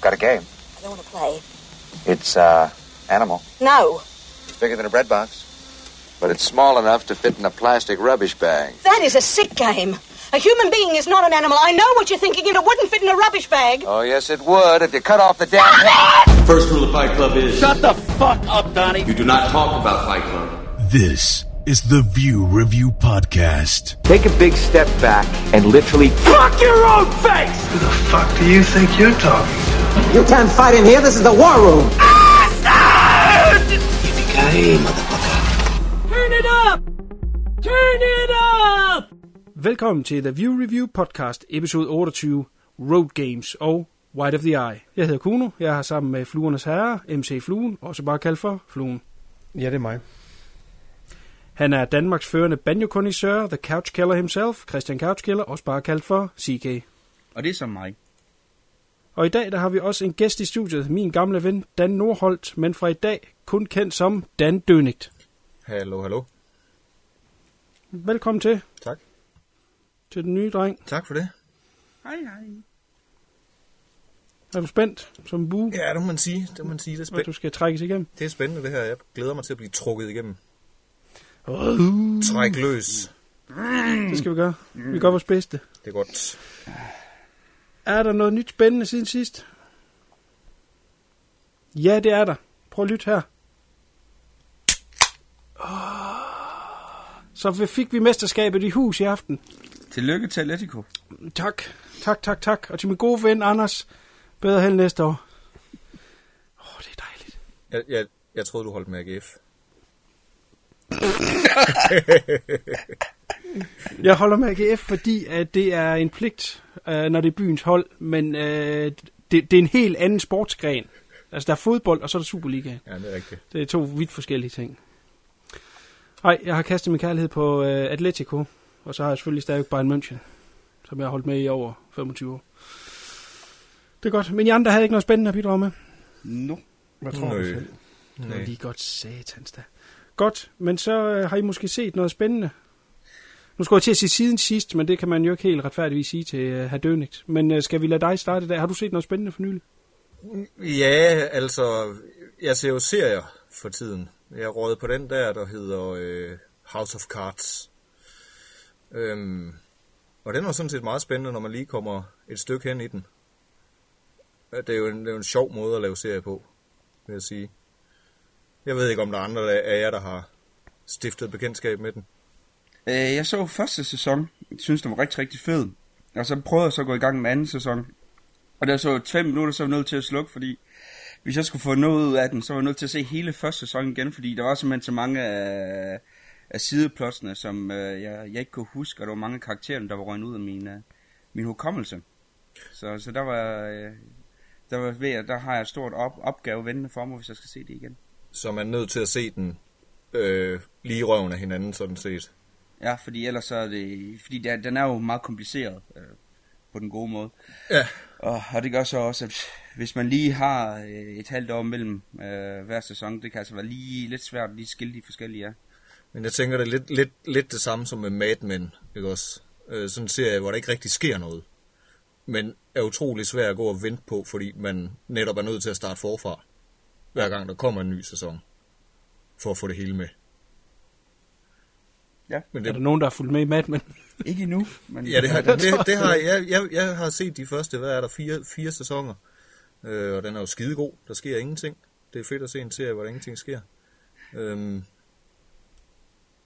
I've got a game. I don't want to play. It's, uh, animal. No. It's bigger than a bread box. But it's small enough to fit in a plastic rubbish bag. That is a sick game. A human being is not an animal. I know what you're thinking. It wouldn't fit in a rubbish bag. Oh, yes, it would if you cut off the damn head. First rule of Fight Club is Shut the fuck up, Donnie. you do not talk about Fight Club. This is the View Review Podcast. Take a big step back and literally Fuck your own face! Who the fuck do you think you're talking to? You can't fight in here. This is the war room. Yippee-ki-yay, motherfucker. Turn it up! Turn it up! Velkommen til The View Review Podcast, episode 28, Road Games og White of the Eye. Jeg hedder Kuno, jeg har sammen med Fluernes Herre, MC Fluen, også bare kaldt for Fluen. Ja, det er mig. Han er Danmarks førende banjo The Couch Killer himself, Christian Couch Killer, også bare kaldt for CK. Og det er som mig. Og i dag der har vi også en gæst i studiet, min gamle ven Dan Nordholt, men fra i dag kun kendt som Dan Dønigt. Hallo, hallo. Velkommen til, Tak. til den nye dreng. Tak for det. Hej, hej. Er du spændt som en bue, Ja, det må man sige. Det må man sige. Det er, spændende. du skal trækkes igennem? det er spændende, det her. Jeg glæder mig til at blive trukket igennem. Uh, Træk løs. det skal vi gøre. Vi gør vores bedste. Det er godt. Er der noget nyt spændende siden sidst? Ja, det er der. Prøv at lytte her. Så vi- fik vi mesterskabet i hus i aften. Tillykke til Atletico. Tak, tak, tak, tak. Og til min gode ven Anders, bedre held næste år. Åh, oh, det er dejligt. Jeg, jeg, jeg troede, du holdt med AGF. Jeg holder med AGF, fordi at det er en pligt, øh, når det er byens hold, men øh, det, det er en helt anden sportsgren. Altså, der er fodbold, og så er der Superliga. Ja, det er rigtigt. Det er to vidt forskellige ting. Nej, jeg har kastet min kærlighed på øh, Atletico, og så har jeg selvfølgelig stadig Bayern München, som jeg har holdt med i over 25 år. Det er godt, men I andre havde ikke noget spændende at bidrage med. No. Hvad tror du selv? Det var lige godt satans da. Godt, men så øh, har I måske set noget spændende. Nu skulle jeg til at sige siden sidst, men det kan man jo ikke helt retfærdigvis sige til uh, herr Dönigt. Men uh, skal vi lade dig starte der? Har du set noget spændende for nylig? Ja, altså, jeg ser jo serier for tiden. Jeg er på den der, der hedder øh, House of Cards. Øhm, og den var sådan set meget spændende, når man lige kommer et stykke hen i den. Øh, det er jo en, det er jo en sjov måde at lave serie på, vil jeg sige. Jeg ved ikke, om der er andre af jer, der har stiftet bekendtskab med den. Øh, jeg så første sæson. Jeg synes, den var rigtig, rigtig fed. Og så prøvede jeg så at gå i gang med anden sæson. Og der så fem minutter, så var jeg nødt til at slukke, fordi hvis jeg skulle få noget ud af den, så var jeg nødt til at se hele første sæson igen, fordi der var simpelthen så mange af, af sideplotsene, som øh, jeg, jeg ikke kunne huske, og der var mange karakterer, der var røgnet ud af min, øh, min hukommelse. Så, så der var, øh, der var ved, der har jeg et stort op, opgave ventende for mig, hvis jeg skal se det igen. Så man er nødt til at se den øh, lige røven af hinanden, sådan set. Ja, fordi ellers så er det... Fordi der, den er jo meget kompliceret øh, på den gode måde. Ja. Og, og det gør så også, at hvis man lige har øh, et halvt år mellem øh, hver sæson, det kan altså være lige lidt svært at lige skille de forskellige af. Men jeg tænker, det er lidt, lidt, lidt det samme som med Mad Men, ikke også? Øh, sådan en serie, hvor der ikke rigtig sker noget. Men er utrolig svært at gå og vente på, fordi man netop er nødt til at starte forfra, hver gang der kommer en ny sæson, for at få det hele med. Ja. Men Er det, der nogen, der har fulgt med i Mad Men? Ikke endnu, men... ja, det har, det, det har jeg, jeg, jeg har set de første, hvad er der, fire, fire sæsoner. Øh, og den er jo skidegod. Der sker ingenting. Det er fedt at se en serie, hvor der ingenting sker. Øhm,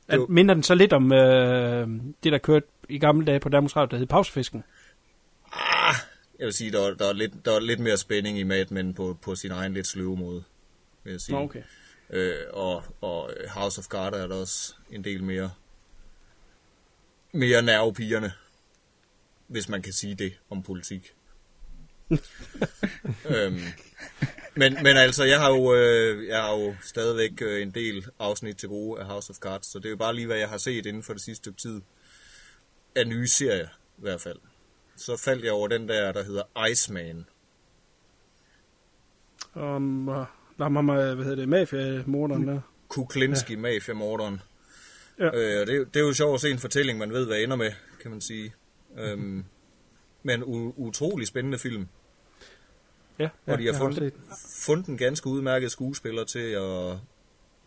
At, Jo. minder den så lidt om øh, det, der kørte i gamle dage på Danmarks Radio, der hed Pausefisken? Jeg vil sige, der er, der er, lidt, der er lidt mere spænding i Mad Men på, på sin egen lidt sløve måde, vil jeg sige. Nå, okay. Øh, og, og House of Cards er der også en del mere, mere nervepigerne, hvis man kan sige det om politik. øhm, men, men altså, jeg har jo, øh, jeg har jo stadigvæk øh, en del afsnit til gode af House of Cards, så det er jo bare lige, hvad jeg har set inden for det sidste stykke tid af nye serier, i hvert fald. Så faldt jeg over den der, der hedder Iceman. Om, uh, der har mig, hvad hedder det, mafia-morderen der. Kuklinski, ja. mafiamorderen. Ja. Øh, og det, er jo- det er jo sjovt at se en fortælling, man ved, hvad ender med, kan man sige. Øhm, men u- utrolig spændende film. Ja, hvor de jeg har har fundet, fundet en ganske udmærket skuespiller til, at,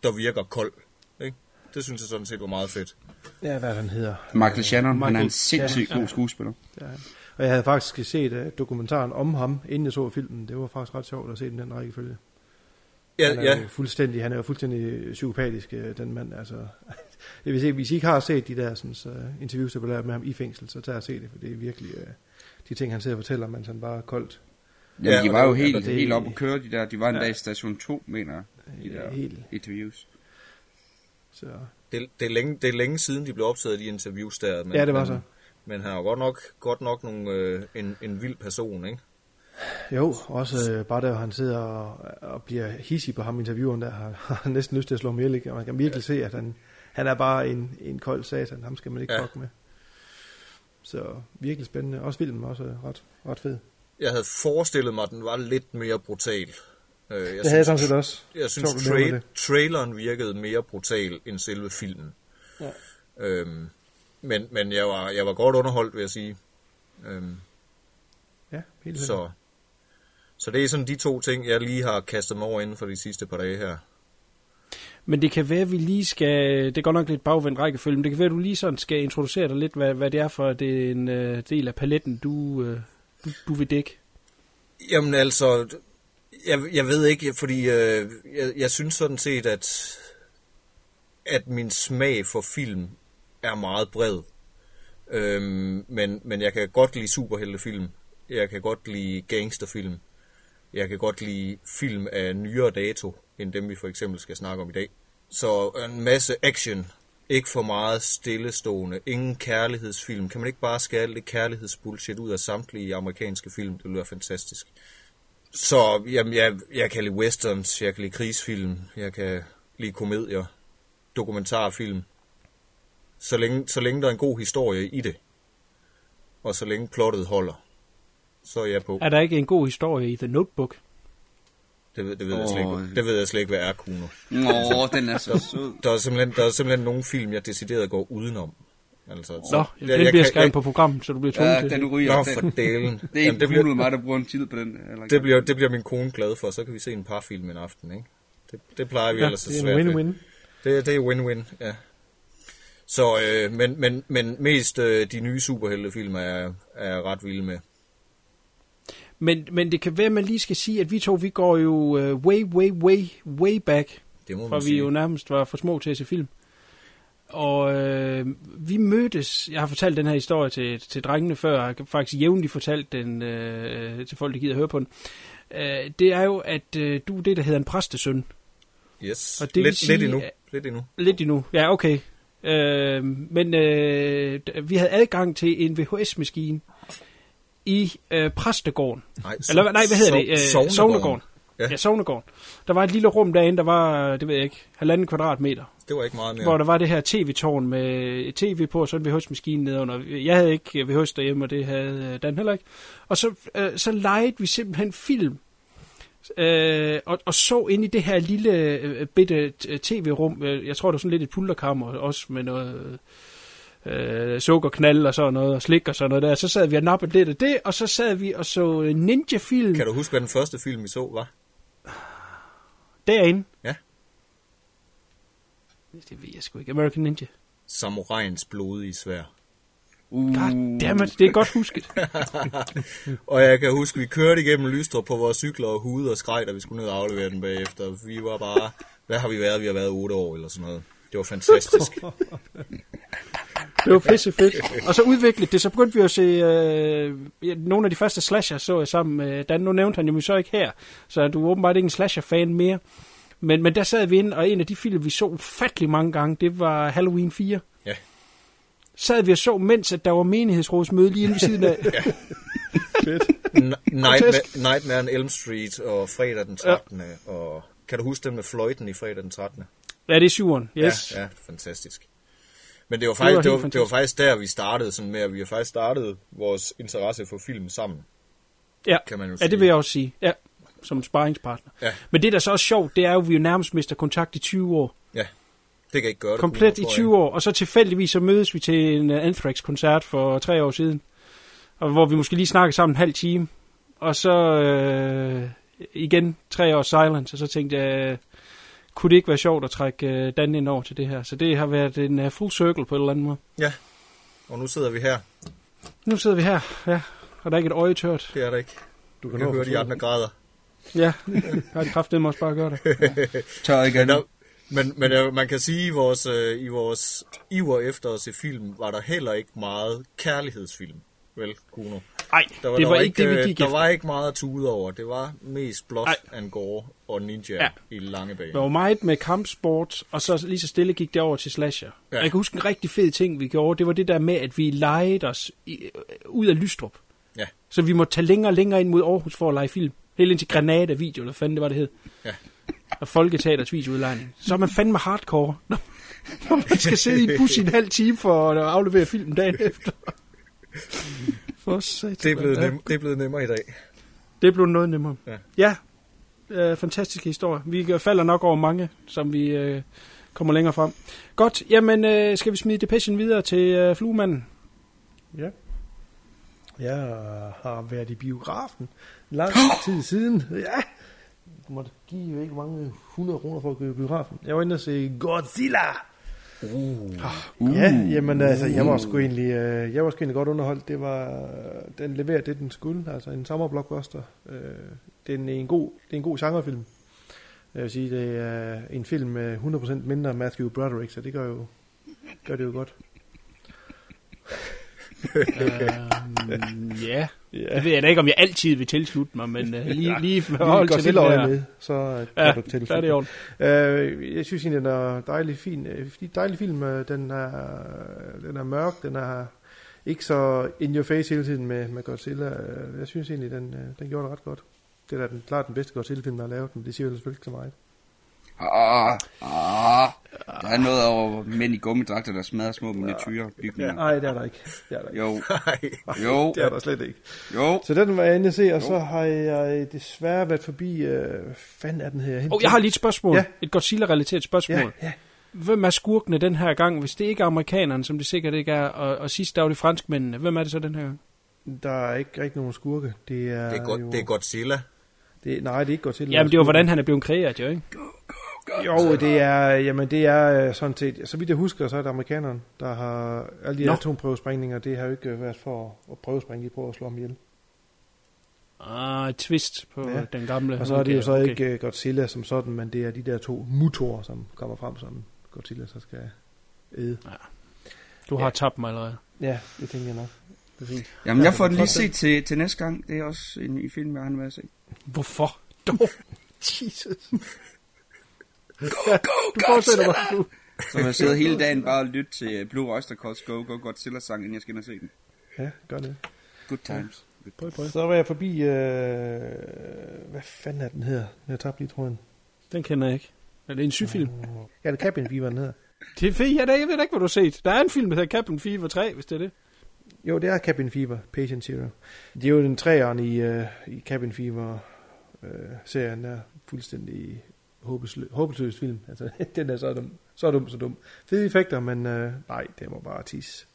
der virker kold. Ikke? Det synes jeg sådan set var meget fedt. Ja, hvad han hedder. Michael Shannon, han er Michael en sindssygt Shannon, god skuespiller. Ja. Og jeg havde faktisk set uh, dokumentaren om ham, inden jeg så filmen. Det var faktisk ret sjovt at se den, den rækkefølge. Ja, han er ja. jo fuldstændig, han er jo fuldstændig psykopatisk, øh, den mand. Altså, jeg vil sige, hvis I ikke har set de der sådan, så interviews, der blev lavet med ham i fængsel, så tag og se det, for det er virkelig øh, de ting, han sidder og fortæller, mens han bare er koldt. Ja, de og var jo det- helt, altså, det- helt op at køre, de der. De var en Ja. dag i station 2, mener jeg. De der Helt. interviews. Så. Det, det, er længe, det er længe siden, de blev optaget, de interviews der. Men, Ja, det var men, så. Men han er jo godt nok, godt nok nogle, øh, en, en vild person, ikke? Jo, også øh, bare der, hvor han sidder og, og bliver hissig på ham intervieweren der, har, har han næsten lyst til at slå ham ihjel, ikke? Og man kan virkelig se, at han, han er bare en, en kold satan, ham skal man ikke Ja. ja. fuck med. Så virkelig spændende. Også filmen også ret, ret fed. Jeg havde forestillet mig, at den var lidt mere brutal. Øh, jeg Det havde jeg sådan set også. Jeg synes, nævner tra- det. traileren virkede mere brutal end selve filmen. Ja. Øhm, men men jeg, var, jeg var godt underholdt, vil jeg sige. Øhm, Ja, helt så. Så det er sådan de to ting, jeg lige har kastet mig over inden for de sidste par dage her. Men det kan være, at vi lige skal... Det er godt nok lidt bagvendt rækkefølge, men det kan være, at du lige sådan skal introducere dig lidt, hvad, hvad det er for det er en øh, del af paletten, du, øh, du, du vil dække. Jamen altså, jeg, jeg ved ikke, fordi øh, jeg, jeg synes sådan set, at, at min smag for film er meget bred. Øhm, men, men jeg kan godt lide superheltefilm. Jeg kan godt lide gangsterfilm. Jeg kan godt lide film af nyere dato, end dem vi for eksempel skal snakke om i dag. Så en masse action. Ikke for meget stillestående. Ingen kærlighedsfilm. Kan man ikke bare skære alt det kærlighedsbullshit ud af samtlige amerikanske film? Det ville være fantastisk. Så jamen, jeg, jeg kan lide westerns, jeg kan lide krigsfilm, jeg kan lide komedier, dokumentarfilm. Så længe, så længe der er en god historie i det, og så længe plottet holder, så er jeg på. Er der ikke en god historie i The Notebook? Det ved, det ved, jeg, slet ikke, det ved jeg slet ikke, hvad er, Kuno. Nå, den er så sød. Der er simpelthen, der er simpelthen nogle film, jeg decideret går udenom. Altså, Nå, så- den bliver skrevet på programmet, så du bliver tvunget Ja, til den det. ryger. Nå, den. for delen. Det er Jamen, ikke det bliver- cool mig, der bruger en tid på den. Eller Det bliver, det bliver min kone glad for, så kan vi se en par film en aften, ikke? Det, det plejer vi Ja, ellers at det er svært win-win. Det, det er win-win, ja. Så, øh, men, men, men mest øh, de nye superheltefilm er, jeg- er jeg ret vilde med. Men, men det kan være, at man lige skal sige, at vi to, vi går jo uh, way, way, way, way back. Det må For vi sige. jo nærmest var for små til at se film. Og øh, vi mødtes, jeg har fortalt den her historie til, til drengene før, jeg har faktisk jævnligt fortalt den øh, til folk, der gider høre på den. Øh, det er jo, at øh, du er det, der hedder en præstesøn. Yes, Og det lidt, sige, lidt endnu. at- Lidt endnu. Lidt endnu, ja okay. Øh, men øh, vi havde adgang til en VHS-maskine i øh, præstegården. Nej, Eller hvad- nej, hvad hedder so- det? Øh, Sognegården. Sognegården. Ja. Ja. Sognegården. Der var et lille rum derinde, der var, det ved jeg ikke, halvanden kvadratmeter. Det var ikke meget mere. Hvor der var det her tv-tårn med tv på, og så en VHS-maskine nedenunder. Jeg havde ikke VHS derhjemme, og det havde øh, Dan heller ikke. Og så, øh, så legede vi simpelthen film. Øh, og, og så ind i det her lille øh, bitte tv-rum. Øh, Jeg tror, det var sådan lidt et pulterkammer, også med noget øh, sukkerknald og sådan noget, og slik og sådan noget der. Så sad vi og nappede lidt af det, og så sad vi og så øh, ninja-film Kan du huske, hvad den første film, vi så, var? derinde. Ja. Det ved jeg sgu ikke. American Ninja. Samuraiens blodige svær. Uh, Goddammit, det er godt husket. Og jeg kan huske, vi kørte igennem Lystrup på vores cykler og hude og skreg, da vi skulle ned og aflevere den bagefter. Vi var bare, hvad har vi været? Vi har været otte år eller sådan noget. Det var fantastisk. Det var pisse fedt. Og så udviklede det, så begyndte vi at se øh, ja, nogle af de første slasher, så jeg sammen med Dan. Nu nævnte han jo så ikke her, så du er åbenbart ikke en slasher-fan mere. Men, men der sad vi ind, og en af de film, vi så ufattelig mange gange, det var Halloween 4. Ja. Sad vi og så, mens at der var menighedsrådsmøde lige inde ved siden af. N- Nightmare, Nightmare on Elm Street og fredag den 13. Ja. Og kan du huske den med fløjten i fredag den 13. ja, det er syveren. Yes. Ja, ja, fantastisk. Men det var, Det faktisk, var det, var, det, var, faktisk der, vi startede sådan med, at vi har faktisk startet vores interesse for film sammen. Ja, kan man jo ja sige. det vil jeg også sige. Ja, som sparringspartner. Ja. Men det, der så er sjovt, det er jo, at vi jo nærmest mister kontakt i 20 år. Ja, det kan ikke gøre det. Komplet i tror jeg. 20 år, og så tilfældigvis så mødes vi til en uh, Anthrax-koncert for tre år siden, og hvor vi måske lige snakker sammen en halv time, og så, øh, igen tre år silence, og så tænkte jeg, kunne det ikke være sjovt at trække øh, Dan ind over til det her? Så det har været en uh, full circle på en eller anden måde. Ja, og nu sidder vi her. Nu sidder vi her, ja, og der er ikke et øje tørt. Det er der ikke. Du Du kan kan høre de andre det. grader. Ja, har de kraft, det må også bare gøre det. Tør igen. Men, der, men, men øh, man kan sige, at i vores, øh, i vores iver efter at se film, var der heller ikke meget kærlighedsfilm. Vel, Kuno? Nej, det der var var ikke det, vi gik Der efter. var ikke meget at tude over. Det var mest blot Ej. and gore og ninja Ja. i lange bane. Der var meget med kampsport, og så lige så stille gik det over til slasher. Ja. Jeg kan huske en rigtig fed ting, vi gjorde. Det var det der med, at vi legede os i, øh, ud af Lystrup. Ja. Så vi måtte tage længere og længere ind mod Aarhus for at lege film. Helt ind til Granada Video, eller hvad fanden det var, det hed. Ja. Og Folketeaters videoudlejning. Så er man fandme hardcore, når, når man skal sidde i en bus i en halv time for at aflevere film dagen efter. For satan, Det er, blevet nem, det er blevet nemmere i dag. Det blev noget nemmere. Ja. Ja, øh, fantastisk historie. Vi falder nok over mange, som vi øh, kommer længere frem. Godt, jamen øh, skal vi smide Depression videre til øh, fluemanden? Ja. Jeg har været i biografen lang tid siden. Ja. Du måtte give jo ikke mange 100 kroner for at gå i biografen. Jeg var inde og se Godzilla. Uh. Ja, jamen altså, jeg var sgu egentlig, øh, jeg var sgu egentlig godt underholdt. Det var, den leverer det, den skulle. Altså en sommerblockbuster. Øh, det, er en, en god, det er en god genrefilm. Jeg vil sige, det er en film med 100% mindre Matthew Broderick, så det gør jo, gør det jo godt øhm, ja, Ja. det ved jeg da ikke, om jeg altid vil tilslutte mig, men øh, lige, lige for Lige hold godt til øje der. med, så øh, kan Ja, du til. der er det i orden. Øh, jeg synes egentlig, den er dejlig fin. Øh, Dejlig film. Den er, den er mørk. Den er ikke så in your face hele tiden med, med Godzilla. Jeg synes egentlig, den, den gjorde det ret godt. Det er da den, klart den bedste Godzilla-film, der er lavet, men det siger jo selvfølgelig ikke så meget. Ah, ah, der er noget over mænd i gummidragter, der smadrer små miniatyrer bygninger. Nej, det er der ikke. Det er der ikke. Jo, Nej. jo, Det er der slet ikke. jo. Så den var jeg inde at se, og så har jeg desværre været forbi... Øh, hvad fanden er den her? Og jeg har lige et spørgsmål. Ja. Et Godzilla-relateret spørgsmål. Ja, ja. Hvem er skurkene den her gang, hvis det ikke er amerikanerne, som det sikkert ikke er, og, og sidst der var det franskmændene? Hvem er det så den her gang? Der er ikke rigtig nogen skurke. Det er, Det er, godt, jo, det er Godzilla. Det, nej, det er ikke godt til. Jamen, det var, hvordan han er blevet kreeret, jo, ikke? Jo, det er, jamen det er øh, sådan set, så vidt jeg husker, så er det amerikanerne, der har alle de her atomprøvesprængninger, det har jo ikke været for at prøvesprænge, de prøver at slå ham ihjel. Ah, et twist på Ja. ja. den gamle. Og så er det jo så Okay. ikke uh, Godzilla som sådan, men det er de der to motorer, som kommer frem, som Godzilla så skal æde. Du har tabt mig allerede. Ja, det tænker jeg nok. Det er fint. Jamen, jeg får den lige set til, til næste gang. Det er også en i film, jeg har med at se. Hvorfor? Dog. Jesus. Go, go, Du fortsætter bare. Du. Så jeg sidder hele dagen bare og lytter til Blue Oyster Cult's Go Go Godzilla sang, inden jeg skal ind og se den. Ja, gør det. Good times. Prøv, prøv. Så var jeg forbi, øh, hvad fanden er den her? Jeg tabte lige tråden. Den kender jeg ikke. Er det en syfilm? Ja, det er Cabin Fever, den hedder. Det er fedt. Ja, det- jeg ved da ikke, hvad du har set. Der er en film, der hedder Captain Fever 3, hvis det er det. Jo, det er Cabin Fever, Patient Zero. Det er jo den træeren i, uh, i Cabin Fever uh, serien der fuldstændig håbesløs, håbesløs film. Altså, den er så dum, så dum, så dum. Fede effekter, men uh, nej, det må bare tis.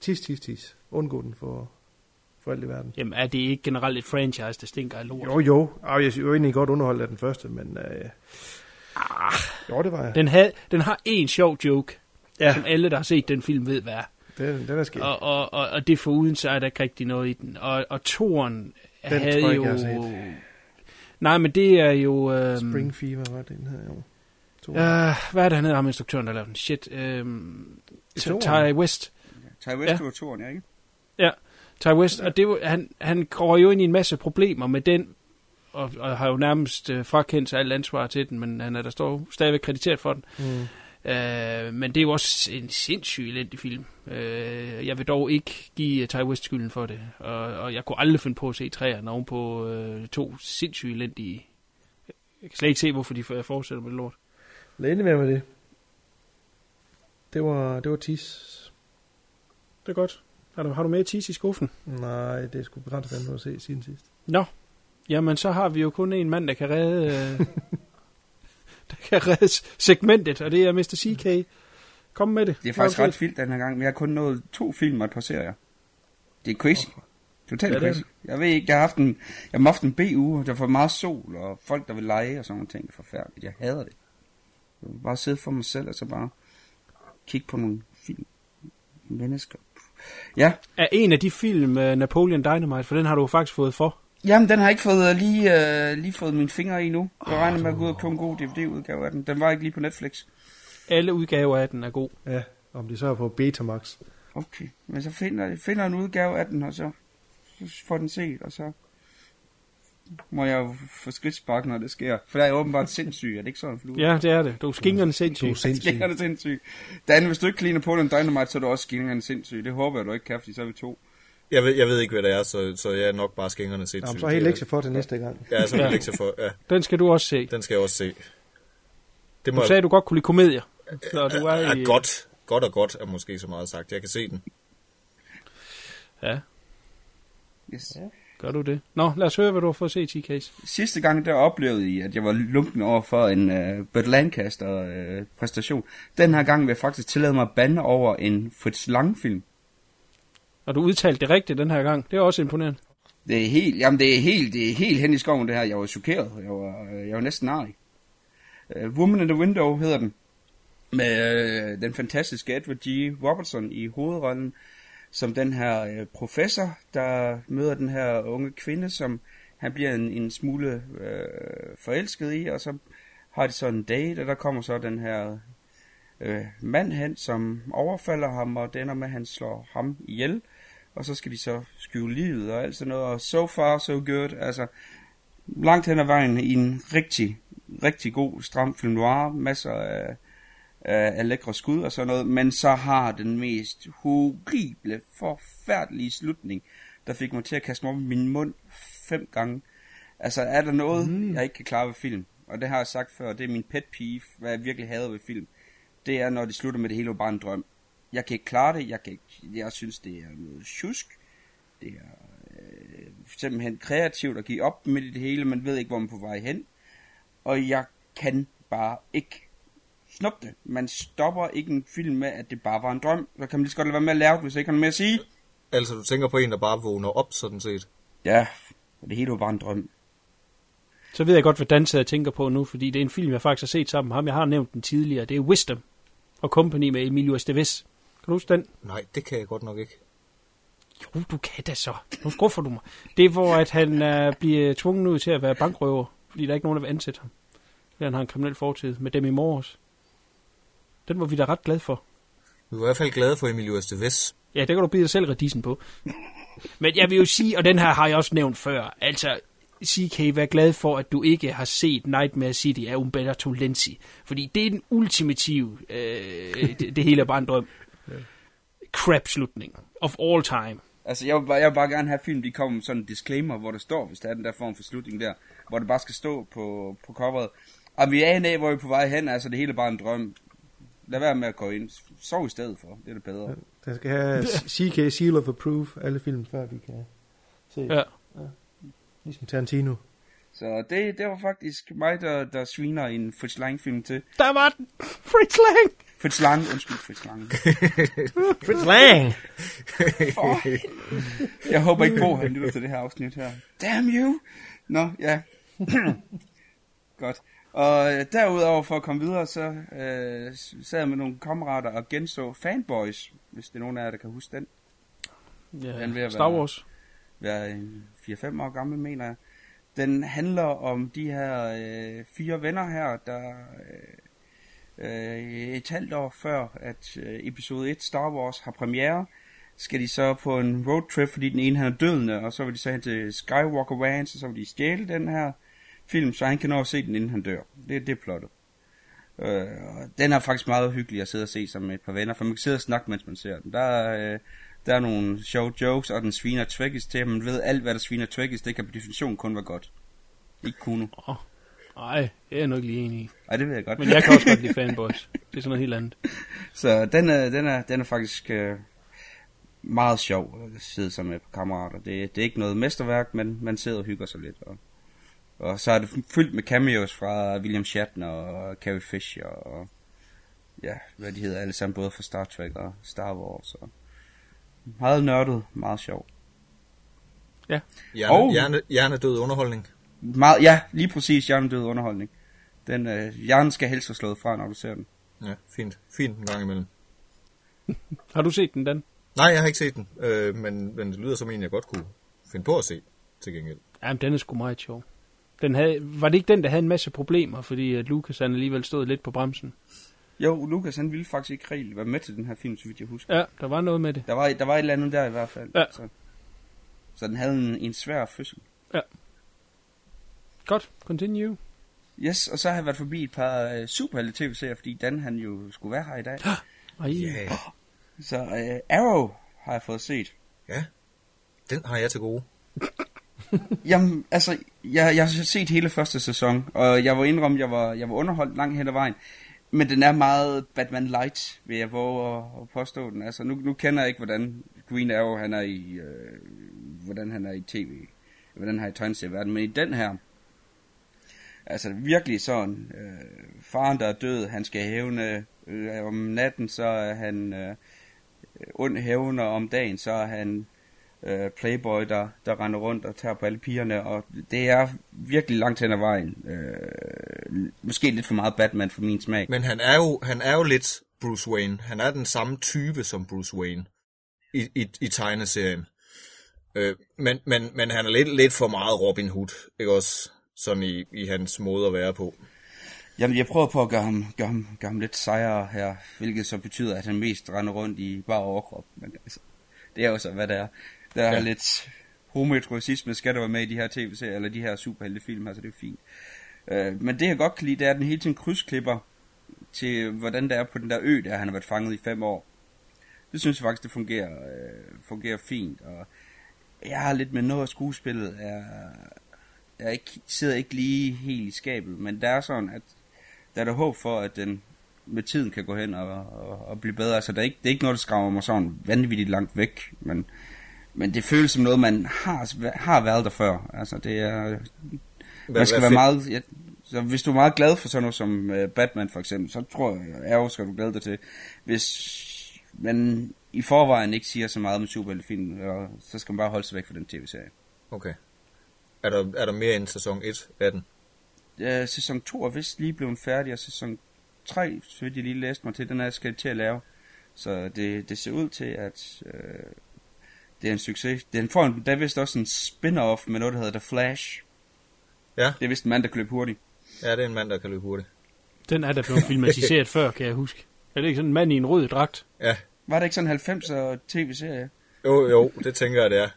Tis, tis, tis. Undgå den for, for alt i verden. Jamen, er det ikke generelt et franchise, der stinker af lort? Jo, jo. Ej, jeg jo egentlig godt underholdt af den første, men... Uh, ah, jo, det var jeg. Den, havde, den har en sjov joke, Ja. som alle, der har set den film, ved, hvad er. Den, den er sket. Og, og, og, og det foruden, så er der ikke rigtig noget i den. Og, og toren Den havde tror jeg jo... jeg. Nej, men det er jo... Øhm, Spring Fever var den her, jo. To. Ja, hvad er det, han hedder, ham instruktøren, der lavede den? Shit. Toren? Ty West. Ty West, Ja. var toren, ja, ikke? Ja, Ty West. Og det var, han, han går jo ind i en masse problemer med den, og, og har jo nærmest øh, frakendt sig alt ansvar til den, men han er der står stadigvæk krediteret for den. Mm. Øh, men det er jo også en sindssyg elendig film. Øh, jeg vil dog ikke give uh, Ty West skylden for det. Og, og jeg kunne aldrig finde på at se træerne oven på øh, to sindssygt elendige. Jeg kan slet ikke se, hvorfor de fortsætter med det lort. Lad endelig være med det. Det var, det var tis. Det er godt. Har du, har du med tis i skuffen? Nej, det er sgu begrænset, hvad du har set siden sidst. Nå, jamen så har vi jo kun en mand, der kan redde, øh, der kan redde segmentet, og det er Mr. CK. Kom med det. Det er faktisk ret vildt den her gang. Vi har kun nået to film og et par serier. Det er crazy. Totalt Ja, crazy. Jeg ved ikke, jeg har haft en, jeg har haft en B-uge, der får meget sol, og folk, der vil lege og sådan nogle ting. Det er forfærdeligt. Jeg hader det. Jeg vil bare sidde for mig selv, og så bare kigge på nogle film. Mennesker. Ja, Er en af de film uh, Napoleon Dynamite, for den har du faktisk fået for. Jamen, den har jeg ikke fået, uh, lige, uh, lige fået mine fingre i nu. Jeg regner med at gå ud og købe en god DVD-udgave af den. Den var ikke lige på Netflix. Alle udgaver af den er god. Ja, om det så er på Betamax. Okay, men så finder jeg finder en udgave af den, og så, så får den set, og så må jeg jo få skridtspark, når det sker. For der er jeg åbenbart sindssyg, er det ikke sådan, Flue? Ja, det er det. Du er skingerne sindssyg. Du er sindssyg. Skingerne sindssyg. Dan, hvis du ikke kan lide Napoleon Dynamite, så er du også skingerne sindssyg. Det håber jeg, du ikke kan, fordi så er vi to. Jeg ved, jeg ved ikke, hvad det er, så, så jeg er nok bare skængerne sindssygt. Jamen, så har jeg lektier for til næste gang. Ja, så har Ja. jeg for. Ja, Den skal du også se. den skal jeg også se. Det må Du sagde, du godt kunne lide komedier. Så du er er, i... godt. Godt og godt er måske så meget sagt. Jeg kan se den. Ja, Yes. gør du det. Nå, lad os høre, hvad du har fået set i case. Sidste gang, der oplevede I, at jeg var lunken over for en uh, Burt Lancaster uh, præstation. Den her gang vil jeg faktisk tillade mig at bande over en Fritz Lang-film. Og du udtalte det rigtigt den her gang. Det er også imponerende. Det er helt, jamen det er helt, det er helt hen i skoven det her. Jeg var chokeret. Jeg var, øh, jeg var næsten arg. Uh, øh, Woman in the Window hedder den. Med uh, den fantastiske Edward G. Robertson i hovedrollen. Som den her uh, professor, der møder den her unge kvinde, som han bliver en, en smule uh, forelsket i. Og så har de sådan en date, og der kommer så den her uh, mand hen, som overfalder ham, og det ender med, at han slår ham ihjel og så skal de så skjule livet og alt sådan noget, og so far so good, altså langt hen ad vejen i en rigtig, rigtig god stram film noir, masser af, af, af lækre skud og sådan noget, men så har den mest horrible, forfærdelige slutning, der fik mig til at kaste mig op i min mund fem gange. Altså er der noget, mm. jeg ikke kan klare ved film, og det har jeg sagt før, det er min pet peeve, hvad jeg virkelig hader ved film, det er når de slutter med det hele var bare en drøm jeg kan ikke klare det, jeg, kan ikke, jeg synes, det er noget tjusk. Det er øh, simpelthen kreativt at give op midt i det hele, man ved ikke, hvor man er på vej hen. Og jeg kan bare ikke snuppe det. Man stopper ikke en film med, at det bare var en drøm. Så kan man lige så godt lade være med at lave det, hvis jeg ikke har noget mere at sige. Altså, du tænker på en, der bare vågner op, sådan set. Ja, det hele var bare en drøm. Så ved jeg godt, hvad Dan sidder og tænker på nu, fordi det er en film, jeg faktisk har set sammen med ham. Jeg har nævnt den tidligere. Det er Wisdom og Company med Emilio Estevez. Du huske den? Nej, det kan jeg godt nok ikke. Jo, du kan da så. Nu skuffer du mig. Det er, hvor at han uh, bliver tvunget ud til at være bankrøver, fordi der er ikke nogen, der vil ansætte ham. Fordi han har en kriminel fortid med dem i morges. Den var vi da ret glade for. Vi var i hvert fald glade for Emilio Estevez. Ja, det kan du bide dig selv redisen på. Men jeg vil jo sige, og den her har jeg også nævnt før, altså CK, vær glad for, at du ikke har set Nightmare City af Umberto Lenzi. Fordi det er den ultimative, øh, det, det hele er bare en drøm. Crap-slutning of all time. Altså, jeg vil, bare, jeg vil bare gerne have film, de kommer med sådan en disclaimer, hvor der står, hvis der er den der form for slutning der, hvor det bare skal stå på, på coveret. Og vi aner af, hvor vi er på vej hen, altså det hele er bare en drøm. Lad være med at gå ind. Sov i stedet for, det er det bedre. Den skal have CK Seal of Approve, alle film, før vi kan se. Ja. Ligesom Tarantino. Så det, det var faktisk mig, der, der sviner en Fritz Lang film til. Der var den! Fritz Lang! Fritz Lang, undskyld Fritz Lang. Fritz Lang! Helvede. Jeg håber ikke på, at han lytter til det her afsnit her. Damn you! Nå, ja. Godt. Og øh, derudover for at komme videre, så øh, sad jeg med nogle kammerater og genså Fanboys, hvis det er nogen af jer, der kan huske den. Ja, Den vil jeg Star være- Wars. være en 4-5 år gammel, mener jeg. Den handler om de her øh, fire venner her, der øh, øh, et halvt år før, at øh, episode 1 Star Wars har premiere, skal de så på en roadtrip, fordi den ene han er dødende, og så vil de så hen til Skywalker Ranch, og så vil de stjæle den her film, så han kan nå at se den, inden han dør. Det, det er plottet. Øh, og den er faktisk meget hyggelig at sidde og se sammen med et par venner, for man kan sidde og snakke, mens man ser den. Der er, øh, der er nogle sjove jokes, og den sviner Trekkies til, man ved alt, hvad der sviner Trekkies, det kan på definition kun være godt. Ikke Kuno. Nej, det er jeg nok lige enig i. Ej, det ved jeg godt. Men jeg kan også godt lide fanboys. Det er sådan noget helt andet. Så den er, den er, den er faktisk øh, meget sjov at sidde sammen med par kammerater. Det, det er ikke noget mesterværk, men man sidder og hygger sig lidt. Og, og så er det fyldt med cameos fra William Shatner og Carrie Fisher og ja, hvad de hedder alle sammen, både fra Star Trek og Star Wars. Og meget nørdet, meget sjov. Ja. Hjerne, Og- hjerne, hjernedød underholdning. Meget, ja, lige præcis hjernedød underholdning. Den, øh, hjernen skal helst være slået fra, når du ser den. Ja, fint. Fint en gang imellem. Har du set den, Dan? Nej, jeg har ikke set den, øh, men, men det lyder som en, jeg godt kunne finde på at se til gengæld. Jamen, den er sgu meget sjov. Den havde, var det ikke den, der havde en masse problemer, fordi at Lucas han alligevel stod lidt på bremsen? Jo, Lukas han ville faktisk ikke rigtig være med til den her film, så vidt jeg husker. Ja, der var noget med det. Der var, der var et eller andet der i hvert fald. Ja. Så, så den havde en, en svær fødsel. Godt, continue. Yes, og så har jeg været forbi et par uh, superhelte tv-serier, fordi Dan han jo skulle være her i dag. Ej, Ja, Så uh, Arrow har jeg fået set. ja. Den har jeg til gode. Jamen, altså, jeg, jeg har set hele første sæson, og jeg var indrømme, jeg var, jeg var underholdt langt hen ad vejen. Men den er meget Batman Light, vil jeg våge at, at påstå den. Altså, nu, nu kender jeg ikke, hvordan Green Arrow han er i, øh, hvordan han er i tv, hvordan han er i tegneserieverden, men i den her, altså virkelig sådan, øh, faren der er død, han skal hævne, øh, om natten så er han øh, ond hævner, om dagen så er han øh, playboy, der, der render rundt og tager på alle pigerne, og det er virkelig langt hen ad vejen. Øh, måske lidt for meget Batman for min smag. Men han er jo, han er jo lidt Bruce Wayne. Han er den samme type som Bruce Wayne i, i, i tegneserien. Øh, men, men, men han er lidt, lidt for meget Robin Hood, ikke også? Sådan i, i hans måde at være på. Jamen, jeg prøver på at gøre ham, gøre ham, gøre ham lidt sejere her, hvilket så betyder, at han mest render rundt i bare overkrop. Men altså, det er jo så, hvad det er. Der er Ja. lidt homoerotisme, skal der være med i de her tv-serier, eller de her superheltefilm, altså det er fint. Øh, men det jeg godt kan lide, det er, at den hele tiden krydsklipper til, hvordan det er på den der ø, der han har været fanget i fem år. Det synes jeg faktisk, det fungerer, øh, fungerer fint, og jeg har lidt med noget af skuespillet, er, jeg ikke, sidder ikke lige helt i skabet, men der er sådan, at der er der håb for, at den med tiden kan gå hen og, og, og blive bedre. Altså, det er, ikke, det er ikke noget, der skræmmer mig sådan vanvittigt langt væk, men, men det føles som noget, man har, har været der før. Altså, det er... Hvad- man skal være fedt. meget... Ja, så hvis du er meget glad for sådan noget som uh, Batman for eksempel, så tror jeg, Arrow skal du glæde dig til. Hvis man i forvejen ikke siger så meget med superheltefilm, så skal man bare holde sig væk fra den tv-serie. Okay. Er der, er der mere end sæson 1 af den? Ja, sæson 2 er vist lige blevet færdig, og sæson 3, så vidt jeg lige læste mig til, den er skal til at lave. Så det, det ser ud til, at øh, det er en succes. Den får en, der er vist også en spin-off med noget, der hedder The Flash. Ja. Det er vist en mand, der kan løbe hurtigt. Ja, det er en mand, der kan løbe hurtigt. Den er der blevet filmatiseret før, kan jeg huske. Er det ikke sådan en mand i en rød dragt? Ja. Var det ikke sådan en 90'er tv-serie? Jo, jo, det tænker jeg, det er.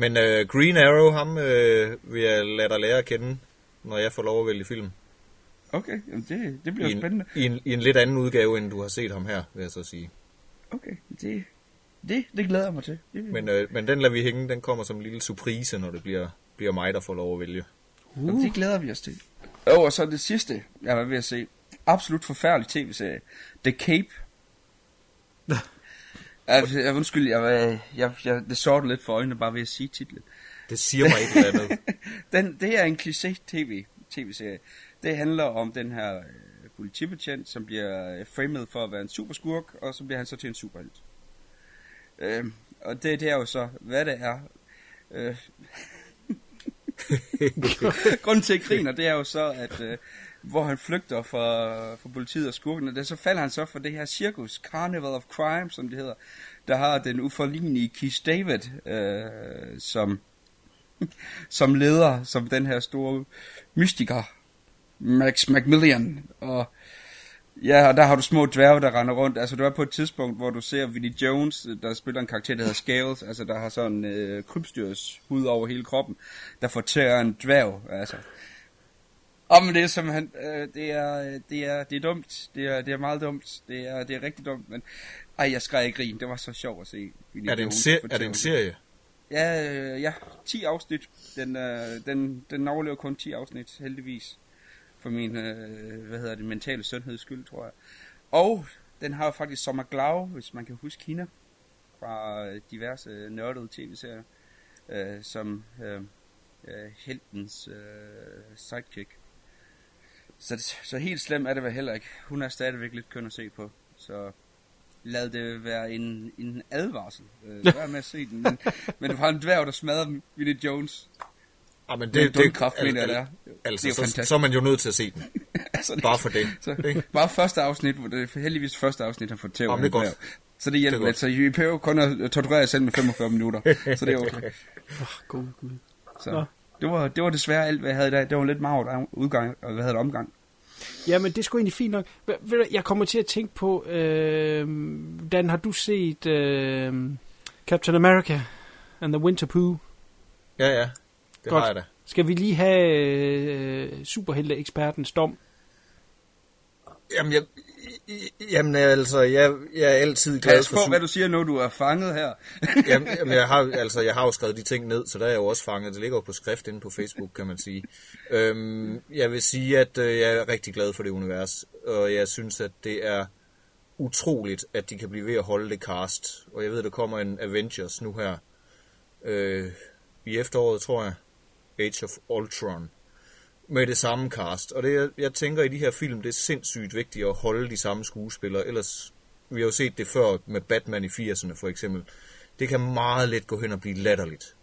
Men uh, Green Arrow, ham uh, vil jeg lade dig lære at kende, når jeg får lov at vælge film. Okay, jamen det, det bliver I en, spændende. I en, I en lidt anden udgave, end du har set ham her, vil jeg så sige. Okay, det, det, det glæder jeg mig til. Det, Men, uh, men den lader vi hænge, den kommer som en lille surprise, når det bliver, bliver mig, der får lov at vælge. uh. det glæder vi os til. Og, og så det sidste, jeg var ved at se. Absolut forfærdelig tv-serie. The Cape. jeg, jeg, undskyld, jeg, jeg, jeg, det sorte lidt for øjnene bare ved at sige titlen. Det siger mig ikke noget andet. den, det er en kliché tv, tv-serie. Det handler om den her øh, politibetjent, som bliver øh, framed for at være en superskurk, og så bliver han så til en superhelt. Øh, og det, det er jo så, hvad det er. Øh, Grunden til, at jeg griner, det er jo så, at øh, hvor han flygter fra, fra politiet og skurkene, der så falder han så for det her cirkus, Carnival of Crime, som det hedder, der har den uforlignelige Keith David øh, som, som leder, som den her store mystiker, Max Macmillan, og Ja, og der har du små dværge, der render rundt. Altså, du er på et tidspunkt, hvor du ser Vinnie Jones, der spiller en karakter, der hedder Scales, altså, der har sådan øh, krybstyrs hud over hele kroppen, der fortærer en dværg, altså. Om det er simpelthen, øh, det er, det er, det er dumt. Det er, det er meget dumt. Det er, det er rigtig dumt, men ej, jeg skreg i grin. Det var så sjovt at se. Er det en, ser- er det en serie? Ja, øh, ja, 10 afsnit. Den, øh, den, den overlever kun 10 afsnit, heldigvis. For min, øh, hvad hedder det, mentale sundheds skyld, tror jeg. Og den har faktisk Sommer Glau, hvis man kan huske Kina, fra øh, diverse nørdede tv-serier, øh, som øh, øh, heltens øh, sidekick. Så, så helt slemt er det vel heller ikke. Hun er stadigvæk lidt køn at se på. Så lad det være en, en advarsel. Øh, være med at se den. Men, men du har en dværg, der smadrer Vinnie Jones. Ja, men Med det, en det, dumkraft, al- mener al- det er. Altså, Det er jo så, så er man jo nødt til at se den. altså, det, Bare for det. Så, ikke? bare første afsnit, hvor det er heldigvis første afsnit, han får tæv. Jamen, det er godt. Så det hjælper Det er lidt. Så I behøver kun at torturere jer selv med 45 minutter. Så det er okay. Oh, god gud. Så Nå. Det var, det var desværre alt, hvad jeg havde i dag. Det var lidt meget udgang, og hvad havde det omgang. Jamen, det er sgu egentlig fint nok. Jeg kommer til at tænke på, øh, Dan, har du set øh, Captain America and the Winter Pooh? Ja, ja. Det Godt. har jeg da. Skal vi lige have øh, superhelte-ekspertens dom? Jamen, jeg, jamen altså, jeg, jeg er altid glad Pas for... på, su- hvad du siger nu, du er fanget her. jamen, jamen, jeg har, altså, jeg har jo skrevet de ting ned, så der er jeg jo også fanget. Det ligger jo på skrift inde på Facebook, kan man sige. Øhm, jeg vil sige, at øh, jeg er rigtig glad for det univers, og jeg synes, at det er utroligt, at de kan blive ved at holde det cast. Og jeg ved, der kommer en Avengers nu her øh, i efteråret, tror jeg. Age of Ultron. Med det samme cast. Og det, jeg, jeg tænker i de her film, det er sindssygt vigtigt at holde de samme skuespillere. Ellers, vi har jo set det før med Batman i 80'erne for eksempel. Det kan meget let gå hen og blive latterligt.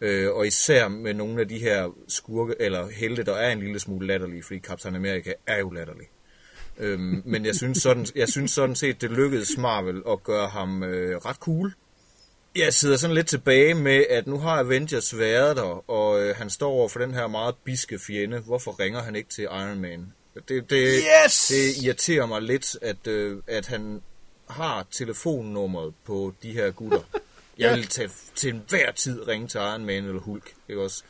Øh, og især med nogle af de her skurke, eller helte, der er en lille smule latterlige, fordi Captain America er jo latterlig. Øhm, men jeg synes, sådan, jeg synes sådan set, det lykkedes Marvel at gøre ham øh, ret cool. Jeg sidder sådan lidt tilbage med, at nu har Avengers været der, og øh, han står over for den her meget biske fjende. Hvorfor ringer han ikke til Iron Man? Det, det, Yes! det irriterer mig lidt, at, øh, at han har telefonnummeret på de her gutter. Jeg vil til, til enhver tid ringe til Iron Man eller Hulk, ikke også?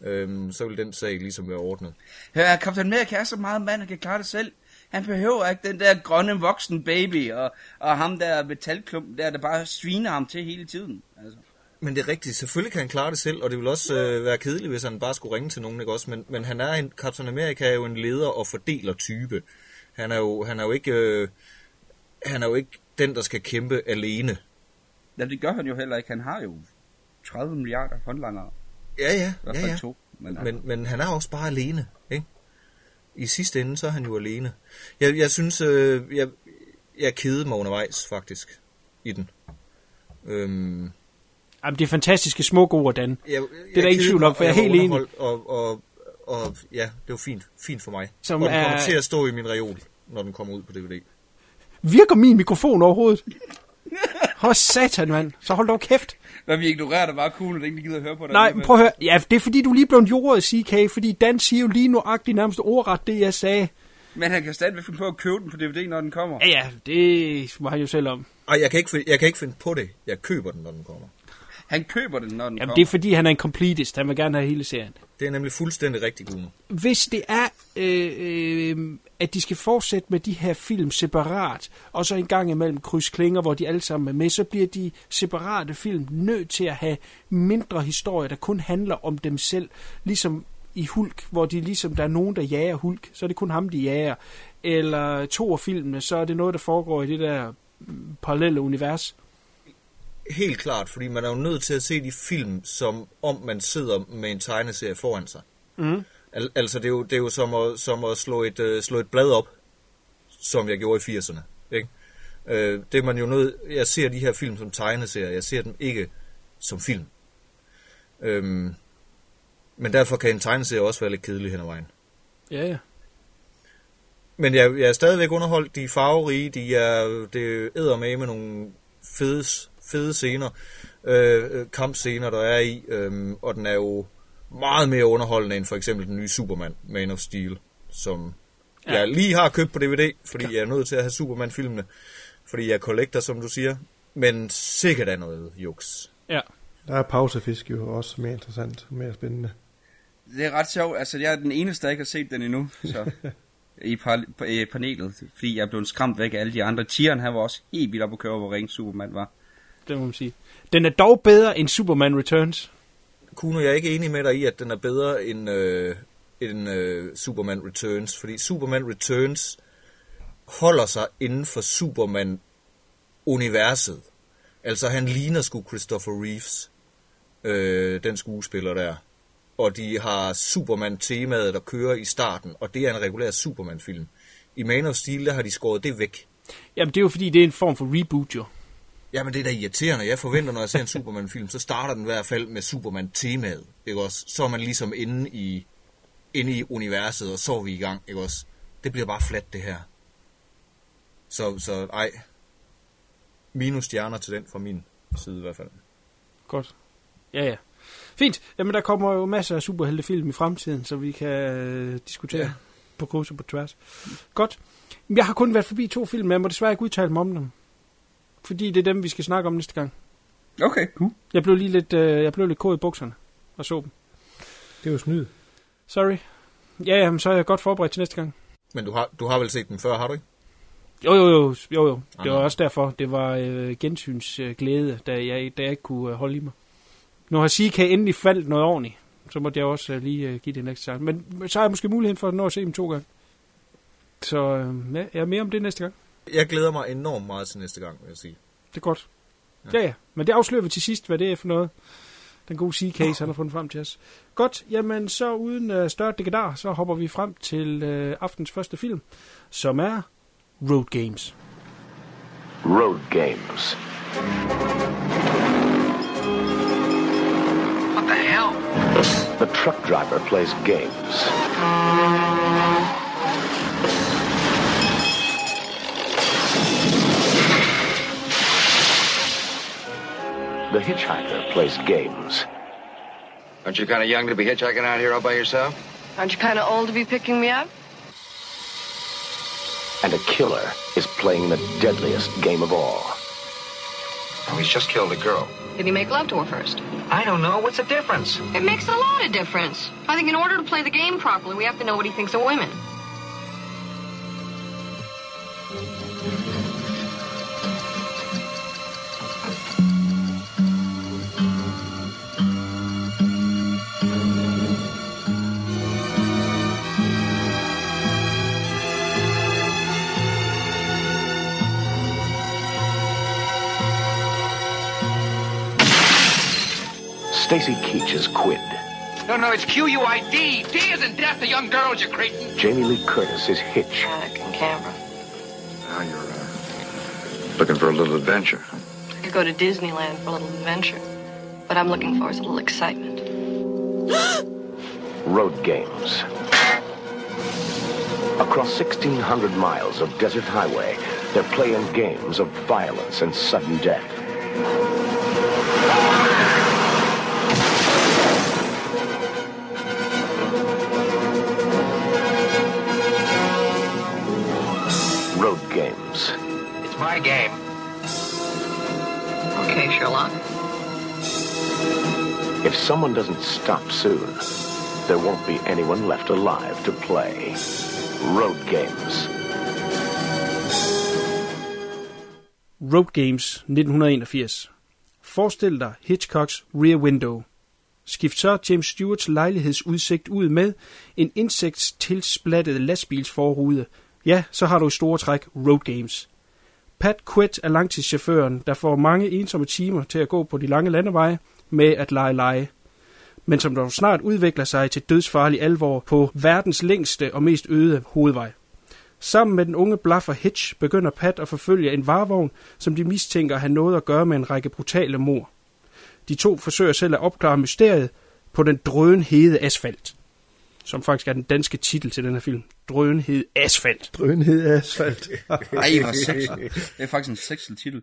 Øhm, så vil den sag ligesom være ordnet. Hør, Captain America er så meget mand, han kan klare det selv. Han behøver ikke den der grønne voksen baby, og, og ham der metalklump der, der bare sviner ham til hele tiden. Altså. Men det er rigtigt, selvfølgelig kan han klare det selv, og det vil også øh, være kedeligt, hvis han bare skulle ringe til nogen, ikke også? Men, men han er en, Captain America er jo en leder og fordeler type. Han er jo, han er jo ikke, øh, han er jo ikke den, der skal kæmpe alene. Ja, det gør han jo heller ikke. Han har jo 30 milliarder håndlangere. Ja, ja, I hvert ja, fald ja. to. Men, Men, men han er også bare alene? I sidste ende, så er han jo alene. Jeg, jeg synes, øh, jeg, jeg kedede mig undervejs, faktisk, i den. Øhm, Jamen, det er fantastiske smukke ord, Dan. jeg, Det er der ingen tvivl om, for jeg er helt enig. Og, og, og ja, det var fint, fint for mig. Som og den kommer er- til at stå i min reol, når den kommer ud på DVD. Virker min mikrofon overhovedet? Hold satan, mand. Så hold dog kæft. Hvad vi ignorerer, der bare cool, at ingen gider at høre på dig. Nej, alligevel. prøv at høre. Ja, det er fordi, du lige blevet jordet, CK, fordi Dan siger jo lige nuagtigt nærmest ordret det, jeg sagde. Men han kan stadigvæk finde på at købe den på DVD, når den kommer. Ja, ja, det må han jo selv om. Ej, jeg kan, ikke, jeg kan ikke finde på det. Jeg køber den, når den kommer. Han køber den, når den Jamen, kommer. det er fordi, han er en completist. Han vil gerne have hele serien. Det er nemlig fuldstændig rigtigt, Gune. Hvis det er, øh, øh, at de skal fortsætte med de her film separat, og så en gang imellem kryds klinger, hvor de alle sammen er med, så bliver de separate film nødt til at have mindre historier, der kun handler om dem selv. Ligesom i Hulk, hvor de ligesom, der er nogen, der jager Hulk, så er det kun ham, de jager. Eller to af filmene, så er det noget, der foregår i det der mm, parallelle univers. Helt klart, fordi man er jo nødt til at se de film, som om man sidder med en tegneserie foran sig. Mm. Al- altså, det er jo, det er jo som, at, som at slå et, uh, slå et blad op, som jeg gjorde i 80'erne. Ikke? Uh, det er man jo nødt... Jeg ser de her film som tegneserier, jeg ser dem ikke som film. Um, men derfor kan en tegneserie også være lidt kedelig hen ad vejen. Ja, ja. Men jeg, jeg er stadigvæk underholdt. De er farverige, de er, det æder med med nogle fede, fede scener, øh, øh, kampscener, der er i, øh, og den er jo meget mere underholdende end for eksempel den nye Superman, Man of Steel, som ja. Jeg lige har købt på DVD, fordi jeg er nødt til at have Superman-filmene, fordi jeg er collector, som du siger, men sikkert er noget juks. Ja. Der er pausefisk jo også mere interessant, mere spændende. Det er ret sjovt. Altså, jeg er den eneste, der ikke har set den endnu. Så. I i panelet. Fordi jeg blevet skræmt væk af alle de andre. Tieren, han var også helt vildt op at køre, hvor ring Superman var. Det må man sige. Den er dog bedre end Superman Returns. Kuno, jeg er ikke enig med dig i, at den er bedre end, øh, end øh, Superman Returns, fordi Superman Returns holder sig inden for Superman-universet. Altså, han ligner sgu Christopher Reeves, øh, den skuespiller der. Og de har Superman-temaet, der kører i starten, og det er en regulær Superman-film. I Man of Steel, der har de skåret det væk. Jamen, det er jo fordi, det er en form for reboot, jo. Jamen, det er da irriterende. Jeg forventer, når jeg ser en Superman-film, så starter den i hvert fald med Superman-temaet, ikke også? Så er man ligesom inde i, inde i universet, og så er vi i gang, ikke også? Det bliver bare fladt, det her. Så, så ej. Minus stjerner til den fra min side i hvert fald. Godt. Ja, ja. Fint. Jamen, der kommer jo masser af superheltefilm i fremtiden, så vi kan øh, diskutere ja. Ja. på kryds og på tværs. Godt. Jeg har kun været forbi to film, men jeg må desværre ikke udtale mig om dem. Fordi det er dem, vi skal snakke om næste gang. Okay, cool. Jeg blev lige lidt, øh, jeg blev lidt kod i bukserne og så dem. Det er jo snyd. Sorry. Ja, jamen, så er jeg godt forberedt til næste gang. Men du har, du har vel set den før, har du ikke? Jo, jo, jo, jo, jo. Det var også derfor, det var øh, gensyns øh, glæde, da jeg, da jeg ikke kunne øh, holde i mig. Nu har CK endelig faldt noget ordentligt, så måtte jeg også øh, lige øh, give det en ekstra chance. Men så har jeg måske muligheden for at nå at se dem to gange. Så øh, ja, jeg er mere om det næste gang. Jeg glæder mig enormt meget til næste gang, vil jeg sige. Det er godt. Ja, ja. Men det afslører vi til sidst, hvad det er for noget. Den gode C-case, han har fundet frem til os. Godt, jamen så uden øh, større dekadar, så hopper vi frem til øh, aftens første film, som er Road Games. Road games. What the hell? The truck driver plays games. The hitchhiker plays games. Aren't you kind of young to be hitchhiking out here all by yourself? Aren't you kind of old to be picking me up? And a killer is playing the deadliest game of all. Oh, he's just killed a girl. Did he make love to her first? I don't know. What's the difference? It makes a lot of difference. I think in order to play the game properly, we have to know what he thinks of women. Stacy Keach is Quid. No, no, it's Q-U-I-D. D is in death, the young girls, you cretin. Jamie Lee Curtis is Hitch. Attic and Canberra. Now you're uh, looking for a little adventure. huh? I could go to Disneyland for a little adventure. What I'm looking for is a little excitement. Road games. Across 1,600 miles of desert highway, they're playing games of violence and sudden death. Games. It's my game. Okay, Sherlock. If someone doesn't stop soon, there won't be anyone left alive to play. Road games. Road Games 1981. Forestil dig Hitchcocks Rear Window. Skift så James Stewarts lejlighedsudsigt ud med en insektstilsplattet lastbilsforrude. Ja, så har du i store træk Road Games. Pat Quett er langtidschaufføren, der får mange ensomme timer til at gå på de lange landeveje med at lege lege. Men som dog snart udvikler sig til dødsfarlig alvor på verdens længste og mest øde hovedvej. Sammen med den unge blaffer Hitch begynder Pat at forfølge en varevogn, som de mistænker har noget at gøre med en række brutale mord. De to forsøger selv at opklare mysteriet på den drønhede asfalt, som faktisk er den danske titel til den her film. Drønhed asfalt. Drønhed asfalt. Ej, hvor sexet. Det er faktisk en sexet titel.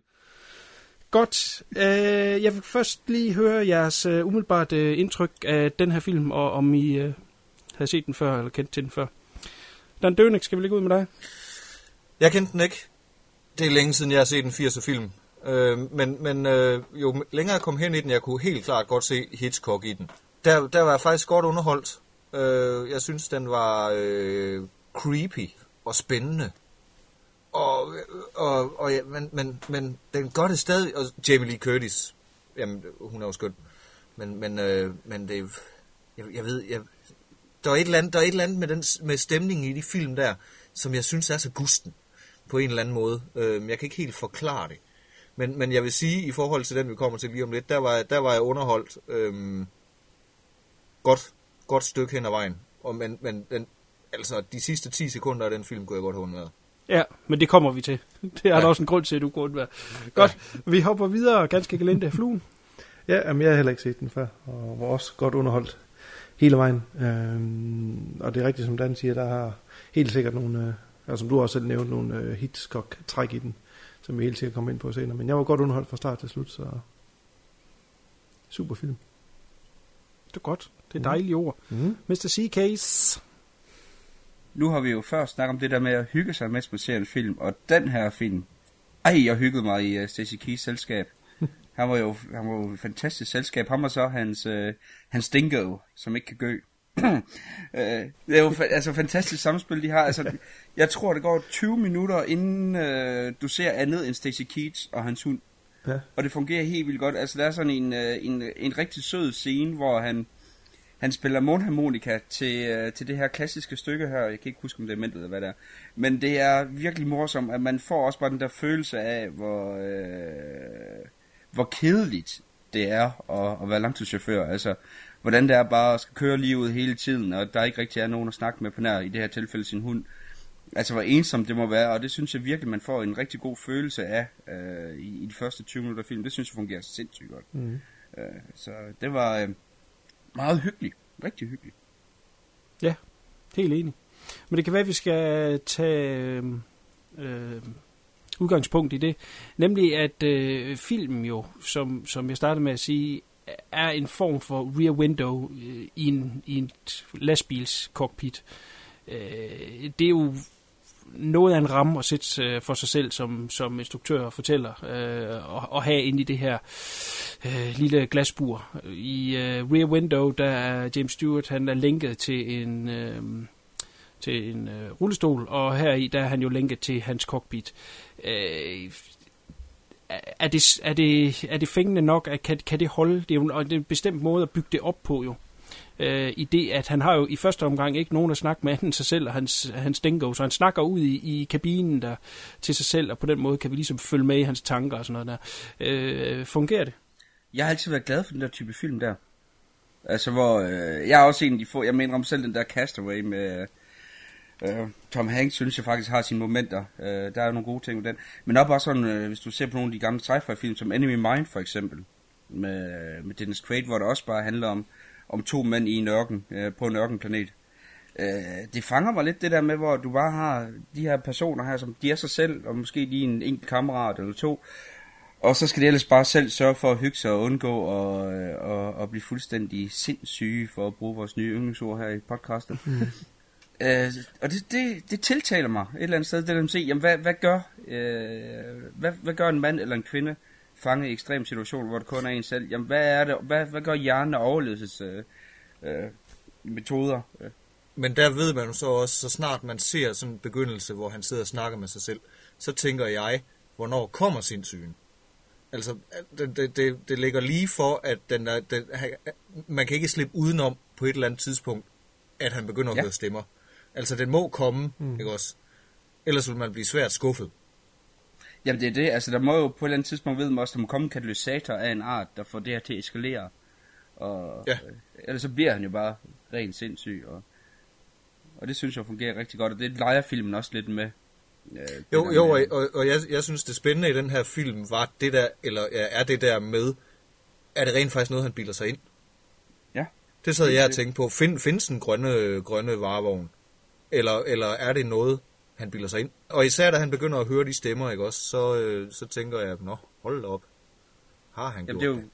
Godt. Øh, jeg vil først lige høre jeres øh, umiddelbart øh, indtryk af den her film, og om I øh, havde set den før, eller kendt til den før. Dan Dønik, skal vi ligge ud med dig? Jeg kendte den ikke. Det er længe siden, jeg har set en 80'er film. Øh, men men øh, jo længere jeg kom hen i den, jeg kunne helt klart godt se Hitchcock i den. Der, der var jeg faktisk godt underholdt. Øh, jeg synes, den var øh, creepy og spændende. Og, og, og ja, men, men, men den gør det stadig. Og Jamie Lee Curtis, jamen, hun er jo skøn. Men, men, øh, men det, jeg, jeg ved, jeg, der er et eller andet, der er et eller andet med, den, med stemningen i de film der, som jeg synes er så gusten på en eller anden måde. Øh, jeg kan ikke helt forklare det. Men, men jeg vil sige, i forhold til den, vi kommer til lige om lidt, der var, der var jeg underholdt øh, godt, godt stykke hen ad vejen. Og, men, men den, altså, de sidste 10 sekunder af den film kunne jeg godt have undværet. Ja, men det kommer vi til. Det er ja. der også en grund til, at du kunne være. Godt, vi hopper videre. Ganske gelente fluen. Ja, jamen, jeg har heller ikke set den før, og var også godt underholdt hele vejen. Øhm, og det er rigtigt, som Dan siger, der har helt sikkert nogle, øh, altså, som du også selv nævnte, nogle øh, Hitchcock-træk i den, som vi helt sikkert kommer ind på senere. Men jeg var godt underholdt fra start til slut, så super film. Det er godt. Det er dejlige ord. Mm. Mr. C-Case. Nu har vi jo før snakket om det der med at hygge sig, mens man ser en film, og den her film, ej, jeg hyggede mig i uh, Stacey Keys selskab. Han var jo, han var jo et fantastisk selskab. Han var så hans, uh, hans dingo, som ikke kan gø. uh, det er jo fa- altså fantastisk samspil, de har. Altså, jeg tror, det går 20 minutter, inden uh, du ser andet end Stacey Keats og hans hund. Ja. Og det fungerer helt vildt godt. Altså, der er sådan en, øh, en, en rigtig sød scene, hvor han, han spiller mundharmonika til, øh, til det her klassiske stykke her. Jeg kan ikke huske, om det er mentet eller hvad det er. Men det er virkelig morsomt, at man får også bare den der følelse af, hvor, øh, hvor kedeligt det er at, at være langtidschauffør. Altså, hvordan det er bare at skal køre livet hele tiden, og der ikke rigtig er nogen at snakke med på nær, i det her tilfælde sin hund. Altså, hvor ensomt det må være, og det synes jeg virkelig, man får en rigtig god følelse af øh, i, i de første 20 minutter af film. Det synes jeg fungerer sindssygt godt. Mm. Øh, så det var øh, meget hyggeligt. Rigtig hyggeligt. Ja, helt enig. Men det kan være, at vi skal tage øh, øh udgangspunkt i det. Nemlig, at øh, filmen jo, som, som jeg startede med at sige, er en form for rear window øh, i, en, i en lastbils cockpit. Øh, det er jo noget af en ramme at sætte øh, for sig selv som, som instruktør fortæller, øh, og, og have ind i det her øh, lille glasbur. I øh, Rear Window, der er James Stewart, han er lænket til en... Øh, til en øh, rullestol, og her i der er han jo lænket til hans cockpit. Øh, er, det, er, det, er det fængende nok? At kan, kan det holde? Det er jo en, det er en bestemt måde at bygge det op på jo. Øh, I det, at han har jo i første omgang ikke nogen at snakke med end sig selv og hans, hans dingo, så han snakker ud i, i kabinen der til sig selv, og på den måde kan vi ligesom følge med i hans tanker og sådan noget der. Øh, fungerer det? Jeg har altid været glad for den der type film der. Altså, hvor... Øh, jeg er også en af de få... Jeg mener om selv den der Castaway med... Øh, Tom Hanks synes jeg faktisk har sine momenter. Øh, der er jo nogle gode ting med den. Men op også sådan, øh, hvis du ser på nogle af de gamle sci-fi film, som Enemy Mine for eksempel, med, med Dennis Quaid, hvor det også bare handler om, om to mænd i en ørken, øh, på en ørkenplanet. Øh, det fanger mig lidt det der med, hvor du bare har de her personer her, som de er sig selv, og måske lige en enkelt kammerat eller to, og så skal de ellers bare selv sørge for at hygge sig og undgå at, øh, og, og blive fuldstændig sindssyge, for at bruge vores nye yndlingsord her i podcastet. Mm. Øh, og det, det, det tiltaler mig et eller andet sted, det der at se, jamen, hvad, hvad, gør, øh, hvad, hvad gør en mand eller en kvinde fanget i ekstrem situation, hvor det kun er en selv? Jamen, hvad, er det, hvad, hvad gør hjernen og overlevelses øh, øh, metoder? Øh. Men der ved man jo så også, så snart man ser sådan en begyndelse, hvor han sidder og snakker med sig selv, så tænker jeg, hvornår kommer sindssygen? Altså, det, det, det, det ligger lige for, at den er, den, man kan ikke slippe udenom på et eller andet tidspunkt, at han begynder at ja. høre stemmer. Altså, den må komme, mm. ikke også? Ellers vil man blive svært skuffet. Jamen, det er det. Altså, der må jo på et eller andet tidspunkt, ved man også, der må komme en katalysator af en art, der får det her til at eskalere. Og, ja. øh, ellers så bliver han jo bare rent sindssyg. Og, og det synes jeg fungerer rigtig godt, og det leger filmen også lidt med. Øh, jo, jo, med. og, og jeg, jeg synes, det spændende i den her film var det der, eller ja, er det der med, er det rent faktisk noget, han bilder sig ind? Ja. Det sad jeg og tænkte på. Find, findes en grønne, grønne varevogn? Eller, eller er det noget, han bilder sig ind? Og især da han begynder at høre de stemmer, ikke også, så, øh, så tænker jeg, nå, hold op. Har han Jamen, gjort det? Er jo,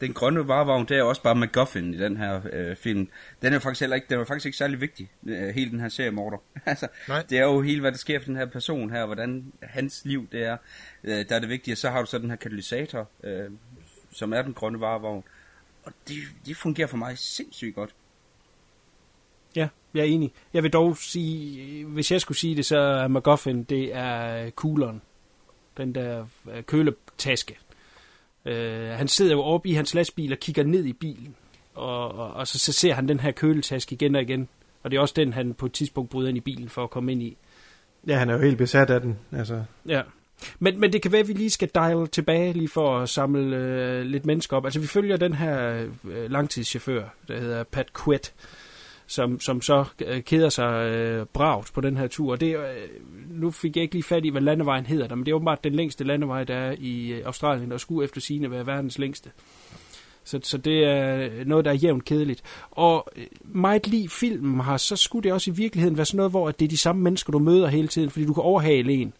den grønne varevogn, det er også bare MacGuffin i den her øh, film. Den er faktisk heller ikke, den er faktisk ikke særlig vigtig, øh, hele den her serie morder. altså, Nej. det er jo hele, hvad der sker for den her person her, hvordan hans liv det er, øh, der er det vigtige. Så har du så den her katalysator, øh, som er den grønne varevogn. Og det, de fungerer for mig sindssygt godt. Ja, jeg er enig. Jeg vil dog sige, hvis jeg skulle sige det, så er MacGuffin, det er kugleren. Den der øh, køletaske. Uh, han sidder jo oppe i hans lastbil og kigger ned i bilen. Og, og, og så, så ser han den her køletaske igen og igen. Og det er også den, han på et tidspunkt bryder ind i bilen for at komme ind i. Ja, han er jo helt besat af den. Altså. Ja. Men, men det kan være, at vi lige skal dial tilbage lige for at samle øh, lidt mennesker op. Altså vi følger den her øh, langtidschauffør, der hedder Pat Quett, som, som så øh, keder sig øh, bragt på den her tur. Og det, øh, nu fik jeg ikke lige fat i, hvad landevejen hedder der, men det er åbenbart den længste landevej, der er i øh, Australien, og skulle efter sine være verdens længste. Så, så det er øh, noget, der er jævnt kedeligt. Og meget lige filmen har, så skulle det også i virkeligheden være sådan noget, hvor det er de samme mennesker, du møder hele tiden, fordi du kan overhale en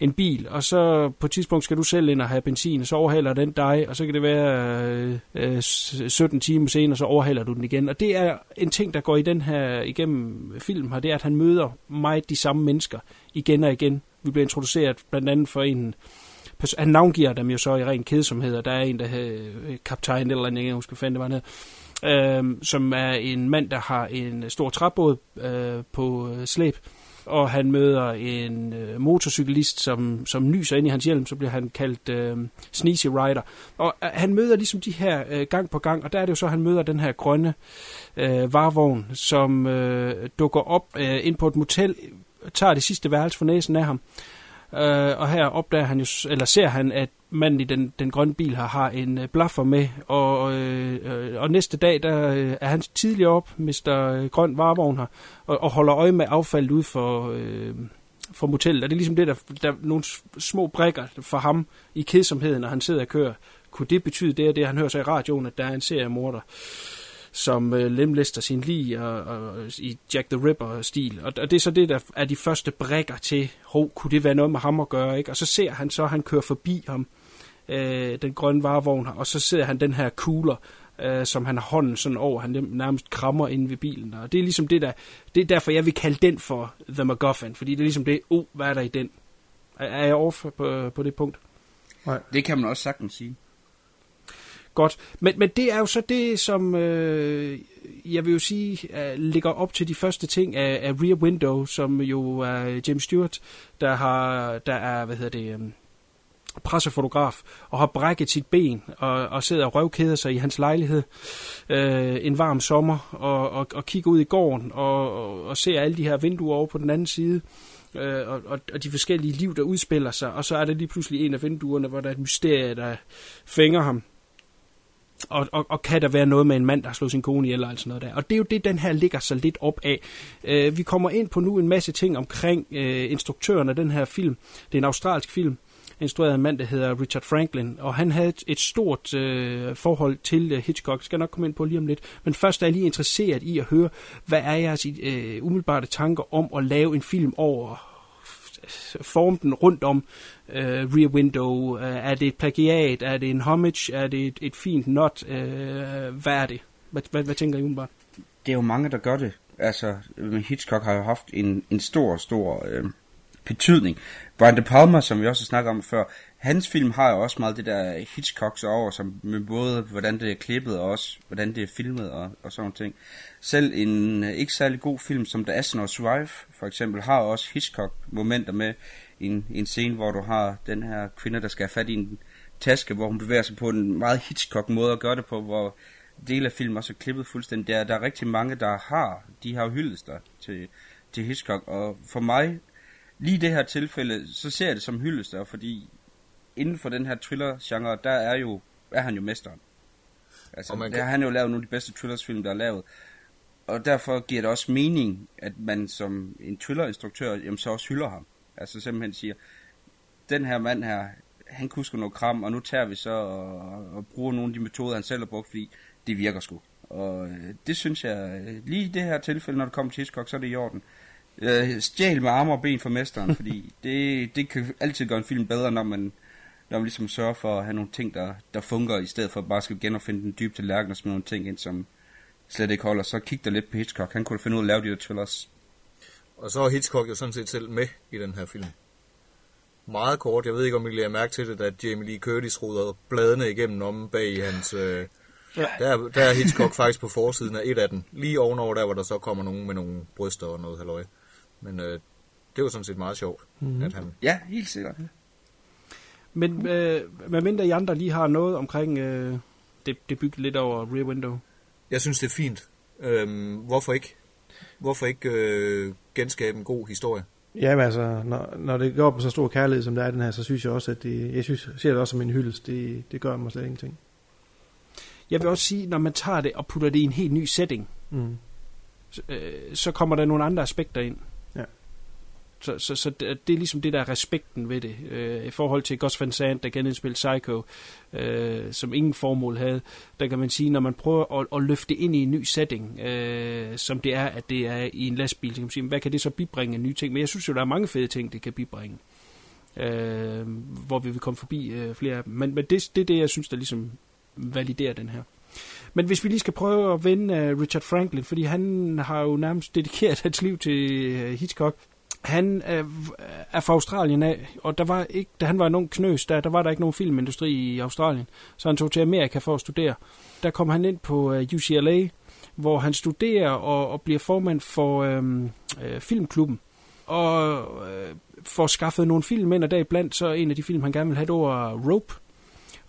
en bil, og så på et tidspunkt skal du selv ind og have benzin, og så overhaler den dig, og så kan det være øh, øh 17 timer senere, så overhaler du den igen. Og det er en ting, der går i den her igennem film her, det er, at han møder mig de samme mennesker igen og igen. Vi bliver introduceret blandt andet for en han navngiver dem jo så i ren kedsomhed, og der er en, der hedder øh, kaptajn eller andet, jeg husker fandt det var ned, øh, som er en mand, der har en stor træbåd øh, på øh, slæb, og han møder en øh, motorcyklist, som, som nyser ind i hans hjelm, så bliver han kaldt øh, Sneezy Rider. Og øh, han møder ligesom de her øh, gang på gang, og der er det jo så, at han møder den her grønne øh, varevogn, som øh, dukker op øh, ind på et motel, tager det sidste værelse for næsen af ham, Øh, og her opdager han jo, eller ser han, at manden i den, den grønne bil her har en øh, blaffer med, og, øh, øh og næste dag, der øh, er han tidligere op, Mr. Øh, grøn Varevogn her, og, og holder øje med affaldet ud for, øh, for motellet. Og det er ligesom det, der, der er nogle små brækker for ham i kedsomheden, når han sidder og kører. Kunne det betyde det, og det han hører sig i radioen, at der er en serie morder? som øh, lemlæster sin lig og, og, i Jack the Ripper-stil. Og, og det er så det, der er de første brækker til, hov, kunne det være noget med ham at gøre, ikke? Og så ser han så, at han kører forbi ham, øh, den grønne varevogn her, og så ser han den her kugler, øh, som han har hånden sådan over, han nærmest krammer inde ved bilen. Og det er ligesom det der, det er derfor, jeg vil kalde den for The MacGuffin, fordi det er ligesom det, oh, hvad er der i den? Er, er jeg off på, på det punkt? Nej. Det kan man også sagtens sige. Godt, men, men det er jo så det, som øh, jeg vil jo sige, uh, ligger op til de første ting af, af Rear Window, som jo er James Stewart, der har, der er, hvad hedder det, um, pressefotograf, og har brækket sit ben, og, og sidder og røvkeder sig i hans lejlighed øh, en varm sommer, og, og, og kigger ud i gården, og, og, og ser alle de her vinduer over på den anden side, øh, og, og, og de forskellige liv, der udspiller sig, og så er der lige pludselig en af vinduerne, hvor der er et mysterie, der fænger ham og, og, og kan der være noget med en mand, der har slået sin kone ihjel eller sådan noget der. Og det er jo det, den her ligger så lidt op af. Øh, vi kommer ind på nu en masse ting omkring øh, instruktøren af den her film. Det er en australsk film, instrueret af en mand, der hedder Richard Franklin, og han havde et, et stort øh, forhold til øh, Hitchcock. Det skal jeg nok komme ind på lige om lidt. Men først er jeg lige interesseret i at høre, hvad er jeres øh, umiddelbare tanker om at lave en film over øh, forme den rundt om uh, Rear Window? Uh, er det et plagiat? Er det en homage? Er det et, et fint not? Uh, hvad er det? Hvad, hvad, hvad tænker I umiddelbart? Det er jo mange, der gør det. Altså, Hitchcock har jo haft en, en stor, stor øh, betydning. Brian De Palma, som vi også snakker om før, hans film har jo også meget det der Hitchcocks over, som med både hvordan det er klippet og også hvordan det er filmet og, og sådan ting. Selv en øh, ikke særlig god film som The Astronaut's Wife, for eksempel, har også Hitchcock-momenter med en, en scene, hvor du har den her kvinde, der skal have fat i en taske, hvor hun bevæger sig på en meget Hitchcock-måde at gøre det på, hvor dele af filmen også er klippet fuldstændig. Der, der er rigtig mange, der har, de har hyldester til, til Hitchcock, og for mig, lige i det her tilfælde, så ser jeg det som hyldester, fordi inden for den her thriller-genre, der er jo er han jo mesteren. Altså, og man kan... der har han jo lavet nogle af de bedste thrillers-film, der er lavet og derfor giver det også mening, at man som en thriller-instruktør, jamen så også hylder ham. Altså simpelthen siger, den her mand her, han kunne sgu noget kram, og nu tager vi så og, og bruger nogle af de metoder, han selv har brugt, fordi det virker sgu. Og øh, det synes jeg, øh, lige i det her tilfælde, når det kommer til Hitchcock, så er det i orden. Øh, stjæl med arme og ben for mesteren, fordi det, det kan altid gøre en film bedre, når man, når man ligesom sørger for at have nogle ting, der, der fungerer, i stedet for at bare skal genopfinde den dybe tallerken og smide nogle ting ind, som, slet ikke holder, så kig der lidt på Hitchcock. Han kunne finde ud af at lave de her thrillers. Og så er Hitchcock jo sådan set selv med i den her film. Meget kort, jeg ved ikke om I lige har mærke til det, at Jamie Lee Curtis ruder bladene igennem om bag hans... Øh, ja. der, der er Hitchcock faktisk på forsiden af et af dem. Lige ovenover der, hvor der så kommer nogen med nogle bryster og noget halløj. Men øh, det var sådan set meget sjovt, mm-hmm. at han... Ja, helt sikkert. Men øh, hvad mindre I andre lige har noget omkring øh, det, det bygget lidt over Rear Window? Jeg synes, det er fint. Øhm, hvorfor ikke? Hvorfor ikke øh, genskabe en god historie? Ja, men altså, når, når det går på så stor kærlighed, som det er den her, så synes jeg også, at det, jeg synes, ser det også som en hyldest. Det, det gør mig slet ingenting. Jeg vil også sige, når man tager det og putter det i en helt ny setting, mm. øh, så kommer der nogle andre aspekter ind. Så, så, så det, det er ligesom det der er respekten ved det. Øh, I forhold til Gus Van Sant, der genindspillede Psycho, øh, som ingen formål havde, der kan man sige, når man prøver at, at løfte ind i en ny setting, øh, som det er, at det er i en lastbil, så kan man sige, hvad kan det så bibringe nye ting? Men jeg synes jo, der er mange fede ting, det kan bibringe. Øh, hvor vi vil komme forbi øh, flere af dem. Men, men det, det er det, jeg synes, der ligesom validerer den her. Men hvis vi lige skal prøve at vende uh, Richard Franklin, fordi han har jo nærmest dedikeret hans liv til uh, Hitchcock. Han øh, er fra Australien af, og der var ikke, da han var en ung knøs, der, der var der ikke nogen filmindustri i Australien, så han tog til Amerika for at studere. Der kom han ind på øh, UCLA, hvor han studerer og, og bliver formand for øh, øh, filmklubben. Og øh, får skaffet nogle film ind, og deriblandt så en af de film, han gerne vil have, det var Rope.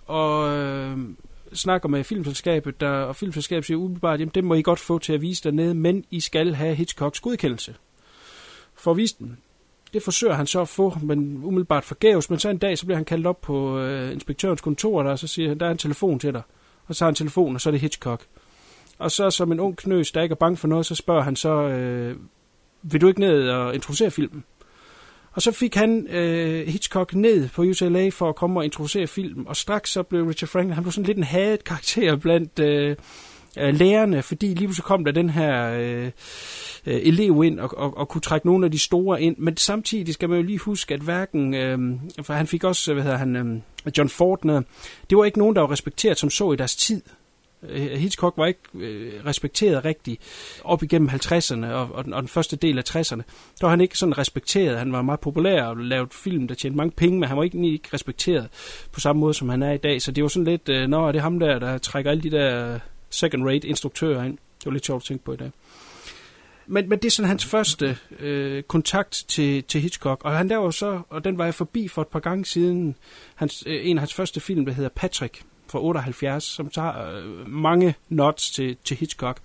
Og øh, snakker med filmselskabet, der, og filmselskabet siger umiddelbart, jamen det må I godt få til at vise dernede, men I skal have Hitchcocks godkendelse for at vise den. Det forsøger han så at få, men umiddelbart forgæves, men så en dag, så bliver han kaldt op på øh, inspektørens kontor, der, og så siger han, der er en telefon til dig. Og så har han telefon, og så er det Hitchcock. Og så som en ung knøs, der ikke er bange for noget, så spørger han så, øh, vil du ikke ned og introducere filmen? Og så fik han øh, Hitchcock ned på UCLA for at komme og introducere filmen, og straks så blev Richard Franklin, han blev sådan lidt en hadet karakter blandt øh, øh, lærerne, fordi lige pludselig kom der den her øh, øh, elev ind og, og, og kunne trække nogle af de store ind, men samtidig skal man jo lige huske, at hverken, øh, for han fik også, hvad hedder han, øh, John Fortner, det var ikke nogen, der var respekteret som så i deres tid. Øh, Hitchcock var ikke øh, respekteret rigtigt op igennem 50'erne og, og, den, og den første del af 60'erne. Der var han ikke sådan respekteret. Han var meget populær og lavede film, der tjente mange penge, men han var ikke, ikke respekteret på samme måde, som han er i dag. Så det var sådan lidt, øh, nå, er det ham der, der trækker alle de der second-rate instruktører ind. Det var lidt sjovt at tænke på i dag. Men, men det er sådan hans første øh, kontakt til, til Hitchcock, og han der var så, og den var jeg forbi for et par gange siden, hans, øh, en af hans første film, der hedder Patrick, fra 78, som tager øh, mange nods til, til Hitchcock.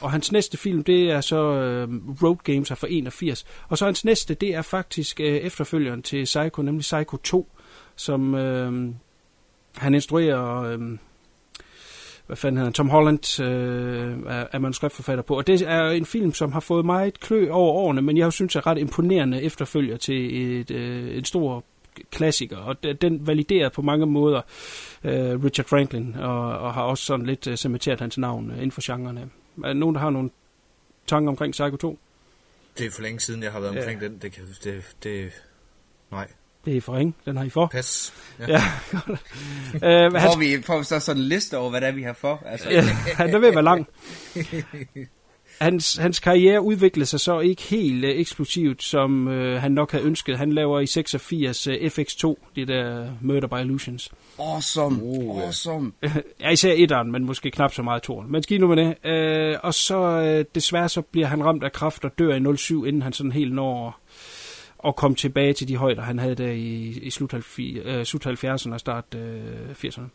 Og hans næste film, det er så øh, Road Games fra 81. Og så hans næste, det er faktisk øh, efterfølgeren til Psycho, nemlig Psycho 2, som øh, han instruerer... Øh, hvad fanden hedder han, Tom Holland øh, er, er manuskriptforfatter på. Og det er en film, som har fået meget klø over årene, men jeg synes er ret imponerende efterfølger til et, øh, en stor klassiker, og den validerer på mange måder øh, Richard Franklin, og, og har også sådan lidt øh, cementeret hans navn øh, inden for genrerne. Er der nogen, der har nogle tanker omkring Psycho 2? Det er for længe siden, jeg har været omkring ja. den. Det, det, det, nej. Det er for ring. Den har I for. Pas. Ja, ja godt. øh, får, vi, får vi så sådan en liste over, hvad det er, vi har for? Altså. ja, den vil være lang. hans, hans karriere udviklede sig så ikke helt uh, eksplosivt, som uh, han nok havde ønsket. Han laver i 86 uh, FX2, det der Murder by Illusions. Awesome, uh, awesome. ja, især etteren, men måske knap så meget toren. Men skidt nu med det. Uh, og så uh, desværre så bliver han ramt af kraft og dør i 07, inden han sådan helt når og komme tilbage til de højder, han havde der i, i slut, 70'erne øh, og start øh, 80'erne.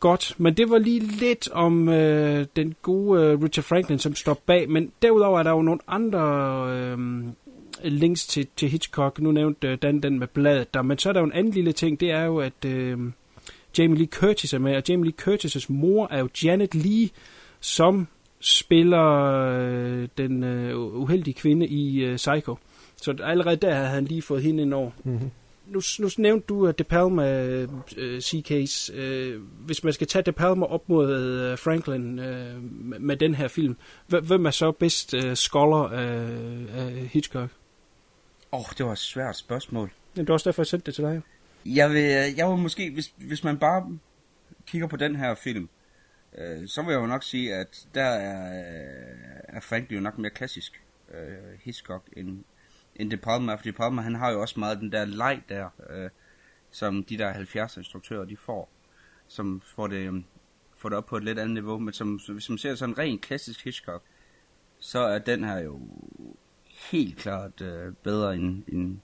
Godt, men det var lige lidt om øh, den gode øh, Richard Franklin, som står bag. Men derudover er der jo nogle andre øh, links til, til Hitchcock. Nu nævnte øh, Dan den med bladet der. Men så er der jo en anden lille ting, det er jo, at øh, Jamie Lee Curtis er med. Og Jamie Lee Curtis' mor er jo Janet Lee, som spiller øh, den øh, uheldige kvinde i øh, Psycho. Så allerede der havde han lige fået hende ind over. Mm-hmm nu, nu nævnte du uh, De Palma uh, C-Case. Uh, hvis man skal tage De Palma op mod uh, Franklin uh, med den her film, hvem er så bedst uh, scholar af, af Hitchcock? Åh, oh, det var et svært spørgsmål. Men det var også derfor, jeg sendte det til dig. Jeg vil, jeg vil måske, hvis, hvis man bare kigger på den her film, øh, så vil jeg jo nok sige, at der er, er Franklin jo nok mere klassisk øh, Hitchcock end, end De Palma, for De Palma, han har jo også meget den der leg der, øh, som de der 70 instruktører, de får, som får det, øh, får det op på et lidt andet niveau, men som, hvis man ser sådan ren klassisk Hitchcock, så er den her jo helt klart øh, bedre end, end,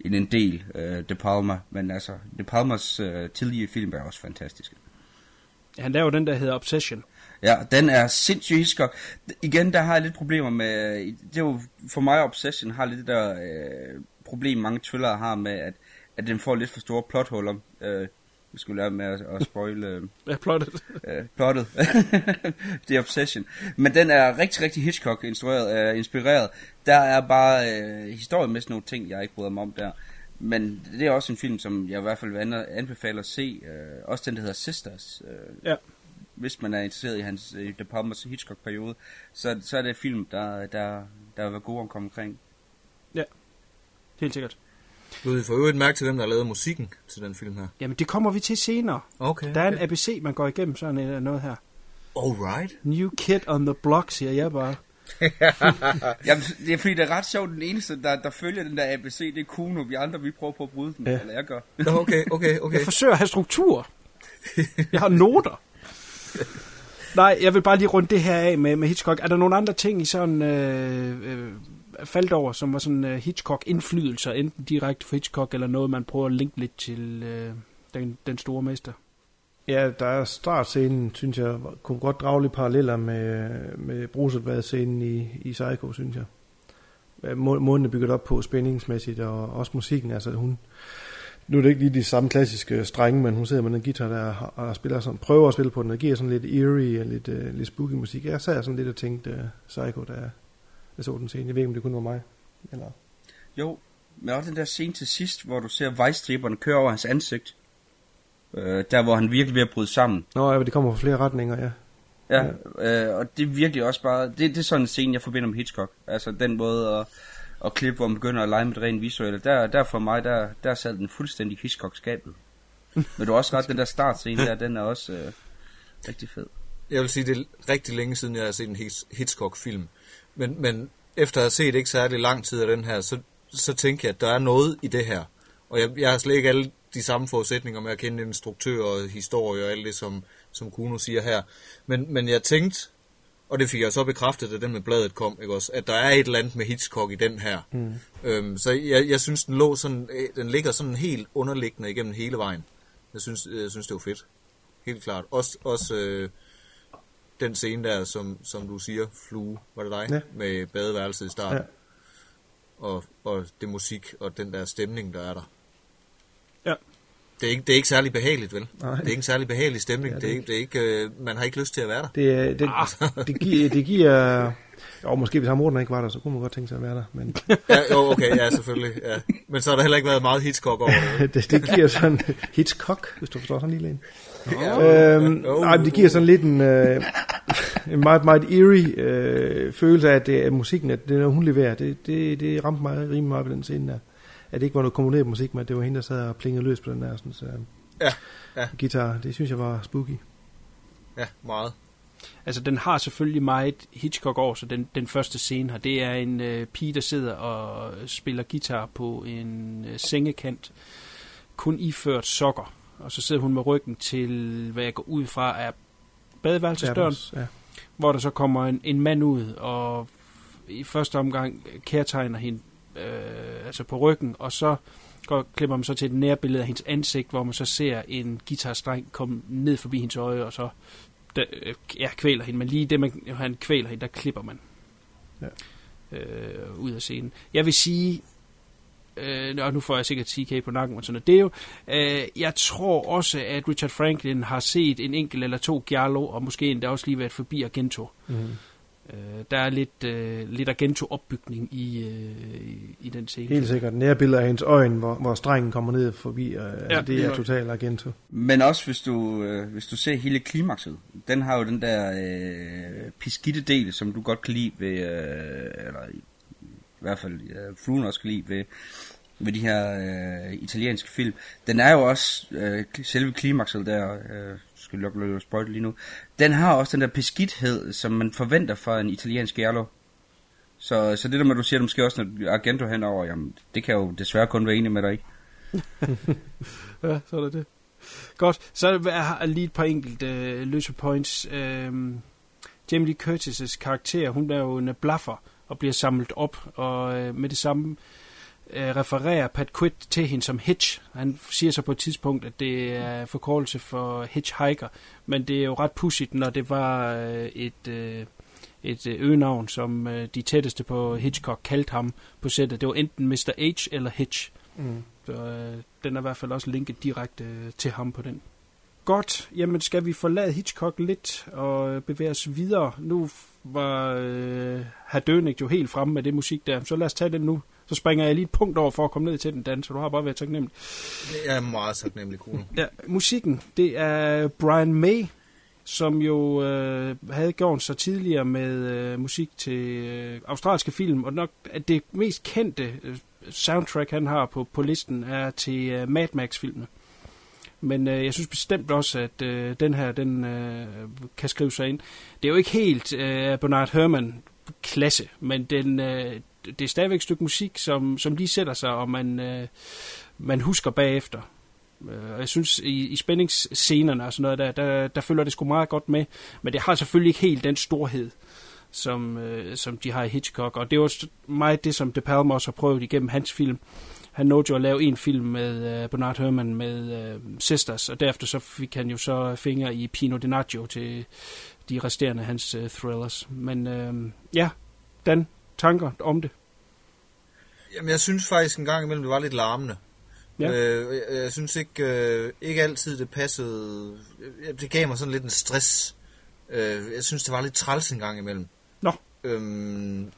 end en del øh, De Palma, men altså, De Palmas øh, tidlige film er også fantastiske. Han laver den, der hedder Obsession. Ja, den er sindssygt Hitchcock. Igen, der har jeg lidt problemer med... Det er jo, for mig, Obsession har lidt det der øh, problem, mange thrillere har med, at, at den får lidt for store plothuller. Øh, Vi skulle lære med at, at spoil... Øh, ja, plottet. øh, plottet. The Obsession. Men den er rigtig, rigtig Hitchcock-instrueret, øh, inspireret. Der er bare øh, historiemæssigt nogle ting, jeg ikke bryder mig om der. Men det er også en film, som jeg i hvert fald vil an- anbefale at se. Øh, også den, der hedder Sisters. Øh, Ja. Hvis man er interesseret i hans øh, De Palmas Hitchcock-periode, så, så er det film, der, der, der vil være god at komme omkring. Ja, helt sikkert. Du vil for øvrigt mærke til dem, der har lavet musikken til den film her. Jamen, det kommer vi til senere. Okay, Der er en. ABC, man går igennem sådan øh, noget her. Alright. New kid on the block, siger jeg bare. Jamen, det er fordi, det er ret sjovt. Den eneste, der, der følger den der ABC, det er Kuno. Vi andre, vi prøver på at bryde den. Ja. Ja. Eller jeg gør. Nå, okay, okay, okay. Jeg forsøger at have struktur. Jeg har noter. Nej, jeg vil bare lige runde det her af med, med Hitchcock. Er der nogle andre ting, I sådan øh, øh, faldt over, som var sådan øh, Hitchcock-indflydelser, enten direkte for Hitchcock, eller noget, man prøver at linke lidt til øh, den, den store mester? Ja, der er startscenen, synes jeg, kunne godt drage lidt paralleller med, med Bruselbad-scenen i, i Psycho, synes jeg. Øh, må- Måden er bygget op på spændingsmæssigt, og også musikken, altså hun... Nu er det ikke lige de samme klassiske strenge, men hun sidder med en guitar der og spiller sådan, prøver at spille på den, og giver sådan lidt eerie og lidt, uh, lidt spooky musik. Jeg sad sådan lidt og tænkte uh, Psycho, da jeg så den scene. Jeg ved ikke, om det kun var mig. Eller... Jo, men også den der scene til sidst, hvor du ser vejstriberne køre over hans ansigt. Øh, der, hvor han virkelig ved at bryde sammen. Nå, ja, det kommer fra flere retninger, ja. Ja, øh, og det er virkelig også bare, det, det er sådan en scene, jeg forbinder med Hitchcock. Altså den måde at, og klip, hvor man begynder at lege med det rent visuelle. Der, der for mig, der, der sad den fuldstændig Hitchcock-skabet. Men du har også ret, den der startscene der, den er også øh, rigtig fed. Jeg vil sige, det er rigtig længe siden, jeg har set en Hitchcock-film. Men, men efter at have set ikke særlig lang tid af den her, så, så tænker jeg, at der er noget i det her. Og jeg, jeg har slet ikke alle de samme forudsætninger med at kende instruktør og historie og alt det, som, som Kuno siger her. Men, men jeg tænkte, og det fik jeg så bekræftet, da den med bladet kom, ikke også, at der er et eller andet med Hitchcock i den her. Mm. Øhm, så jeg, jeg synes, den, lå sådan, øh, den ligger sådan helt underliggende igennem hele vejen. Jeg synes, jeg synes det var fedt. Helt klart. Også, også øh, den scene der, som, som du siger, Flue, var det dig? Ja. Med badeværelset i starten. Ja. Og, og det musik og den der stemning, der er der. Det er ikke, det er ikke særlig behageligt, vel? Nej. Det er ikke en særlig behagelig stemning. Ja, det, det er ikke, det er ikke, øh, man har ikke lyst til at være der. Det, er- det, Ah. det, giver, det giver... Jo, måske hvis Morten ikke var der, så kunne man godt tænke sig at være der. Men ja, jo, okay, ja, selvfølgelig. Ja. Men så har der heller ikke været meget Hitchcock over det. det, det giver sådan Hitchcock, hvis du forstår sådan lille en. Ja. Øhm, nej, men det giver sådan lidt en, øh, en meget, meget eerie øh, følelse af, at det er musikken, at det er noget, hun leverer. Det, det, det ramte mig rimelig meget på den scene der. At det ikke var noget komponeret musik, men at det var hende, der sad og plingede løs på den der sådan, så, Ja, ja, guitar. Det synes jeg var spooky. ja, meget. Altså, den har selvfølgelig meget Hitchcock over, så den, den første scene her, det er en øh, pige, der sidder og spiller guitar på en øh, sengekant, kun iført sokker. Og så sidder hun med ryggen til, hvad jeg går ud fra, er badeværelsesdøren, Ja. hvor der så kommer en, en mand ud, og i første omgang kærtegner hende øh, altså på ryggen, og så går, klipper man så til et nærbillede af hendes ansigt, hvor man så ser en guitarstreng komme ned forbi hendes øje, og så der, øh, ja, kvæler hende. Men lige det, man, han kvæler hende, der klipper man Ja. øh, ud af scenen. Jeg vil sige, øh, og nu får jeg sikkert TK på nakken og sådan noget, det er jo, øh, jeg tror også, at Richard Franklin har set en enkelt eller to Giallo, og måske endda også lige været forbi Argento. Mm. Øh, der er lidt, øh, lidt Argento-opbygning i, øh, i, i den scene. Helt sikkert. Nærbilleder af hendes øjne, hvor, hvor strengen kommer ned forbi. Øh, ja, altså, det det er totalt Argento. Men også hvis du, øh, hvis du ser hele klimakset, den har jo den der øh, piskitte del, som du godt kan lide ved, øh, eller i, i hvert fald øh, fruen også kan lide ved, ved de her øh, italienske film. Den er jo også, øh, selve klimakset der, øh, skal lukke nok løbe lige nu, den har også den der beskidthed, som man forventer fra en italiensk giallo. Så, så det der med, at du siger, det måske også når Argento henover, jamen, det kan jeg jo desværre kun være enig med dig ikke? Ja, så er det det. Godt, så har der lige et par enkelte øh, løse points. Øhm, Jamie Lee Curtis' karakter, hun er jo en blaffer og bliver samlet op, og øh, med det samme øh, refererer Pat Quid til hende som Hitch. Han siger så på et tidspunkt, at det er forkortelse for hitchhiker, men det er jo ret pudsigt, når det var øh, et... Øh, et øh, øgenavn, som øh, de tætteste på Hitchcock kaldte ham på sættet. Det var enten Mr. H eller Hitch. Mm. og øh, den er i hvert fald også linket direkte øh, til ham på den. Godt, jamen skal vi forlade Hitchcock lidt og øh, bevæge os videre. Nu var øh, herr Dønig jo helt fremme med det musik der, så lad os tage den nu. Så springer jeg lige et punkt over for at komme ned til den dans, så du har bare været taknemmelig. Jeg er meget taknemmelig, Kuno. Ja, musikken, det er Brian May, som jo øh, havde gjort sig tidligere med øh, musik til øh, australske film, og nok at det mest kendte øh, soundtrack, han har på, på listen, er til øh, Mad Max-filmene. Men øh, jeg synes bestemt også, at øh, den her, den øh, kan skrive sig ind. Det er jo ikke helt øh, Bernard Herrmann klasse, men den, øh, det er stadigvæk et stykke musik, som, som lige sætter sig, og man, øh, man husker bagefter. Øh, og jeg synes, i, i spændingsscenerne og sådan noget, der, der, der følger det sgu meget godt med. Men det har selvfølgelig ikke helt den storhed, som, øh, som de har i Hitchcock. Og det er også meget det, som De Palma også har prøvet igennem hans film. Han nåede jo at lave en film med øh, Bernard Herrmann med øh, Sisters, og derefter så fik han jo så fingre i Pino Donaggio til de resterende hans øh, thrillers. Men øh, ja, Dan, tanker om det? Jamen, jeg synes faktisk en gang imellem, det var lidt larmende. Ja. Øh, jeg, jeg synes ikke, øh, ikke altid, det passede. Det gav mig sådan lidt en stress. Øh, jeg synes, det var lidt træls en gang imellem. Nå. Øhm,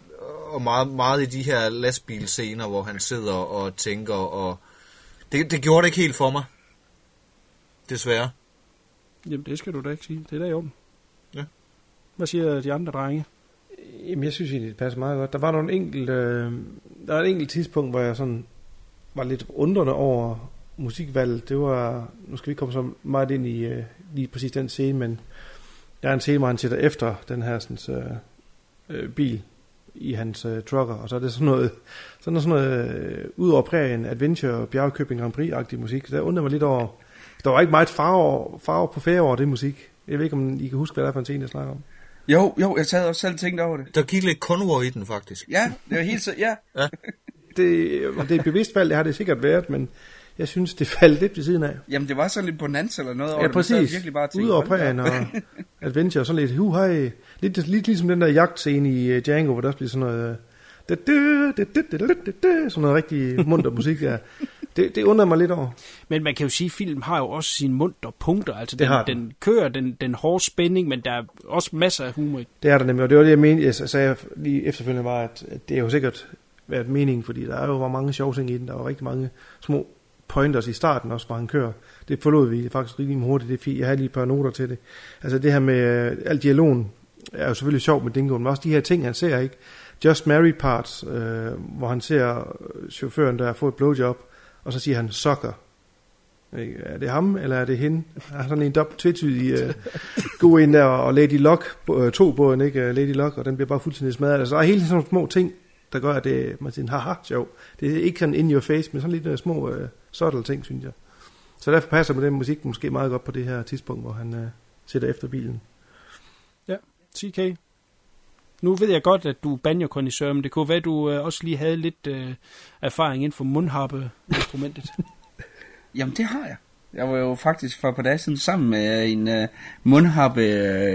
og meget, meget i de her lastbilscener, hvor han sidder og tænker, og det, det gjorde det ikke helt for mig. Desværre. Jamen, det skal du da ikke sige. Det er da i orden. Ja. Hvad siger de andre drenge? Jamen, jeg synes egentlig, det passer meget godt. Der var nogle enkelt, øh, der var et enkelt tidspunkt, hvor jeg sådan var lidt undrende over musikvalget. Det var, nu skal vi ikke komme så meget ind i øh, lige præcis den scene, men der er en scene, hvor han sætter efter den her sådan, øh, bil i hans øh, trucker, og så er det sådan noget, sådan noget, sådan noget øh, ud over prærien, adventure, bjergkøbing Grand Prix-agtig musik. Der undrer mig lidt over, der var ikke meget farve, farve på færre over det musik. Jeg ved ikke, om I kan huske, hvad det er for en scene, jeg snakker om. Jo, jo, jeg sad også selv tænkt over det. Der gik lidt konvor i den, faktisk. Ja, det var helt så, ja. ja. det, om det er et bevidst valg, det har det sikkert været, men jeg synes, det faldt lidt ved siden af. Jamen, det var sådan lidt bonanza eller noget over ja, præcis. Det, virkelig bare tænkt, Udover prærien og adventure, sådan lidt, hu hej. Lidt, lidt ligesom den der jagtscene i uh, Django, hvor der også bliver sådan noget... Da, da, da, da, da, da, da, sådan noget rigtig munter musik der. Det, det undrer mig lidt over. Men man kan jo sige, at film har jo også sine munter punkter. Altså, den, har den. den kører den, den hårde spænding, men der er også masser af humor i. Det er der nemlig, og det var det, jeg mente, jeg sagde lige efterfølgende, var, at, at det er jo sikkert været meningen, fordi der er jo mange sjove ting i den. Der var rigtig mange små pointers i starten også, hvor han kører. Det forlod vi faktisk rigtig hurtigt. Det er fint. Jeg har lige et par noter til det. Altså det her med øh, al dialogen er jo selvfølgelig sjov med Dingo, men også de her ting, han ser, ikke? Just Married Parts, øh, hvor han ser øh, chaufføren der få et blowjob, og så siger han, sucker. Er det ham, eller er det hende? Han har sådan en dobbelt tvetydig uh, god en der, og Lady Luck, øh, uh, to båden, ikke? Øh, Lady Luck, og den bliver bare fuldstændig smadret. Altså, der er hele sådan nogle små ting, der gør, at det man siger, haha, sjov. Det er ikke sådan in your face, men sådan lidt uh, små uh, subtle ting, synes jeg. Så derfor passer med den musik måske meget godt på det her tidspunkt, hvor han uh, sætter efter bilen. Ja, CK. Nu ved jeg godt, at du er banjo men det kunne være, at du øh, også lige havde lidt øh, erfaring inden for mundharpe-instrumentet. Jamen, det har jeg. Jeg var jo faktisk for et par dage siden sammen med en uh, mundharpe,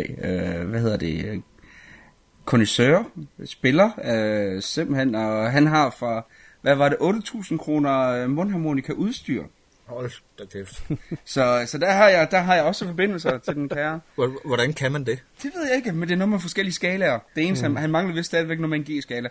uh, hvad hedder det, kondisør, spiller, uh, simpelthen, og han har for, hvad var det, 8.000 kroner øh, mundharmonika udstyr. Hold da kæft. Så, så der, har jeg, der har jeg også forbindelser til den kære. Hvor- Hvordan kan man det? Det ved jeg ikke, men det er noget med forskellige skalaer. Det eneste, Mm. han, han mangler vist stadigvæk noget med en G-skala.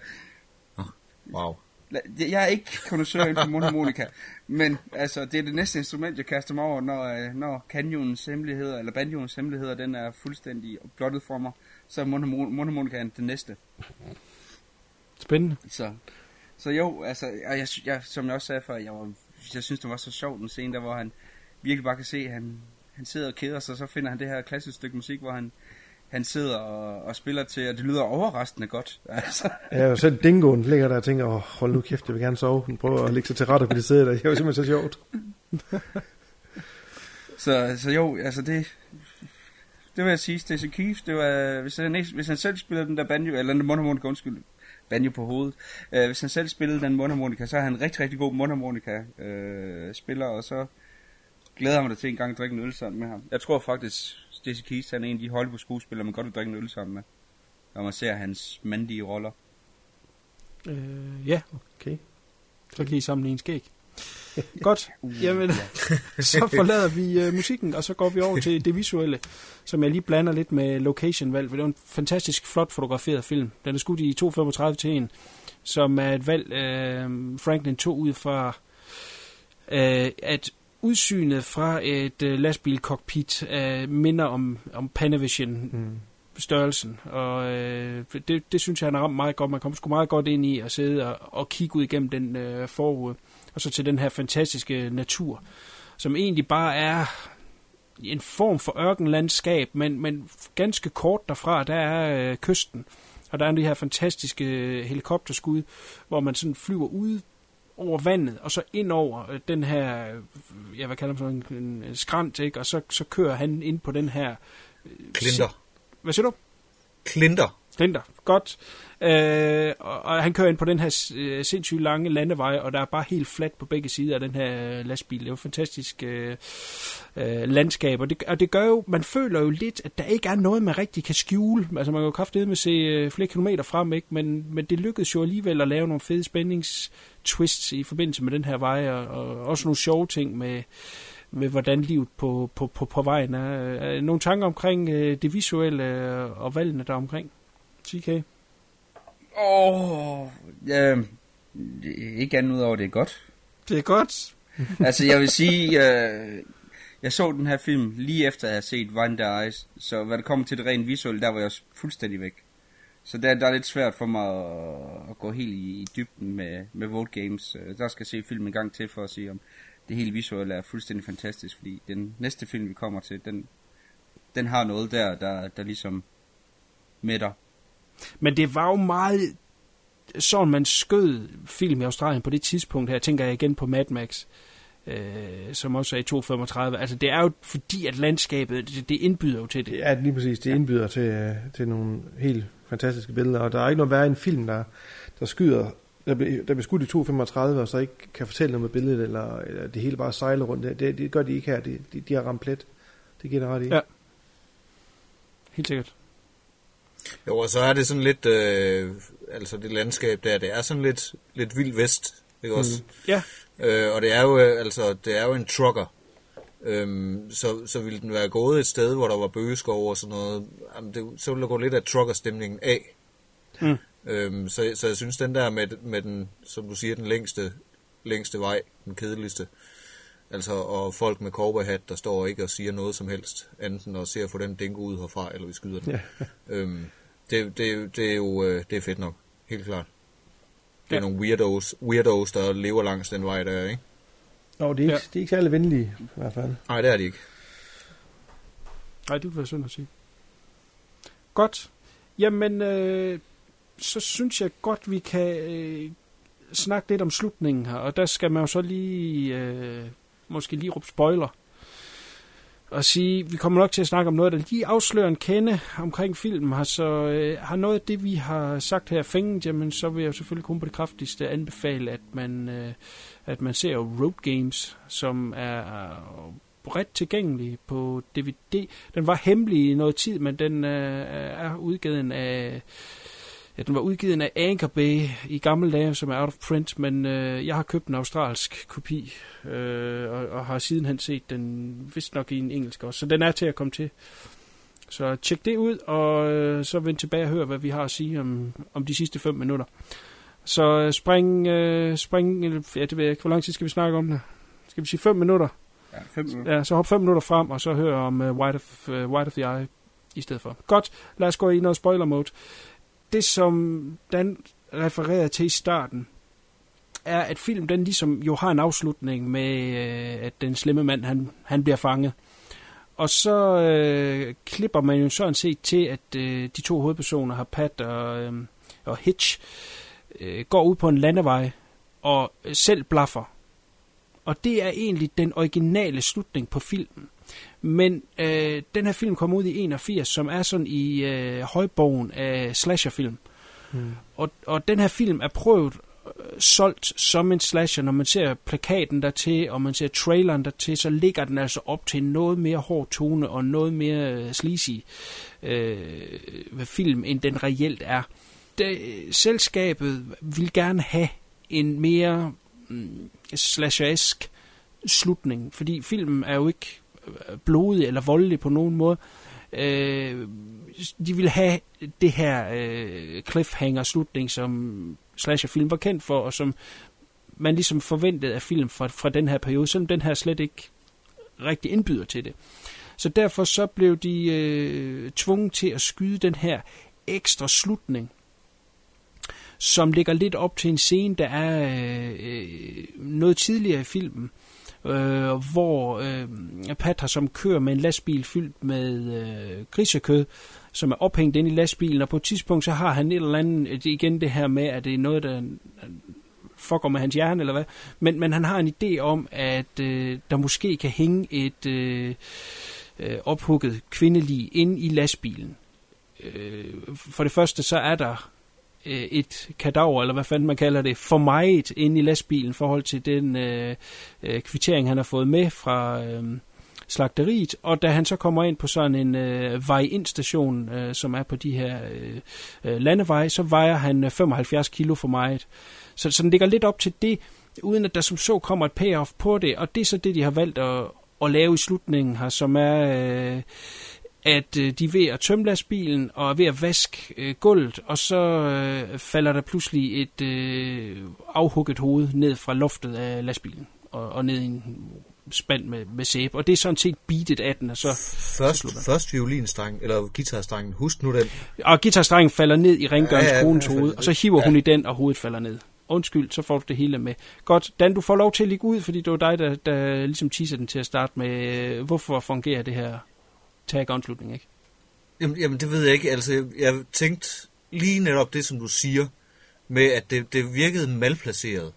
Wow. La- Jeg er ikke kondensør inden for mundharmonika, men altså, det er det næste instrument, jeg kaster mig over, når, øh, når kanjonens hemmeligheder, eller banjonens hemmeligheder, den er fuldstændig blottet for mig. Så er mundharmo- mundharmonikaen det næste. Spændende. Så, så jo, altså, og jeg, jeg, som jeg også sagde før, jeg, var, jeg synes, det var så sjovt den scene der, hvor han virkelig bare kan se, at han, han sidder og keder sig, og så finder han det her klassiske stykke musik, hvor han, han sidder og, og spiller til, og det lyder overraskende godt. Altså. Ja, og selv dingoen ligger der og tænker, åh, hold nu kæft, jeg vil gerne sove. Den prøver at lægge sig til rette på det sæde der. Det var simpelthen så sjovt. Så, så jo, altså det, det vil jeg sige, Stacey Keef, det var, hvis han, hvis han selv spillede den der banjo, eller den mundharmonika, undskyld, banjo på hovedet, øh, hvis han selv spillede den mundharmonika, så er han en rigtig, rigtig god mundharmonika øh, spiller, og så glæder jeg mig da til en gang at drikke en øl sammen med ham. Jeg tror faktisk, Stacey Keith han er en af de Hollywood skuespillere, man godt vil drikke en øl sammen med, når man ser hans mandige roller. Øh, ja, okay. Så kan I samle en skæg. Godt. Jamen, så forlader vi uh, musikken, og så går vi over til det visuelle, som jeg lige blander lidt med location-valg, for det er en fantastisk flot fotograferet film. Den er skudt i 2.35 til 1, som er et valg, uh, Franklin tog ud fra, uh, at udsynet fra et uh, lastbilcockpit uh, minder om, om Panavision mm. størrelsen, og øh, det, det synes jeg, han har ramt meget godt. Man kommer sgu meget godt ind i at sidde og, og kigge ud igennem den øh, forud, og så til den her fantastiske natur, som egentlig bare er en form for ørkenlandskab, men, men ganske kort derfra, der er øh, kysten, og der er de her fantastiske helikopterskud, hvor man sådan flyver ud over vandet, og så ind over øh, den her, øh, ja, hvad kalder man sådan en, en skrant, ikke? og så, så kører han ind på den her... øh, Klinter. Hvad siger du? Klinter. Splinter, godt. Øh, og, og han kører ind på den her øh, sindssygt lange landevej, og der er bare helt fladt på begge sider af den her øh, lastbil. Det er jo fantastisk øh, øh, landskab, og det, og det gør jo, man føler jo lidt, at der ikke er noget, man rigtig kan skjule. Altså man kan jo kraftedeme med se øh, flere kilometer frem, ikke? Men, men det lykkedes jo alligevel at lave nogle fede spændingstwists i forbindelse med den her vej, og, og også nogle sjove ting med, med hvordan livet på, på, på, på vejen er. er. Nogle tanker omkring øh, det visuelle øh, og valgene der omkring? TK? Åh, oh, ja, ikke andet ud over, det er godt. Det er godt. altså, jeg vil sige, øh, jeg så den her film lige efter at have set One Eyes, så hvad det kommer til det rent visuelle, der var jeg fuldstændig væk. Så der, der er lidt svært for mig at, at gå helt i, i dybden med, med Vote Games. Øh, Der skal jeg se filmen en gang til for at sige, om det hele visuelle er fuldstændig fantastisk, fordi den næste film, vi kommer til, den, den har noget der, der, der ligesom mætter. Men det var jo meget sådan, man skød film i Australien på det tidspunkt her. Tænker jeg igen på Mad Max, øh, som også er i 235. Altså det er jo fordi, at landskabet, det, det indbyder jo til det. Ja, lige præcis. Det indbyder til, øh, til nogle helt fantastiske billeder, og der er ikke noget værre en film, der, der skyder, der bliver, der bliver skudt i 235, og så ikke kan fortælle noget med billedet, eller, eller det hele bare sejler rundt. Det, det, det gør de ikke her. De, de, de har ramt plet. Det giver det ret i. Ja. Helt sikkert. Jo, og så er det sådan lidt, øh, altså det landskab der, det er sådan lidt, lidt vild vest, ikke også? Ja. Øh, og det er jo, øh, altså, det er jo en trucker. Øhm, så, så ville den være gået et sted, hvor der var bøgeskov og sådan noget, jamen det, så ville der gå lidt af truckerstemningen af. Mm. Øhm, så, så jeg synes, den der med, med den, som du siger, den længste, længste vej, den kedeligste, altså, og folk med cowboyhat, der står ikke og siger noget som helst, enten og ser at få den dingo ud herfra, eller vi skyder den. Ja. Øhm, det, det, det er jo øh, det er fedt nok, helt klart. Det er Ja. nogle weirdos, weirdos, der lever langs den vej der, ikke? Nå, det er ikke, Ja. det er ikke særlig venlige, i hvert fald. Nej, det er de ikke. Nej, det ville være synd at sige. Godt. Jamen, øh, så synes jeg godt, vi kan øh, snakke lidt om slutningen her. Og der skal man jo så lige, øh, måske lige råbe spoiler. Og sige, vi kommer nok til at snakke om noget, der lige afslører en kende omkring filmen Har, Så øh, har noget af det, vi har sagt her fænget, jamen så vil jeg selvfølgelig kun på det kraftigste anbefale, at man, øh, at man ser Road Games, som er øh, bredt tilgængelig på DVD. Den var hemmelig i noget tid, men den øh, er udgivet af... Ja, den var udgivet af Anchor Bay i gamle dage, som er out of print, men øh, jeg har købt en australsk kopi, øh, og, og har sidenhen set den vist nok i en engelsk også, så den er til at komme til. Så tjek det ud, og øh, så vend tilbage og hør, hvad vi har at sige om, om de sidste 5 minutter. Så øh, spring, øh, spring, ja det ved jeg ikke, hvor lang tid skal vi snakke om det? Skal vi sige 5 minutter? Ja, fem minutter. Ja, så hop 5 minutter frem, og så hør om uh, White, of, uh, White of the Eye i stedet for. Godt, lad os gå i noget spoiler mode. Det, som Dan refererede til i starten, er, at film den ligesom jo har en afslutning med, øh, at den slemme mand, han, han bliver fanget. Og så øh, klipper man jo sådan set til, at øh, de to hovedpersoner, har Pat og, øh, og Hitch, øh, går ud på en landevej og øh, selv blaffer. Og det er egentlig den originale slutning på filmen. Men øh, den her film kom ud i 81, som er sådan i øh, højborgen af slasherfilm. Mm. Og, og den her film er prøvet øh, solgt som en slasher. Når man ser plakaten dertil, og man ser traileren dertil, så ligger den altså op til noget mere hård tone og noget mere øh, sleazy øh, film, end den reelt er. Det, selskabet vil gerne have en mere mm, slasher slutning, fordi filmen er jo ikke øh, blodig eller voldelig på nogen måde. Øh, de ville have det her øh, cliffhanger-slutning, som slasherfilm var kendt for, og som man ligesom forventede af film fra, fra den her periode, selvom den her slet ikke rigtig indbyder til det. Så derfor så blev de øh, tvunget til at skyde den her ekstra slutning, som ligger lidt op til en scene, der er øh, øh noget tidligere i filmen, øh, Øh, hvor øh, Pat har som kører med en lastbil fyldt med øh, grisekød, som er ophængt ind i lastbilen, og på et tidspunkt så har han et eller andet, øh, igen det her med, at det er noget, der øh, fucker med hans hjerne, eller hvad, men, men han har en idé om, at øh, der måske kan hænge et øh, øh, ophugget kvindelig ind i lastbilen. Øh, for det første så er der øh, et kadaver, eller hvad fanden man kalder det, for meget ind i lastbilen i forhold til den øh, øh, kvittering, han har fået med fra øh, slagteriet. Og da han så kommer ind på sådan en øh, vej-ind-station, øh, som er på de her øh, øh landeveje, så vejer han øh, 75 kilo for meget. Så, så den ligger lidt op til det, uden at der som så kommer et payoff på det, og det er så det, de har valgt at, at lave i slutningen her, som er... Øh, at øh, de er ved at tømme lastbilen og er ved at vaske øh, gulvet, og så øh, falder der pludselig et øh, afhugget hoved ned fra loftet af lastbilen og, og ned i en spand med, med sæbe. Og det er sådan set beatet af den, og så... Først, så først violinstreng, eller guitarstrengen, husk nu den. Og guitarstrengen falder ned i rengørens ja, ja, konens hoved, og så hiver ja. hun i den, og hovedet falder ned. Undskyld, så får du det hele med. Godt, Dan, du får lov til at ligge ud, fordi det var dig, der, der ligesom teaser den til at starte med. Hvorfor fungerer det her tag-on-slutning, ikke? Jamen, jamen, det ved jeg ikke. Altså, jeg, tænkte lige netop det, som du siger, med at det, det virkede malplaceret.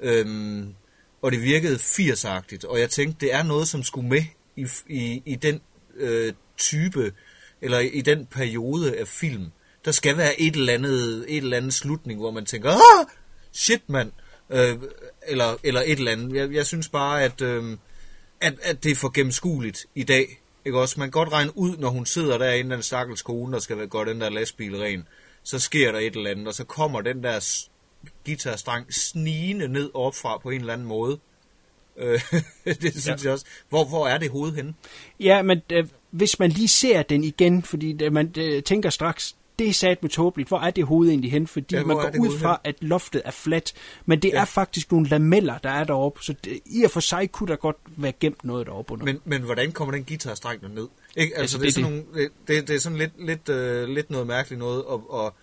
Øhm, og det virkede 80'agtigt. Og jeg tænkte, det er noget, som skulle med i, i, i den øh, type, eller i den periode af film. Der skal være et eller andet, et eller andet slutning, hvor man tænker, ah, shit mand, øh, eller, eller et eller andet. Jeg, jeg synes bare, at, øh, at, at det er for gennemskueligt i dag. Ikke også? Man kan godt regne ud, når hun sidder derinde, den stakkels kone, der skal gå den der lastbil ren. Så sker der et eller andet, og så kommer den der guitarstrang snigende ned opfra på en eller anden måde. Øh, det synes ja. jeg også. Hvor, hvor er det hoved henne? Ja, men øh, hvis man lige ser den igen, fordi det, man øh, tænker straks, det er sat med tåbeligt. Hvor er det hoved egentlig hen? Fordi ja, man går ud fra, hen? at loftet er flat, men det ja. er faktisk nogle lameller, der er deroppe, så det, i og for sig kunne der godt være gemt noget deroppe under. Men, men hvordan kommer den guitarstreng ned? Ikke? Altså, altså, det, er sådan det. Nogle, det, det er sådan lidt, lidt, uh, lidt noget mærkeligt noget, og, og,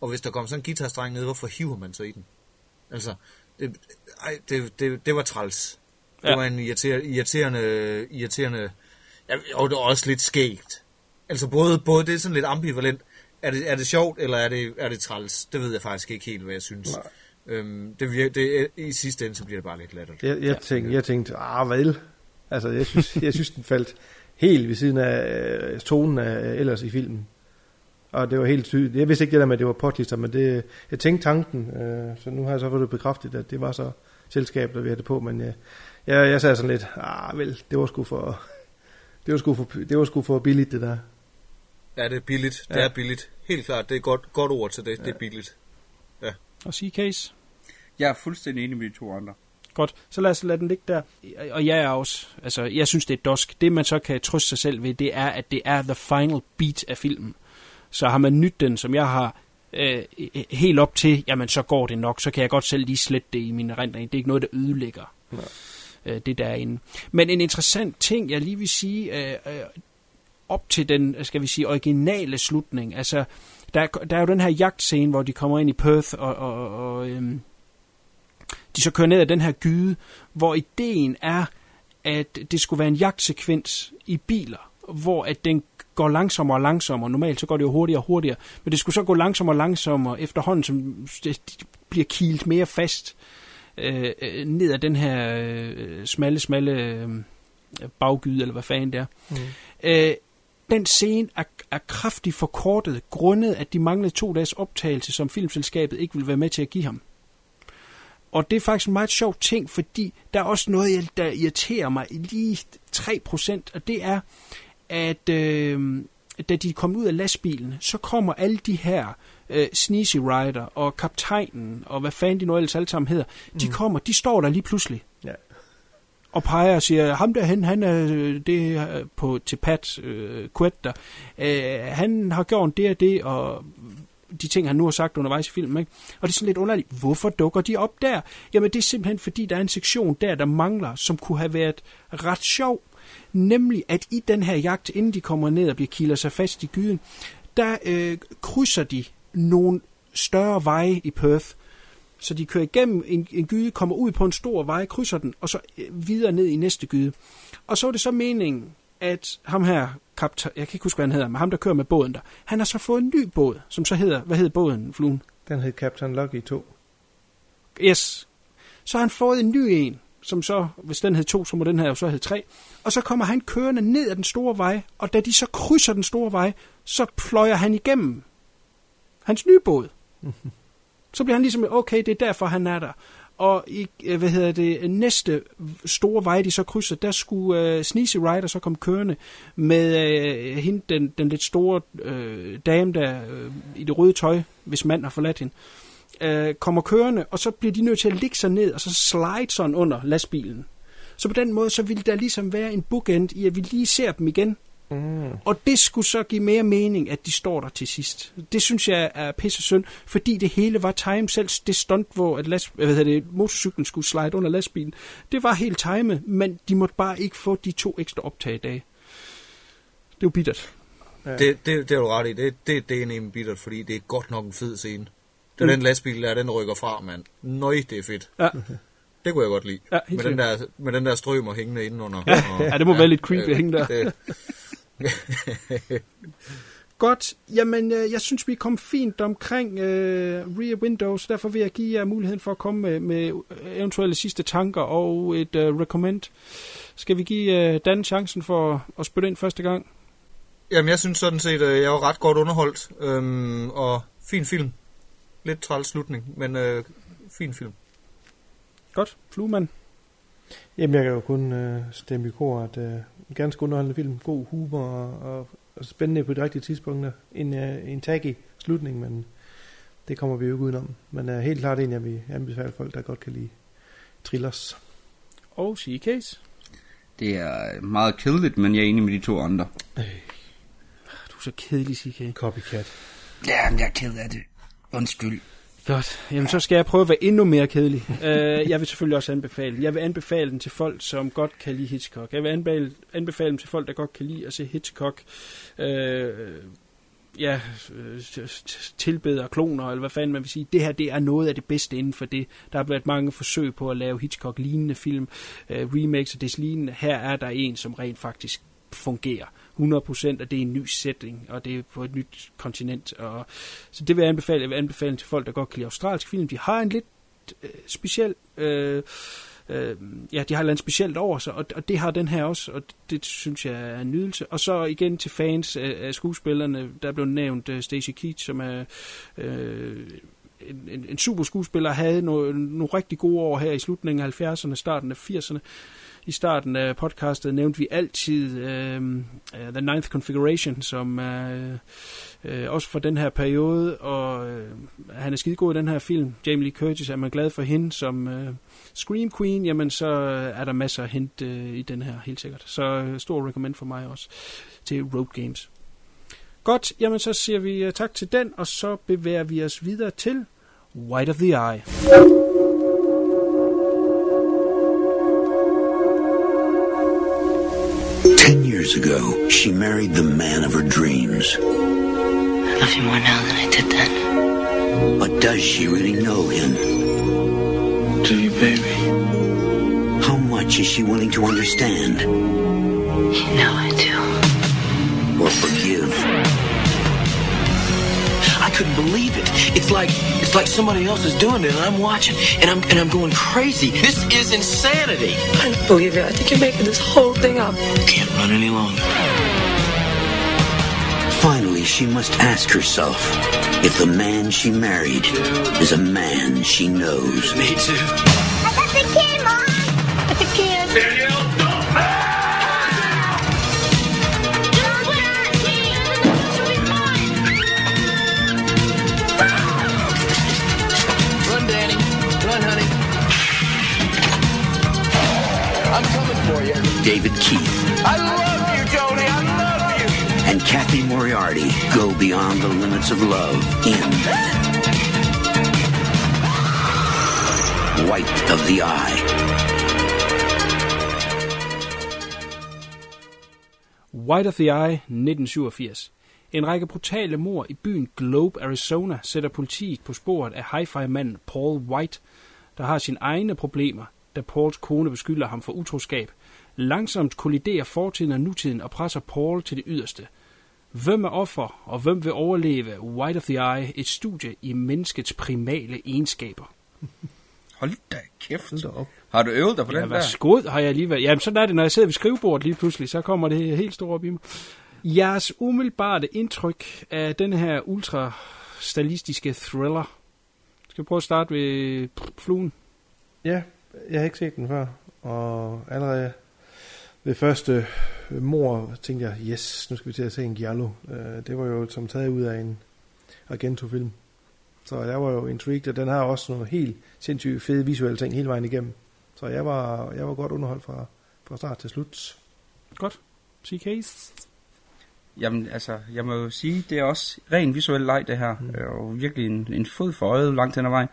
og hvis der kommer sådan en guitarstreng ned, hvorfor hiver man så i den? Altså, det, ej, det, det, det var træls. Ja. Det var en irriterende, irriterende, irriterende ja, og det var også lidt skægt. Altså både, både det er sådan lidt ambivalent, er det, er det sjovt, eller er det, er det træls? Det ved jeg faktisk ikke helt, hvad jeg synes. Nej. Øhm, det, det, I sidste ende, så bliver det bare lidt latterligt. Jeg, jeg, tænkte, jeg tænkte, ah, vel. Altså, jeg synes, jeg synes den faldt helt ved siden af øh, tonen af ellers i filmen. Og det var helt tydeligt. Jeg vidste ikke det der med, at det var potlister, men det, jeg tænkte tanken, øh, så nu har jeg så fået det bekræftet, at det var så selskabet, der vi havde det på, men jeg, jeg, jeg sagde sådan lidt, ah vel, det var sgu for, det var sgu for, det var sgu for billigt det der. Ja, det er billigt. Ja. Det er billigt. Helt klart, det er et godt, godt ord til det. Ja. Det er billigt. Ja. Og sige case? Jeg er fuldstændig enig med de to andre. Godt, så lad os lade den ligge der. Og jeg er også, altså, jeg synes, det er dosk. Det, man så kan trøste sig selv ved, det er, at det er the final beat af filmen. Så har man nyt den, som jeg har, øh, helt op til, jamen så går det nok, så kan jeg godt selv lige slette det i min erindring. Det er ikke noget, der ødelægger ja. øh, det derinde. Men en interessant ting, jeg lige vil sige, øh, øh, op til den, skal vi sige, originale slutning. Altså, der, der er jo den her jagtscene, hvor de kommer ind i Perth, og, og, og øhm, de så kører ned ad den her gyde, hvor ideen er, at det skulle være en jagtsekvens i biler, hvor at den går langsommere og langsommere. Normalt så går det jo hurtigere og hurtigere, men det skulle så gå langsommere og langsommere efterhånden, som det bliver kilt mere fast øh, øh, ned ad den her øh, smalle, smalle øh, baggyde, eller hvad fanden det er. Mm. Øh, den scene er, er kraftigt forkortet, grundet at de manglede to dages optagelse, som filmselskabet ikke ville være med til at give ham. Og det er faktisk en meget sjov ting, fordi der er også noget, der irriterer mig lige 3%, og det er, at øh, da de kommer ud af lastbilen, så kommer alle de her øh, Sneezy Rider og kaptajnen og hvad fanden de nu ellers alle sammen hedder, de kommer, de står der lige pludselig. Og peger og siger, ham derhen, han er øh, det er på, til Pat øh, Quetta. Øh, han har gjort det og det, og de ting, han nu har sagt undervejs i filmen. Ikke? Og det er sådan lidt underligt, hvorfor dukker de op der? Jamen det er simpelthen, fordi der er en sektion der, der mangler, som kunne have været ret sjov. Nemlig, at i den her jagt, inden de kommer ned og bliver kiler sig fast i gyden, der øh, krydser de nogle større veje i Perth. Så de kører igennem en, en gyde, kommer ud på en stor vej, krydser den, og så øh, videre ned i næste gyde. Og så er det så meningen, at ham her, kaptajn, jeg kan ikke huske, hvad han hedder, men ham, der kører med båden der, han har så fået en ny båd, som så hedder, hvad hedder båden, fluen? Den hed Captain Lucky 2. Yes. Så har han fået en ny en, som så, hvis den hed 2, så må den her jo så hedde 3. Og så kommer han kørende ned ad den store vej, og da de så krydser den store vej, så pløjer han igennem hans nye båd. Så bliver han ligesom, okay, det er derfor, han er der. Og i, øh, hvad hedder det, næste store vej, de så krydser, der skulle uh, Sneezy Rider så komme kørende med uh, hende, den, den lidt store uh, dame der uh, i det røde tøj, hvis mand har forladt hende, uh, kommer kørende, og så bliver de nødt til at ligge sig ned, og så slide sådan under lastbilen. Så på den måde, så vil der ligesom være en bookend i, at vi lige ser dem igen. Mm. Og det skulle så give mere mening, at de står der til sidst. Det synes jeg er pisse synd, fordi det hele var time. Selv det stunt, hvor at last, hvad hedder det, motorcyklen skulle slide under lastbilen, det var helt timet, men de måtte bare ikke få de to ekstra optag i dag. Det er jo bittert. Ja. Det, det, det er du ret i. Det, det, det er nemlig bittert, fordi det er godt nok en fed scene. Det er Mm. den lastbil der, den rykker fra, mand. Nøj, det er fedt. Ja. Det kunne jeg godt lide. Ja, med, den der, med den der strømer hængende indenunder. Ja, ja, det må være lidt creepy at hænge der. Det, Godt, jamen øh, jeg synes, vi kom fint omkring øh, Rear Windows, derfor vil jeg give jer muligheden for at komme med, med eventuelle sidste tanker og et øh, recommend. Skal vi give øh, Dan chancen for at spytte ind første gang? Jamen, jeg synes sådan set, at jeg var ret godt underholdt. Øhm, og fin film. Lidt træls slutning, men øh, fin film. Godt, Fluemann. Jamen, jeg kan jo kun øh, stemme i kor, at øh, ganske underholdende film, god humor og, og, og spændende på de rigtige tidspunkter. En, øh, en taggy slutning, men det kommer vi jo ikke udenom. Men øh, helt klart en, jeg vil anbefale folk, der godt kan lide thrillers. Og CK's. Det er meget kedeligt, men jeg er enig med de to andre. Du er så kedelig, CK. Copycat. Ja, men jeg er ked af det. Undskyld. Godt. Jamen, så skal jeg prøve at være endnu mere kedelig. uh, jeg vil selvfølgelig også anbefale den. Jeg vil anbefale den til folk, som godt kan lide Hitchcock. Jeg vil anbefale, anbefale den til folk, der godt kan lide at se Hitchcock. Uh, ja, øh, tilbeder kloner, eller hvad fanden man vil sige. Det her, det er noget af det bedste inden for det. Der har været mange forsøg på at lave Hitchcock-lignende film, uh, remakes og des lignende. Her er der en, som rent faktisk fungerer. 100% at det er en ny setting, og det er på et nyt kontinent. Og, så det vil jeg anbefale. Jeg vil anbefale til folk, der godt kan lide australsk film. De har en lidt øh, speciel... Øh, øh, ja, de har noget specielt over sig, og, og det har den her også, og det, det synes jeg er en nydelse. Og så igen til fans af, af skuespillerne, der blev nævnt uh, Stacey Keach, som er øh, en, en, en super skuespiller, havde nogle, nogle rigtig gode år her i slutningen af 70'erne, starten af 80'erne. I starten af podcastet nævnte vi altid øhm, øh, uh, The Ninth Configuration, som er øh, også fra den her periode, og øh, han er skidegod i den her film. Jamie Lee Curtis, er man glad for hende som øh, Scream Queen, jamen så øh, er der masser at hente øh, i den her, helt sikkert. Så øh, stor recommend for mig også til Road Games. Godt, jamen så siger vi uh, tak til den, og så bevæger vi os videre til White of the Eye. Ten years ago, she married the man of her dreams. I love you more now than I did then. But does she really know him? Do you, baby? How much is she willing to understand You know I do. or forgive? I couldn't believe it. It's like it's like somebody else is doing it, and I'm watching, and I'm and I'm going crazy. This is insanity. I don't believe it. I think you're making this whole thing up. Can't run any longer. Finally, she must ask herself if the man she married is a man she knows. Me too. I got the kid, David Keith I love you, Jody. I love you. and Kathy Moriarty go beyond the limits of love in White of the Eye. White of the Eye, 1987. En række brutale mord i byen Globe, Arizona, sætter politiet på sporet af hi-fi-manden Paul White, der har sine egne problemer, da Pauls kone beskylder ham for utroskab. Langsomt kolliderer fortiden og nutiden og presser Paul til det yderste. Hvem er offer, og hvem vil overleve White of the Eye, et studie i menneskets primale egenskaber? Hold da kæft. Hold da op. Har du øvet dig på Ja, den der? værsgo, har jeg lige været. Jamen, sådan er det, når jeg sidder ved skrivebordet lige pludselig, så kommer det helt stort op i mig. Jeres umiddelbare indtryk af den her ultra-stalistiske thriller. Skal vi prøve at starte ved fluen? Ja, jeg har ikke set den før, og allerede ved første mor tænkte jeg, yes, nu skal vi til at se en Giallo. Øh, Det var jo som taget ud af en Argento-film. Så jeg var jo intrigued, og den har også nogle helt sindssygt fede visuelle ting hele vejen igennem. Så jeg var, jeg var godt underholdt fra, fra start til slut. Godt. CK's. Jamen, altså, jeg må jo sige, det er også ren visuel leg, det her. Mm. Og virkelig en, en fod for øjet langt hen ad vejen.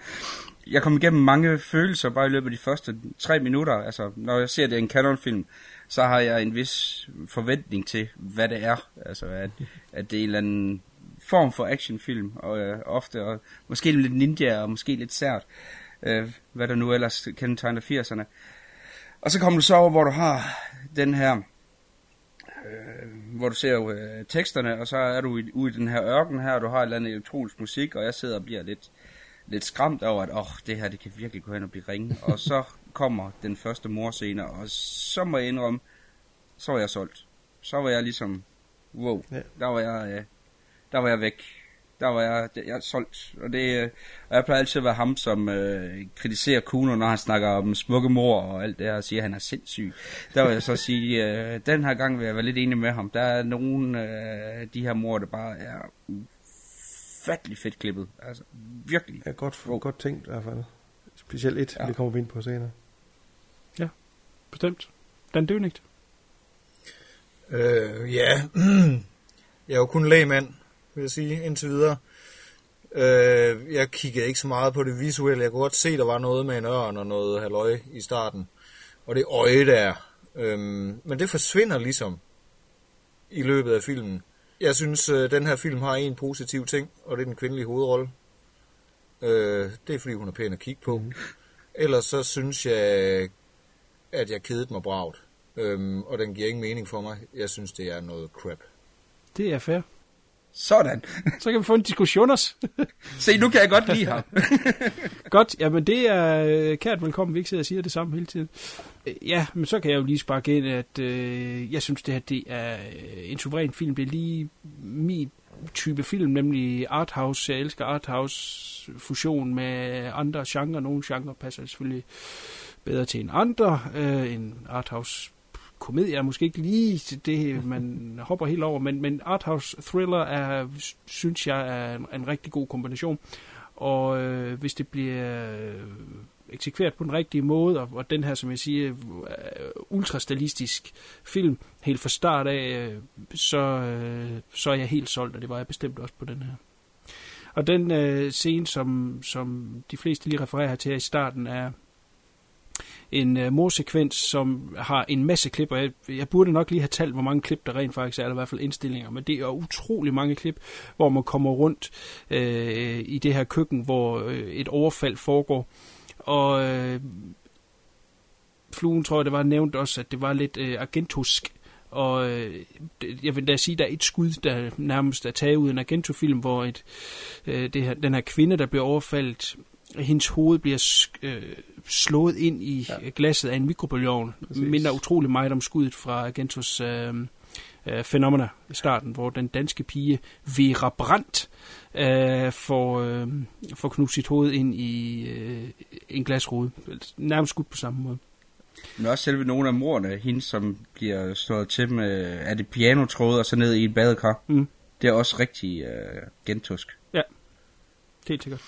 Jeg kom igennem mange følelser bare i løbet af de første tre minutter. Altså, når jeg ser det i en Canon-film, så har jeg en vis forventning til, hvad det er. Altså, at, at det er en eller anden form for actionfilm, og øh, ofte, og måske lidt ninja, og måske lidt sært, øh, hvad der nu ellers kendetegner 80'erne. Og så kommer du så over, hvor du har den her øh, hvor du ser jo øh, teksterne, og så er du i, ude i den her ørken her, og du har et eller andet elektronisk musik, og jeg sidder og bliver lidt, lidt skræmt over, at åh, det her, det kan virkelig gå hen og blive ringe. og så kommer den første morscene, og så må jeg indrømme, så var jeg solgt. Så var jeg ligesom, wow, Ja. der var jeg, øh, der var jeg væk. Der var jeg, jeg er solgt. Og, det, øh, og jeg plejer altid at være ham, som øh, kritiserer Kuno, når han snakker om smukke mor og alt det her, og siger, at han er sindssyg. Der vil jeg så sige, øh, den her gang vil jeg være lidt enig med ham. Der er nogle af øh, de her mor, der bare er ufattelig fedt klippet. Altså, virkelig. Ja, godt, godt tænkt i hvert fald. Specielt et, ja. det kommer vi ind på senere. Bestemt. Dan Dønigt. Øh, ja, jeg er jo kun lægmand, vil jeg sige, indtil videre. Øh, jeg kiggede ikke så meget på det visuelle. Jeg kunne godt se, der var noget med en ørn og noget halløj i starten. Og det øje der. Øhm, men det forsvinder ligesom i løbet af filmen. Jeg synes, øh, den her film har en positiv ting, og det er den kvindelige hovedrolle. Øh, det er fordi, hun er pæn at kigge på. Mm. Ellers så synes jeg, at jeg kedede mig bragt. Øhm, og den giver ingen mening for mig. Jeg synes, det er noget crap. Det er fair. Sådan. Så kan vi få en diskussion også. Se, nu kan jeg godt lide ham. Godt, jamen det er øh, kært velkommen, vi ikke sidder og siger det samme hele tiden. Øh, Ja, men så kan jeg jo lige sparke ind, at øh, jeg synes, det her det er øh, en suveræn film. Det er lige min type film, nemlig arthouse. Jeg elsker arthouse fusion med andre genrer. Nogle genrer passer selvfølgelig bedre til en andre. Øh, en arthouse komedie er måske ikke lige det, man hopper helt over, men, men arthouse thriller er, synes jeg, er en, en rigtig god kombination. Og øh, hvis det bliver eksekveret på den rigtige måde, og, og den her, som jeg siger, øh, ultrastilistisk film, helt fra start af, øh, så, øh, så er jeg helt solgt, og det var jeg bestemt også på den her. Og den øh, scene, som, som de fleste lige refererer til her i starten, er en øh, morsekvens, som har en masse klip, og jeg, jeg burde nok lige have talt, hvor mange klip der rent faktisk er, eller i hvert fald indstillinger, men det er utrolig mange klip, hvor man kommer rundt øh, i det her køkken, hvor øh, et overfald foregår, og øh, fluen tror jeg, det var nævnt også, at det var lidt øh, agentosk, og øh, jeg vil da sige, der er et skud, der nærmest er taget ud af en Argento-film, hvor et, øh, det her, den her kvinde, der bliver overfaldt, hendes hoved bliver øh, slået ind i ja. glasset af en mikrobølgeovn. Minder utrolig meget om skuddet fra Argentos øh, øh, Phenomena i starten, hvor den danske pige Vera Brandt øh, får, øh, får knust sit hoved ind i øh, en glasrude. Nærmest skudt på samme måde. Men også selve nogle af mordene, hende som bliver slået til med, er det pianotråde og så ned i et badekar. Mm. Det er også rigtig øh, gentusk. Ja, helt sikkert.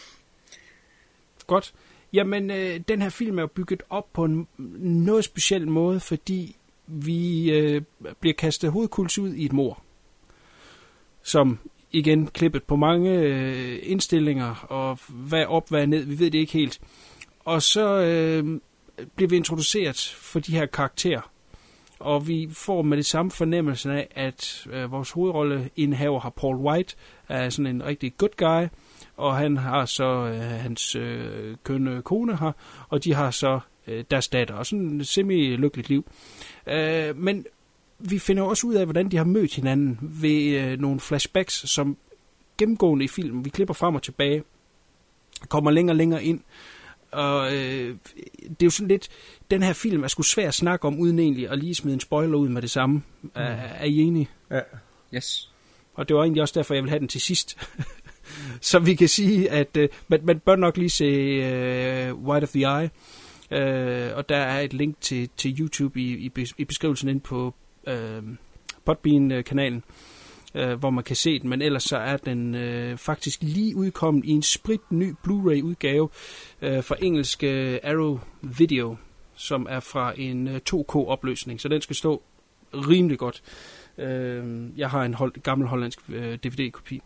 Godt. Jamen, øh, den her film er jo bygget op på en noget speciel måde, fordi vi øh, bliver kastet hovedkuls ud i et mor, som igen klippet på mange øh, indstillinger, og hvad op, hvad ned, vi ved det ikke helt. Og så øh, bliver vi introduceret for de her karakterer, og vi får med det samme fornemmelse af, at øh, vores hovedrolleindhaver har Paul White, er sådan en rigtig good guy, og han har så øh, hans øh, kønne kone her, og de har så øh, deres datter, og sådan et semi-lykkeligt liv. Øh, men vi finder også ud af, hvordan de har mødt hinanden ved øh, nogle flashbacks, som gennemgående i filmen, vi klipper frem og tilbage, kommer længere og længere ind, og øh, det er jo sådan lidt, den her film er sgu svær at snakke om, uden egentlig at lige smide en spoiler ud med det samme. Mm. Er, er I enige? Ja. Yes. Og det var egentlig også derfor, jeg vil have den til sidst. Så vi kan sige, at øh, man, man bør nok lige se øh, White of the Eye. Øh, og der er et link til, til YouTube i, i, i beskrivelsen ind på øh, Podbean-kanalen, øh, hvor man kan se den. Men ellers så er den øh, faktisk lige udkommet i en sprit ny Blu-ray-udgave øh, fra engelske øh, Arrow Video, som er fra en øh, 2K-opløsning. Så den skal stå rimelig godt. Øh, jeg har en hold, gammel hollandsk øh, DVD-kopi.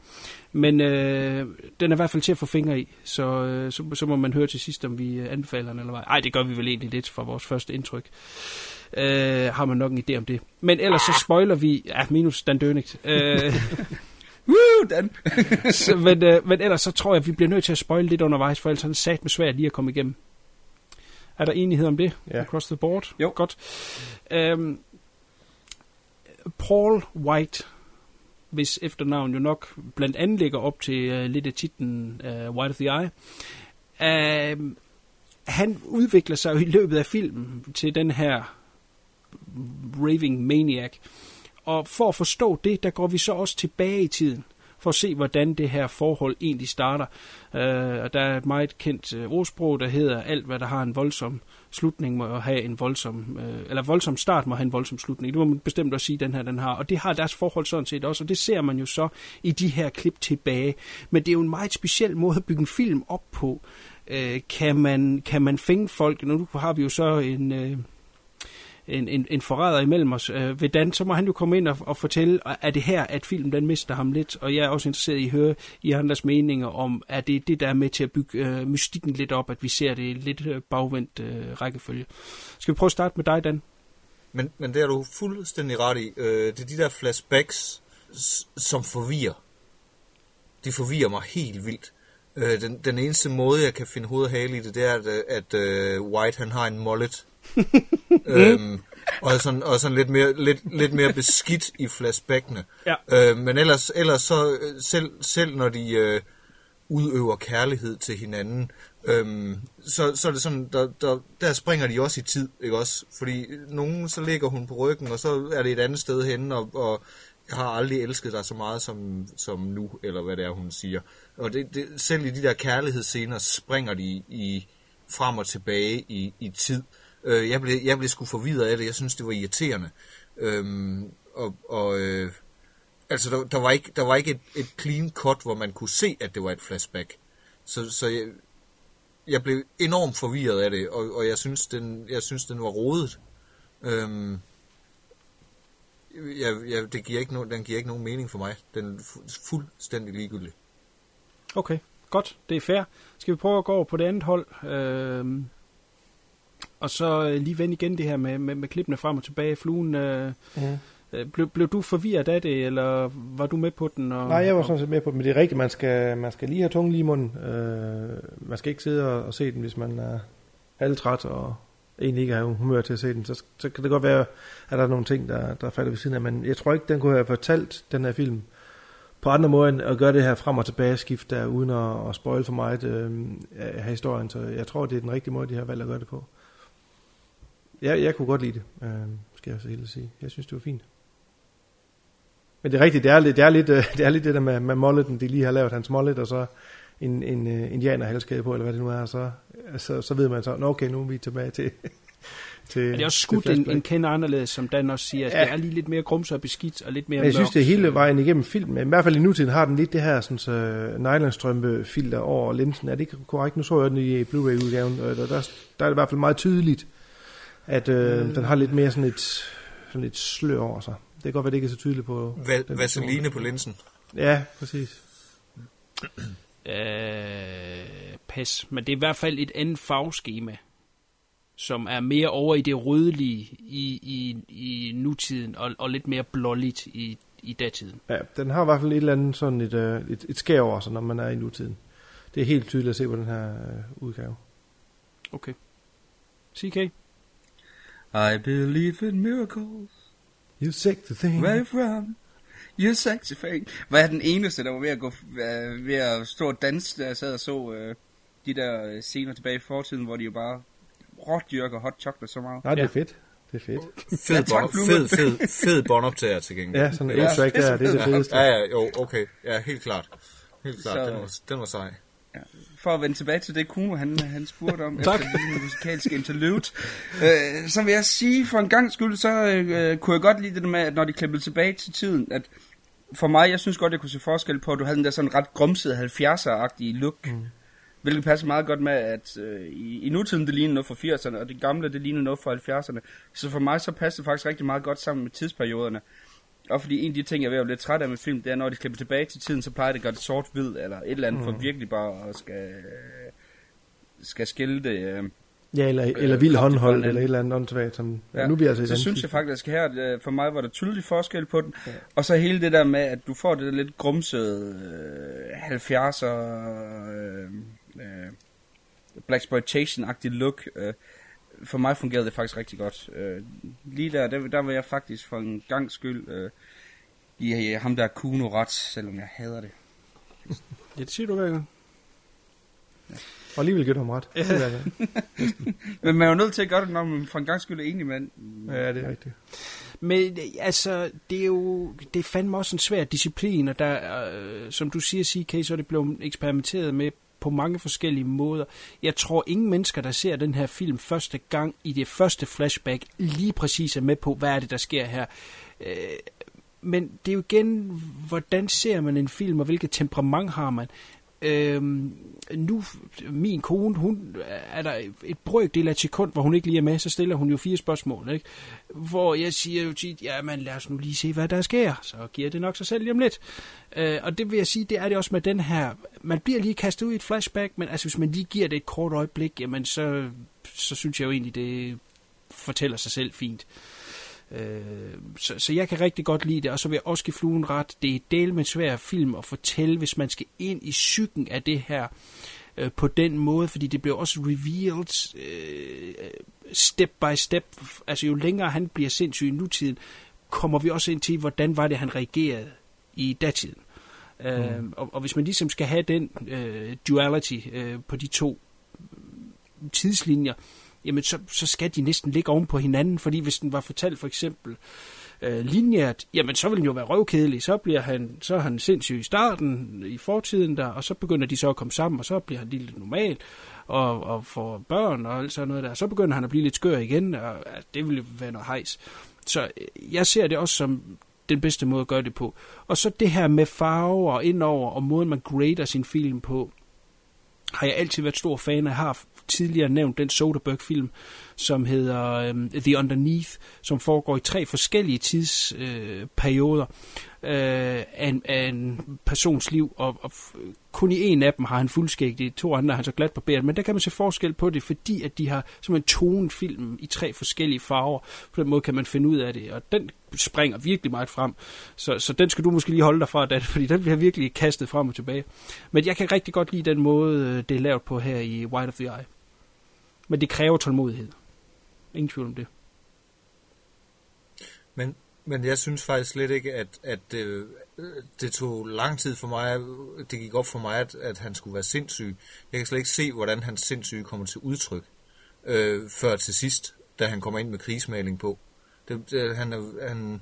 Men øh, den er i hvert fald til at få fingre i, så, øh, så, så må man høre til sidst, om vi anbefaler den eller hvad. Ej, det gør vi vel egentlig lidt fra vores første indtryk. Øh, har man nok en idé om det. Men ellers så spoiler vi, ja, minus Dan Dönigt. Øh, Woo, Dan! så, men, øh, men ellers så tror jeg, at vi bliver nødt til at spoile lidt undervejs, for ellers er det sat med svært lige at komme igennem. Er der enighed om det? Ja. Across the board? Jo. Godt. Øhm, Paul White, hvis efternavn jo nok blandt andet ligger op til uh, lidt af titlen uh, White of the Eye, uh, han udvikler sig jo i løbet af filmen til den her raving maniac. Og for at forstå det, der går vi så også tilbage i tiden for at se, hvordan det her forhold egentlig starter. Uh, og der er et meget kendt øh, ordsprog, der hedder, alt hvad der har en voldsom slutning må have en voldsom, øh, eller voldsom start må have en voldsom slutning. Det må man bestemt også sige, den her den har. Og det har deres forhold sådan set også, og det ser man jo så i de her klip tilbage. Men det er jo en meget speciel måde at bygge en film op på. Uh, kan, man, kan man fænge folk? Nu har vi jo så en en, en, en forræder imellem os. Øh, ved Dan, så må han jo komme ind og, og fortælle, er det her, at filmen den mister ham lidt? Og jeg er også interesseret i at høre i andres meninger om, er det det, der er med til at bygge øh, mystikken lidt op, at vi ser det i lidt øh, bagvendt øh, rækkefølge. Skal vi prøve at starte med dig, Dan? Men, men det er du fuldstændig ret i. Øh, det er de der flashbacks, som forvirrer. De forvirrer mig helt vildt. Øh, den, den eneste måde, jeg kan finde hoved og hale i det, det er, at, øh, at øh, White han har en mullet. øhm, og sådan, og sådan lidt, mere, lidt, lidt mere beskidt i flashbackene. Ja. Øh, men ellers, ellers så, øh, selv, selv når de øh, udøver kærlighed til hinanden, øhm, så, så er det sådan, der, der, der springer de også i tid, ikke også? Fordi nogen, så ligger hun på ryggen, og så er det et andet sted henne, og, og jeg har aldrig elsket dig så meget som, som nu, eller hvad det er, hun siger. Og det, det, selv i de der kærlighedsscener springer de i frem og tilbage i, i tid. Øh, Øh, jeg, blev, jeg blev sgu forvirret af det. Jeg synes, det var irriterende. Øhm, og og øh, altså, der, der, var ikke, der var ikke et, et clean cut, hvor man kunne se, at det var et flashback. Så, så jeg, jeg blev enormt forvirret af det, og, og jeg, synes, den, jeg synes, den var rodet. Øhm, jeg, jeg, det giver ikke no, den giver ikke nogen mening for mig. Den er fu- fuldstændig ligegyldig. Okay, godt. Det er fair. Skal vi prøve at gå over på det andet hold? Øhm, og så øh, lige vende igen det her med, med, med klippene frem og tilbage. Fluen, øh, Mhm. øh, blev, blev du forvirret af det, eller var du med på den? Og, Nej, jeg var sådan set med på det, men det er rigtigt, man skal, man skal lige have tungen lige i munden. Øh, man skal ikke sidde og, og se den, hvis man er halvtræt og egentlig ikke har humør til at se den. Så, så kan det godt være, at der er nogle ting, der, der falder ved siden af, men jeg tror ikke, den kunne have fortalt den her film på andre måder end at gøre det her frem og tilbage skift der, uden at, at spoil for meget øh, af historien. Så jeg tror, det er den rigtige måde, de har valgt at gøre det på. Jeg, jeg kunne godt lide det, øh, skal jeg så helt sige. Jeg synes, det var fint. Men det er rigtigt, det er, lidt- det er, lidt, øh, det er lidt det der med, med molleten, de lige har lavet hans mollet, og så en, en uh, indianerhalskæde på, eller hvad det nu er, så, så, så ved man så, nå okay, nu er vi tilbage til, til Er det også skudt en, en kende anderledes, som Dan også siger? Ja. Ja. Det er lige lidt mere grumset og beskidt, og lidt mere Men jeg synes, mørkt. det er hele vejen igennem filmen. I hvert fald i nutiden har den lidt det her sådan, så nylonstrømpe filter over linsen. Er det ikke korrekt? Nu så jeg den i Blu-ray-udgaven, og der, der, der er det i hvert fald meget tydeligt, at øh, Mm. den har lidt mere sådan et, sådan et slør over sig. Det kan godt være, det ikke er så tydeligt på... Val- den Vaseline på linsen. Ja, præcis. Øh, pas. Men det er i hvert fald et andet farveskema, som er mere over i det rødlige i, i, i nutiden, og, og lidt mere blåligt i, i datiden. Ja, den har i hvert fald et eller andet sådan et, øh, et, et skær over sig, når man er i nutiden. Det er helt tydeligt at se på den her øh, udgave. Okay. CK? I believe in miracles. You sexy thing. Where from? You sexy thing. Hvad er den eneste, der var ved at, gå, øh, ved at stå og danse, da jeg sad og så øh, de der øh, scener tilbage i fortiden, hvor de jo bare rådyrker hot chocolate så meget. Nej, det er fedt. Det er fedt. Fed, Ja, tak, fed, fed, fed båndoptager til gengæld. Ja, sådan en A-track der, det er det fedeste. Ja, ja, jo, okay. Ja, helt klart. Helt klart, Så- den, var, den var sej. Ja. For at vende tilbage til det, Kuno han, han spurgte om, efter den musikalske interlude, øh, så vil jeg sige, for en gang skyld, så øh, kunne jeg godt lide det med, at når de klippede tilbage til tiden, at for mig, jeg synes godt, jeg kunne se forskel på, at du havde den der sådan ret grumsede 70'er-agtige look, mm. hvilket passer meget godt med, at øh, i, i nutiden det ligner noget fra 80'erne, og det gamle det ligner noget fra 70'erne. Så for mig så passer det faktisk rigtig meget godt sammen med tidsperioderne. Og fordi en af de ting, jeg er ved at lidt træt af med film, det er, når de klipper tilbage til tiden, så plejer det at gøre det sort-hvid, eller et eller andet, mm. for virkelig bare at skal, skal skille det. Øh, Ja, eller, eller øh, vild kraftigt fra håndhold, eller et eller andet åndssvagt, som Ja. nu bliver altså så synes jeg faktisk her, øh, for mig var der tydelig forskel på den. Ja. Og så hele det der med, at du får det der lidt grumsede øh, 70'er øh, øh, Blaxploitation-agtigt look. Øh, for mig fungerede det faktisk rigtig godt. Øh, lige der, der, der var jeg faktisk for en gang skyld øh, i øh, ham der Kuno ret, selvom jeg hader det. Ja, det siger du hver gang. Og alligevel giver du ham ret. Ja. Men man er jo nødt til at gøre det, når man for en gang skyld er enig med Ja, det er rigtigt. Men øh, altså, det er jo det er fandme også en svær disciplin, og der, øh, som du siger, CK, så er det blevet eksperimenteret med på mange forskellige måder. Jeg tror, ingen mennesker, der ser den her film første gang i det første flashback, lige præcis er med på, hvad er det, der sker her. Øh, men det er jo igen, hvordan ser man en film, og hvilket temperament har man. Øhm, nu, min kone, hun er der et brøkdel af et sekund, hvor hun ikke lige er med, så stiller hun jo fire spørgsmål, ikke? Hvor jeg siger jo tit, ja, men lad os nu lige se, hvad der sker, så giver det nok sig selv lige om lidt. Øh, og det vil jeg sige, det er det også med den her, man bliver lige kastet ud i et flashback, men altså hvis man lige giver det et kort øjeblik, jamen så, så synes jeg jo egentlig, det fortæller sig selv fint. Øh, så, så jeg kan rigtig godt lide det, og så vil jeg også give fluen ret. Det er del med svær film at fortælle, hvis man skal ind i psyken af det her øh, på den måde, fordi det bliver også revealed øh, step by step. Altså jo længere han bliver sindssyg i nutiden, kommer vi også ind til, hvordan var det, han reagerede i datiden. Mm. Øh, og, og hvis man ligesom skal have den øh, duality øh, på de to tidslinjer, jamen så, så skal de næsten ligge oven på hinanden, fordi hvis den var fortalt for eksempel øh, linjært, jamen så vil den jo være røvkedelig, så bliver han, så er han sindssyg i starten, i fortiden der, og så begynder de så at komme sammen, og så bliver han lidt normal, og, og får børn og alt sådan noget der, så begynder han at blive lidt skør igen, og ja, det vil være noget hejs. Så øh, jeg ser det også som den bedste måde at gøre det på. Og så det her med farver og indover, og måden man grader sin film på, har jeg altid været stor fan af. Jeg har tidligere nævnt den Soderbergh-film, som hedder øh, The Underneath, som foregår i tre forskellige tidsperioder øh, af, en, af en persons liv, og, og kun i en af dem har han fuldskæg, de to andre har han så glat barberet, men der kan man se forskel på det, fordi at de har simpelthen tonet filmen i tre forskellige farver. På den måde kan man finde ud af det, og den springer virkelig meget frem. Så, så den skal du måske lige holde dig fra, Dan, fordi den bliver virkelig kastet frem og tilbage. Men jeg kan rigtig godt lide den måde, øh, det er lavet på her i White of the Eye. Men det kræver tålmodighed. Ingen tvivl om det. Men, men jeg synes faktisk slet ikke, at, at det, det tog lang tid for mig, det gik op for mig, at, at han skulle være sindssyg. Jeg kan slet ikke se, hvordan hans sindssyge kommer til udtryk, øh, før til sidst, da han kommer ind med krigsmaling på. Det, det, han, han,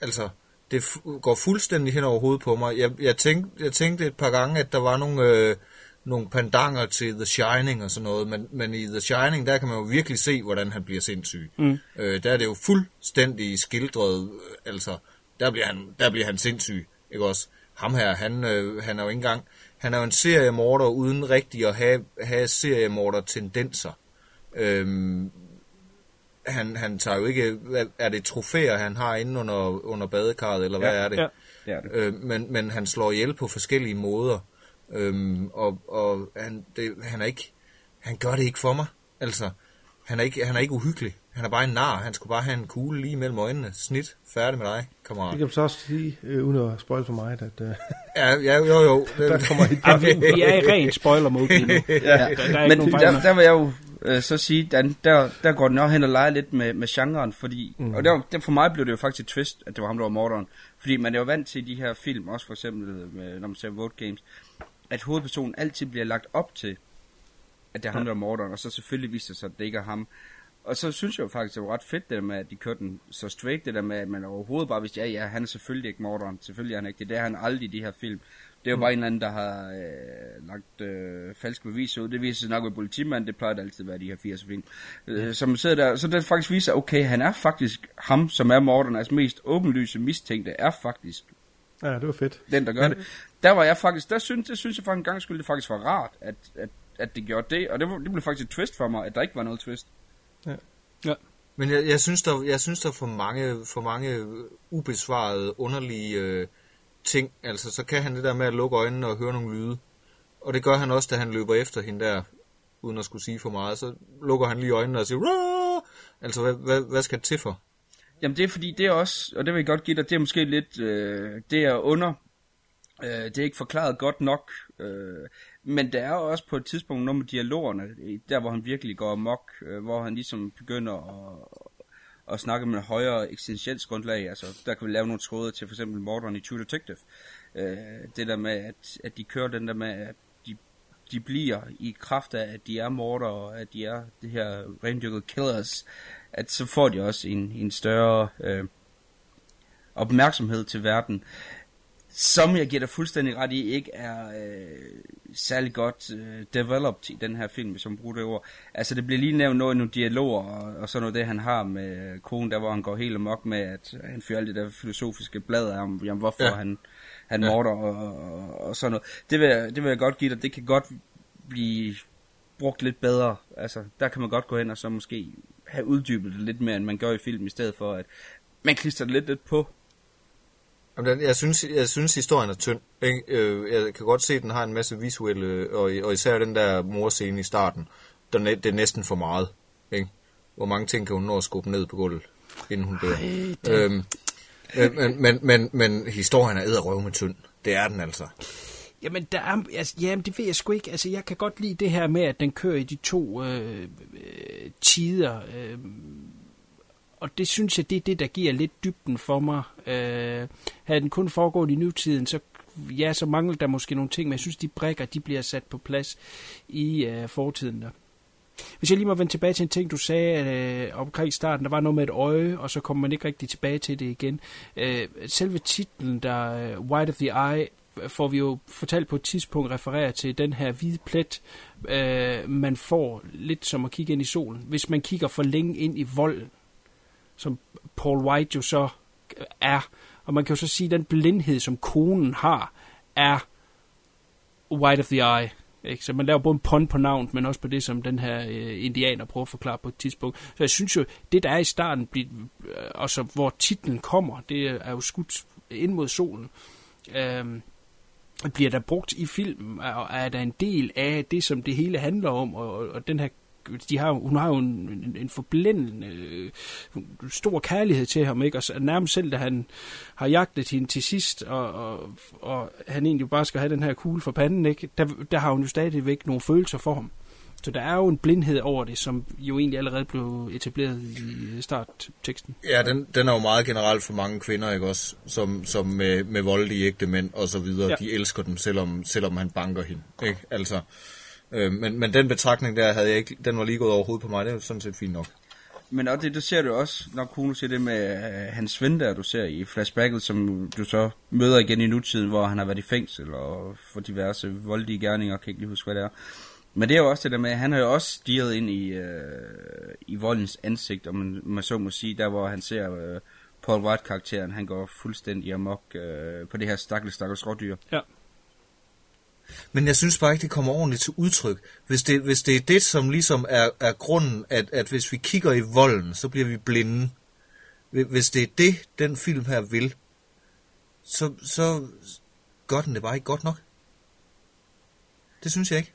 altså, det går fuldstændig hen over hovedet på mig. Jeg, jeg, tænkte, jeg tænkte et par gange, at der var nogle, øh, nogle pendanger til The Shining og sådan noget, men, men i The Shining, der kan man jo virkelig se, hvordan han bliver sindssyg. Mm. Øh, der er det jo fuldstændig skildret, øh, altså, der bliver han, der bliver han sindssyg, ikke også? Ham her, han, øh, han er jo ikke engang, han er jo en seriemorder uden rigtig at have, have seriemorder-tendenser. Øhm, han, han tager jo ikke, er det trofæer, han har inde under, under badekarret, eller hvad Ja, er det? ja, det er det. Øh, men, men han slår ihjel på forskellige måder, øhm, og, og han, det, han er ikke, han gør det ikke for mig, altså, han er ikke, han er ikke uhyggelig, han er bare en nar, han skulle bare have en kugle lige mellem øjnene, snit, færdig med dig, Det kammerat. kan man så også sige, øh, uden at spoil for mig, at... Øh, Ja, ja, jo, jo. der kommer et Ja, vi, vi er i ren spoiler mode lige nu. Ja, Der, der er ikke men nogen der, der vil jeg jo øh, så sige, der, der, der går den også hen og leger lidt med, med genren, fordi, mm. og der, der, for mig blev det jo faktisk et twist, at det var ham, der var morderen, fordi man er jo vant til de her film, også for eksempel, med, når man ser Vote Games, at hovedpersonen altid bliver lagt op til, at det er ham, Ja. der er morderen, og så selvfølgelig viser sig, at det ikke er ham. Og så synes jeg jo faktisk, det var ret fedt, det der med, at de kørte den så straight, det der med, at man overhovedet bare vidste, ja, ja, han er selvfølgelig ikke morderen, selvfølgelig er han ikke det, det er han aldrig i de her film. Det er jo Mm. bare en eller anden, der har øh, lagt øh, falske beviser ud. Det viser sig nok ved politimanden, det plejer det altid at være de her 80 film. Øh, som sidder der, så det faktisk viser, okay, han er faktisk ham, som er morderen, altså mest åbenlyse mistænkte, er faktisk ja, det var fedt. den, der gør det. Der var jeg faktisk, der synes, det synes jeg for en gang skyld, det faktisk var rart, at, at, at det gjorde det, og det, var, det blev faktisk et twist for mig, at der ikke var noget twist. Ja. Ja. Men jeg, jeg, synes, der, jeg synes, der er for mange, for mange ubesvarede, underlige øh, ting. Altså, så kan han det der med at lukke øjnene og høre nogle lyde. Og det gør han også, da han løber efter hende der, uden at skulle sige for meget. Så lukker han lige øjnene og siger, Rah! altså, hvad, hvad, hvad skal det til for? Jamen det er fordi, det er også, og det vil jeg godt give dig, det er måske lidt, øh, det er under, øh, det er ikke forklaret godt nok, øh, men der er også på et tidspunkt nogle med dialogerne, der hvor han virkelig går amok, øh, hvor han ligesom begynder at, at snakke med et højere eksistentielt grundlag, altså der kan vi lave nogle tråde til for eksempel Morderen i True Detective, øh, det der med, at, at de kører den der med, at de, de bliver i kraft af, at de er morder, og at de er det her rendyrkede killers, at så får de også en, en større øh, opmærksomhed til verden, som jeg giver dig fuldstændig ret i, ikke er øh, særlig godt øh, developed i den her film, hvis man bruger det ord. Altså det bliver lige nævnt noget i nogle dialoger, og, og så noget det, han har med konen, der hvor han går helt amok med, at han fyrer alt det der filosofiske blad af om, jamen, hvorfor Ja. ja. han, han Ja. morder og, og, og sådan noget. Det vil, jeg, det vil jeg godt give dig, det kan godt blive brugt lidt bedre. Altså, der kan man godt gå hen og så måske have uddybet det lidt mere, end man gør i film, i stedet for at man klister det lidt, lidt på. Jamen, den- Jeg synes, jeg synes historien er tynd. Ikke? Øh, Jeg kan godt se, at den har en masse visuelle, og, og især den der morscene i starten, den det er næsten for meget. Ikke? Hvor mange ting kan hun nå at skubbe ned på gulvet, inden hun dør. det- Øhm, men, men, men, men, men historien er edderrøv med tynd. Det er den altså. Jamen, der er, altså, jamen, det ved jeg sgu ikke. Altså, jeg kan godt lide det her med, at den kører i de to øh, øh, tider. Øh, og det synes jeg, det er det, der giver lidt dybden for mig. Øh, havde den kun foregået i nutiden, så ja, så mangler der måske nogle ting, men jeg synes, de brækker, de bliver sat på plads i øh, fortiden der. Hvis jeg lige må vende tilbage til en ting, du sagde øh, omkring starten, der var noget med et øje, og så kommer man ikke rigtig tilbage til det igen. Øh, selve titlen, der øh, White of the Eye, får vi jo fortalt på et tidspunkt refererer til den her hvide plet, øh, man får lidt som at kigge ind i solen. Hvis man kigger for længe ind i volden, som Paul White jo så er, og man kan jo så sige, at den blindhed, som konen har, er White of the Eye. Ikke? Så man laver både en pun på navnet, men også på det, som den her øh, indianer prøver at forklare på et tidspunkt. Så jeg synes jo, det der er i starten, bliver, øh, og så hvor titlen kommer, det er jo skudt ind mod solen. Øhm, bliver der brugt i filmen, og er der en del af det, som det hele handler om, og, og, og den her de har, hun har jo en, en, en forblændende øh, stor kærlighed til ham, ikke? Og så nærmest selv, da han har jagtet hende til sidst, og, og, og han egentlig bare skal have den her kugle for panden, ikke? Der, der har hun jo stadigvæk nogle følelser for ham. Så der er jo en blindhed over det, som jo egentlig allerede blev etableret i startteksten. Ja, den, den er jo meget generelt for mange kvinder, ikke også? Som, som med, med voldelige ægte mænd og så videre. Ja. De elsker dem, selvom, selvom han banker hende. Ikke? Altså, øh, men, men den betragtning der havde jeg ikke, den var lige gået over hovedet på mig. Det er sådan set fint nok. Men og det, det ser du også, når Kuno siger det med uh, hans ven der, du ser i flashbacket, som du så møder igen i nutiden, hvor han har været i fængsel og for diverse voldelige gerninger, kan ikke lige huske, hvad det er. Men det er jo også det der med, at han har jo også stirret ind i, uh, i voldens ansigt, om man, man så må sige, der hvor han ser uh, Paul White-karakteren, han går fuldstændig amok uh, på det her stakkels, stakkels rådyr. Ja. Men jeg synes bare ikke, det kommer ordentligt til udtryk. Hvis det, hvis det er det, som ligesom er, er grunden, at, at hvis vi kigger i volden, så bliver vi blinde. Hvis det er det, den film her vil, så, så gør den det bare ikke godt nok. Det synes jeg ikke.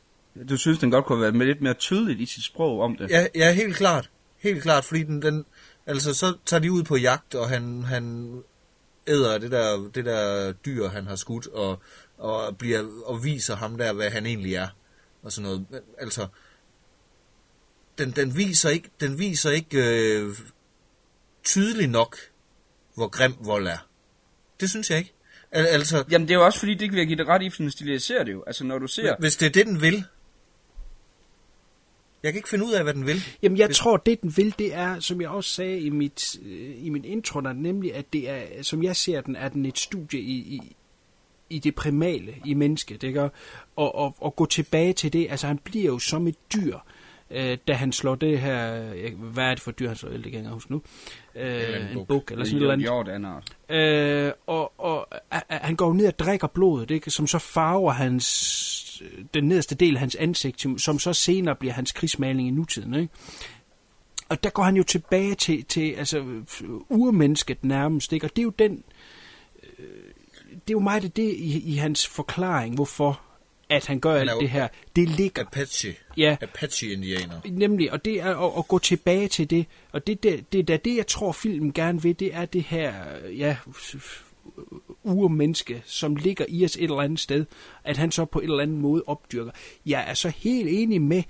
Du synes, den godt kunne have været lidt mere tydeligt i sit sprog om det? Ja, ja helt klart. Helt klart, fordi den, den, altså så tager de ud på jagt, og han, han æder det der, det der dyr, han har skudt, og, og, bliver, og viser ham der, hvad han egentlig er, og sådan noget. Altså, den, den viser ikke, den viser ikke øh, tydeligt nok, hvor grim vold er. Det synes jeg ikke. Al- altså, Jamen det er jo også fordi, det vil jeg give dig ret i, for den stiliserer det jo. Altså når du ser... hvis det er det, den vil. Jeg kan ikke finde ud af, hvad den vil. Jamen, jeg Hvis- tror, det den vil, det er, som jeg også sagde i, mit, øh, i min intro, der, nemlig at det er, som jeg ser den, er den et studie i, i, i det primale i mennesket, ikke? Og, og, og, gå tilbage til det, altså han bliver jo som et dyr, øh, da han slår det her, hvad er det for dyr, han slår, det kan jeg ikke huske nu, øh, en buk, eller sådan noget. En art. Øh, og, og a- a- han går ned og drikker blodet, ikke? som så farver hans, den nederste del af hans ansigt, som- som så senere bliver hans krigsmaling i nutiden. Ikke? Og der går han jo tilbage til, til altså, urmennesket nærmest, ikke? og det er jo den, øh, det er jo meget det, det i, i hans forklaring, hvorfor at han gør alt det her. Det ligger Apache. Ja. Apache-indianer. Nemlig, og det er at, at gå tilbage til det, og det, det, det da det, jeg tror, filmen gerne vil, det er det her, ja, urmenneske, som ligger i os et eller andet sted, at han så på en eller anden måde opdyrker. Jeg er så helt enig med,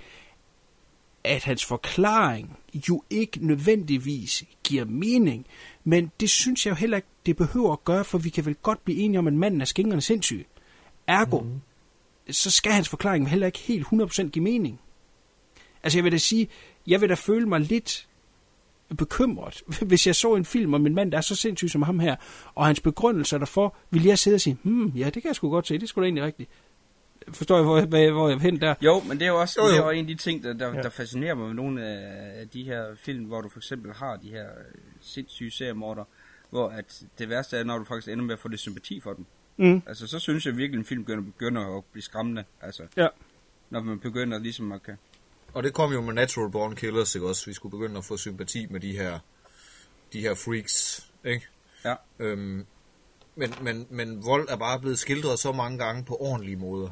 at hans forklaring jo ikke nødvendigvis giver mening, men det synes jeg jo heller ikke, det behøver at gøre, for vi kan vel godt blive enige om, at manden er skængerne sindssyg. Ergo, mm. så skal hans forklaring heller ikke helt 100% give mening. Altså jeg vil da sige, jeg vil da føle mig lidt bekymret, hvis jeg så en film om en mand, der er så sindssyg som ham her, og hans begrundelser derfor, vil jeg sidde og sige, hmm, ja, det kan jeg sgu godt se, det skulle da egentlig rigtigt. Forstår jeg, hvor, hvor, hvor jeg er hen der? Jo, men det er jo også, Jo, jo. Det er jo en af de ting, der, der, Ja. der fascinerer mig med nogle af de her film, hvor du for eksempel har de her øh, sindssyge seriemorder, hvor at det værste er, når du faktisk ender med at få lidt sympati for dem. Mm. Altså, så synes jeg virkelig, en film begynder, begynder at blive skræmmende. Altså, Ja. når man begynder ligesom at kan... Og det kom jo med Natural Born Killers, ikke også? Vi skulle begynde at få sympati med de her, de her freaks, ikke? Ja. Øhm, men, men, men vold er bare blevet skildret så mange gange på ordentlige måder.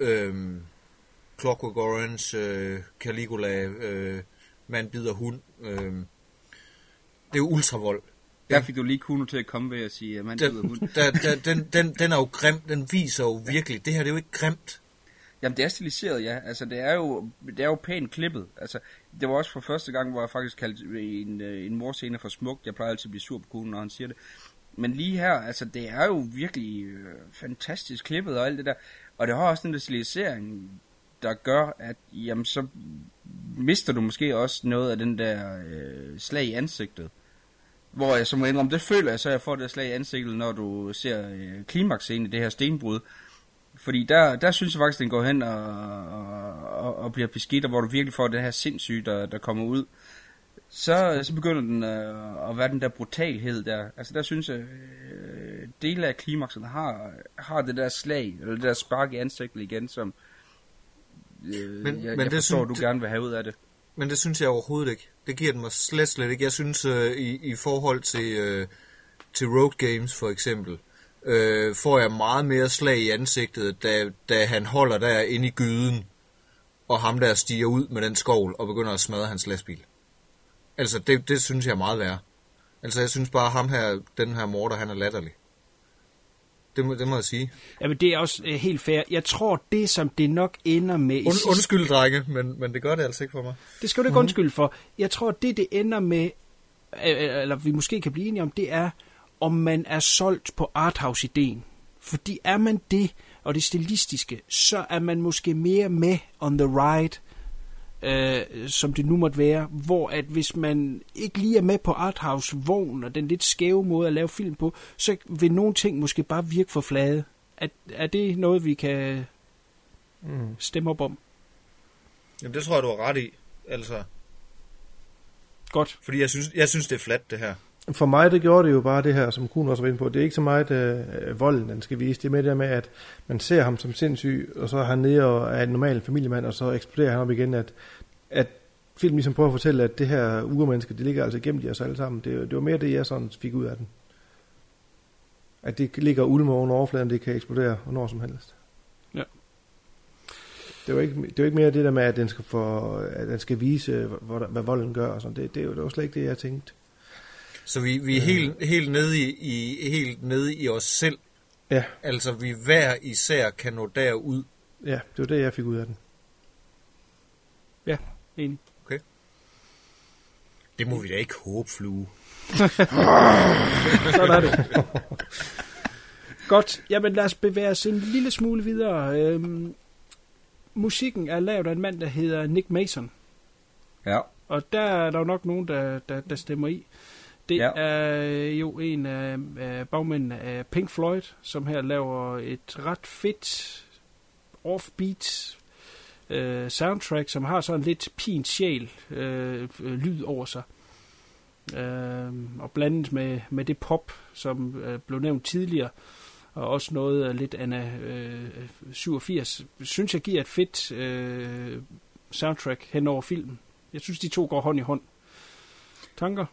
Øhm, Clockwork Orange, øh, Caligula, øh, Man bider hund. Øh, det er jo ultravold. Der fik du lige Kuno til at komme ved at sige, at man Den, der, der, den, den, den er jo grim, den viser jo virkelig, det her det er jo ikke grimt. Jamen, det er stiliseret, ja. Altså, det er jo, det er jo pænt klippet. Altså, det var også for første gang, hvor jeg faktisk kaldte en, øh, en morscene for smukt. Jeg plejer altid at blive sur på konen, når han siger det. Men lige her, altså, det er jo virkelig øh, fantastisk klippet og alt det der. Og det har også der stilisering, der gør, at jamen, så mister du måske også noget af den der øh, slag i ansigtet. Hvor jeg som må indrømme, det føler jeg så, at jeg får det der slag i ansigtet, når du ser øh, klimaksen i det her stenbrud. Fordi der, der synes jeg faktisk, den går hen og, og, og bliver beskidt, og hvor du virkelig får det her sindssyge, der, der kommer ud. Så, så begynder den øh, at være den der brutalhed der. Altså der synes jeg, øh, dele af klimaksen har, har det der slag, eller det der spark i ansigtet igen, som øh, men- jeg, men jeg det forstår, synes- du gerne vil have ud af det. Men det synes jeg overhovedet ikke. Det giver den mig slet, slet ikke. Jeg synes, øh, i, i forhold til, øh, til Road Games for eksempel, øh, får jeg meget mere slag i ansigtet, da, da han holder der inde i gyden, og ham der stiger ud med den skovl og begynder at smadre hans lastbil. Altså, det, det synes jeg er meget værre. Altså, jeg synes bare, ham her, den her morder, han er latterlig. Det må, det må jeg sige. Jamen, det er også øh, helt fair. Jeg tror, det som det nok ender med... Und, sidste- undskyld, drenge, men, men det gør det altså ikke for mig. Det skal du ikke mm-hmm. undskylde for. Jeg tror, det det ender med, øh, eller vi måske kan blive enige om, det er, om man er solgt på arthouse-ideen. Fordi er man det, og det stilistiske, så er man måske mere med on the ride, øh, som det nu måtte være, hvor at hvis man ikke lige er med på arthouse-vognen og den lidt skæve måde at lave film på, så vil nogle ting måske bare virke for flade. Er, er det noget, vi kan Mm. stemme op om? Jamen, det tror jeg, du har ret i. Altså, Godt. fordi jeg synes, jeg synes det er fladt, det her. For mig, det gjorde det jo bare det her, som Kuhn også var inde på. Det er ikke så meget øh, volden, den skal vise. Det er med det med, at man ser ham som sindssyg, og så er han nede og er en normal familiemand, og så eksploderer han op igen, at, at filmen ligesom prøver at fortælle, at det her urmenneske, det ligger altså gemt i os alle sammen. Det, det var mere det, jeg sådan fik ud af den. At det ligger ulme oven overfladen, det kan eksplodere når som helst. Ja. Det var ikke, det var ikke mere det der med, at den skal, for, at den skal vise, hvad, hvad volden gør. Og sådan. Det, det, det var slet ikke det, jeg tænkte. Så vi, vi er helt, helt, nede i, i, helt nede i os selv. Ja. Altså, vi hver især kan nå derud. Ja, det var det, jeg fik ud af den. Ja, enig. Okay. Det må vi da ikke håbe, flue. Sådan er det. Godt, jamen lad os bevæge os en lille smule videre. Øhm, musikken er lavet af en mand, der hedder Nick Mason. Ja. Og der er der jo nok nogen, der, der, der stemmer i. Det Ja. er jo en af, af bagmændene af Pink Floyd, som her laver et ret fedt offbeat øh, soundtrack, som har sådan lidt pin sjæl øh, øh, lyd over sig. Øh, og blandet med, med det pop, som øh, blev nævnt tidligere, og også noget af lidt Anna øh, 87, synes jeg giver et fedt øh, soundtrack hen over filmen. Jeg synes, de to går hånd i hånd. Tanker?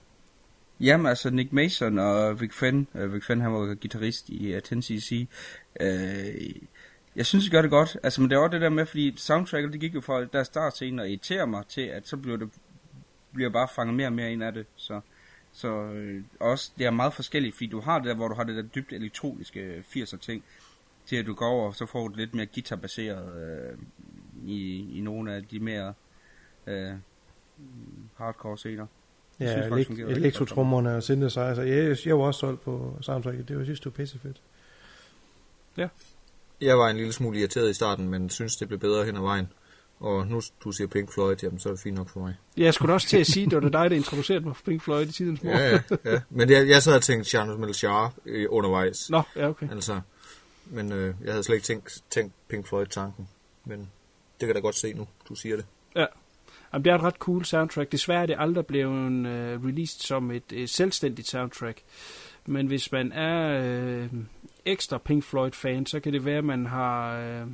Jamen altså Nick Mason og Vic Fenn, øh, uh, Vic Fenn han var guitarist i uh, 10cc, uh, jeg synes, de gør det godt. Altså, men det er også det der med, fordi soundtracket, det gik jo fra der startscene og irriterer mig til, at så bliver det bliver bare fanget mere og mere ind af det. Så, så øh, også, det er meget forskelligt, fordi du har det der, hvor du har det der dybt elektroniske øh, 80'er ting, til at du går over, og så får du lidt mere guitarbaseret øh, i, i nogle af de mere øh, hardcore scener. Jeg Ja, synes faktisk, elek- godt. elektrotrummerne og synthesizer. Jeg, jeg var også solgt på soundtracket. Det var, synes, det var pissefedt. Ja. Jeg var en lille smule irriteret i starten, men synes, det blev bedre hen ad vejen. Og nu du siger Pink Floyd, jamen så er det fint nok for mig. Jeg skulle også til at sige, det var da dig, der introducerede mig for Pink Floyd i tidens morgen. Ja, ja, ja. Men jeg, jeg sad og tænkte Jean Melchior øh, undervejs. Nå, ja, okay. Altså, men øh, jeg havde slet ikke tænkt, tænkt Pink Floyd-tanken. Men det kan jeg da godt se nu, du siger det. Ja. Jamen, det er et ret cool soundtrack. Desværre er det aldrig blevet uh, released som et uh, selvstændigt soundtrack. Men hvis man er uh, ekstra Pink Floyd-fan, så kan det være, at man har uh,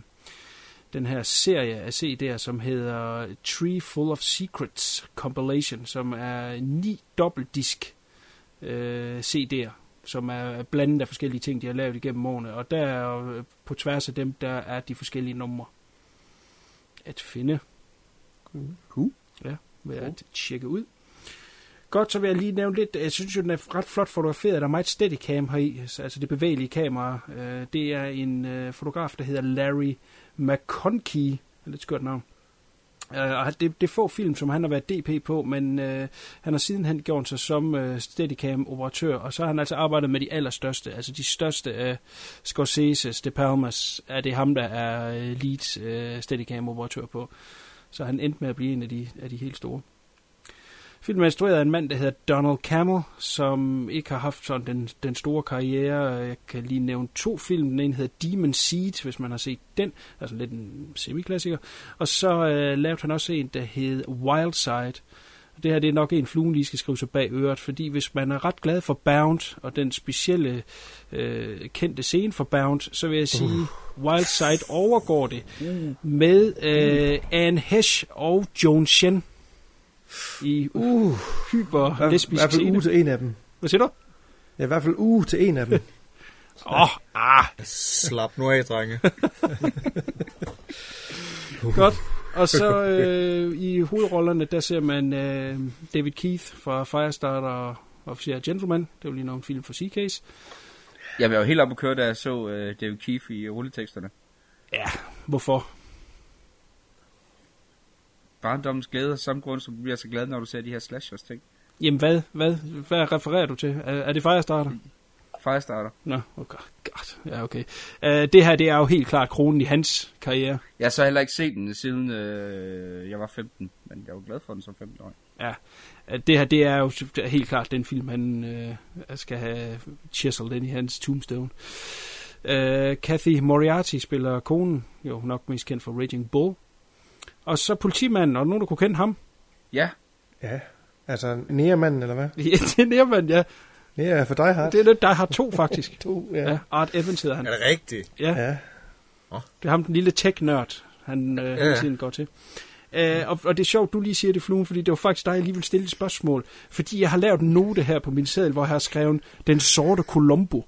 den her serie af CD'er, som hedder Tree Full of Secrets Compilation, som er ni dobbeltdisk uh, CD'er, som er blandet af forskellige ting, de har lavet igennem årene. Og der på tværs af dem, der er de forskellige numre at finde. Cool. Ja, vil jeg at tjekke ud. Godt, så vil jeg lige nævne lidt. Jeg synes jo, den er ret flot fotograferet. Der er meget steadicam heri, så- altså det bevægelige kamera. Øh, Det er en øh, fotograf, der hedder Larry McConkey. Er lidt skørt navn. Øh, og det, det er få film, som han har været DP på, men øh, han har sidenhen gjort sig som øh, Steadicam-operatør, og så har han altså arbejdet med de allerstørste, altså de største af Scorsese, De Palmas, er det ham, der er øh, lead øh, Steadicam-operatør på. Så han endte med at blive en af de, af de helt store. Filmen er instrueret af en mand, der hedder Donald Camel, som ikke har haft sådan den, den store karriere. Jeg kan lige nævne to film. Den ene hedder Demon Seed, hvis man har set den. Altså lidt en semiklassiker. Og så øh, lavede han også en, der hed Wildside, det her det er nok en fluen lige skal skrive sig bag øret, fordi hvis man er ret glad for Bound og den specielle øh, kendte scene for Bound, så vil jeg sige, uh. Wild Side overgår det med øh, Anne Hesh og Joan Shen i uh, hyper I lesbisk hvert fald uge til en af dem. Hvad siger du? Ja, i hvert fald uge til en af dem. Åh, oh, ah. Slap nu af, drenge. Godt. Og så øh, i hovedrollerne, der ser man øh, David Keith fra Firestarter og Officer Gentleman. Det var lige nok en film for Seacase. Jeg var jo helt op at køre, da jeg så uh, David Keefe i rulleteksterne. Ja, hvorfor? Barndommens glæde, og samme grund, som du bliver så glad, når du ser de her slashers ting. Jamen hvad? Hvad, hvad refererer du til? Er, er det Firestarter? Firestarter. Nå, oh god, god. Ja, okay. Uh, det her, det er jo helt klart kronen i hans karriere. Jeg har så heller ikke set den, siden øh, jeg var 15, men jeg var glad for den som 15 år. Ja, uh, det her, det er jo helt klart den film, han uh, skal have chiseled ind i hans tombstone. Uh, Kathy Moriarty spiller konen, jo nok mest kendt for Raging Bull. Og så politimanden, og nogen, der kunne kende ham. Ja. Ja, altså Nærmanden, eller hvad? Ja, det er Nærmanden, ja. Ja, for dig har Det er det, der har to, faktisk. to, ja. ja. Art Evans hedder han. Er det rigtigt? Ja. ja. Det er ham, den lille tech-nørd, han øh, Ja, hele tiden går til. Uh, og, og det er sjovt, du lige siger det, Fluen, fordi det var faktisk dig, jeg lige vil stille et spørgsmål. Fordi jeg har lavet en note her på min seddel, hvor jeg har skrevet, den sorte Columbo.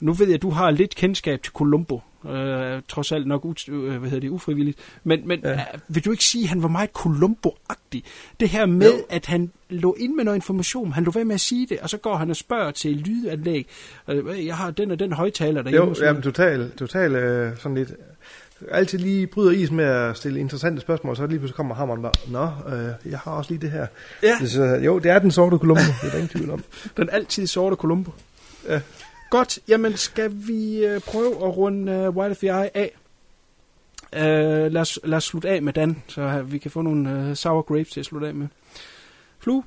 Nu ved jeg, at du har lidt kendskab til Columbo. Uh, trods alt nok ut, uh, hvad hedder det, ufrivilligt. Men, men ja. uh, vil du ikke sige, at han var meget Columbo-agtig? Det her med, jo. at han lå ind med noget information, han lå ved med at sige det, og så går han og spørger til lydanlæg. Uh, jeg har den og den højtaler derhjemme. Jo, og jamen total, total øh, sådan lidt... Altid lige bryder is med at stille interessante spørgsmål, så lige pludselig kommer hammeren bare, Nå, øh, jeg har også lige det her. Ja. Så, jo, det er den sorte Columbo, det er der ingen tvivl om. Den altid sorte Columbo. Ja. Godt, jamen skal vi øh, prøve at runde øh, White of the Eye af? Øh, lad, os, lad os slutte af med Dan, så vi kan få nogle øh, sour grapes til at slutte af med. Flue?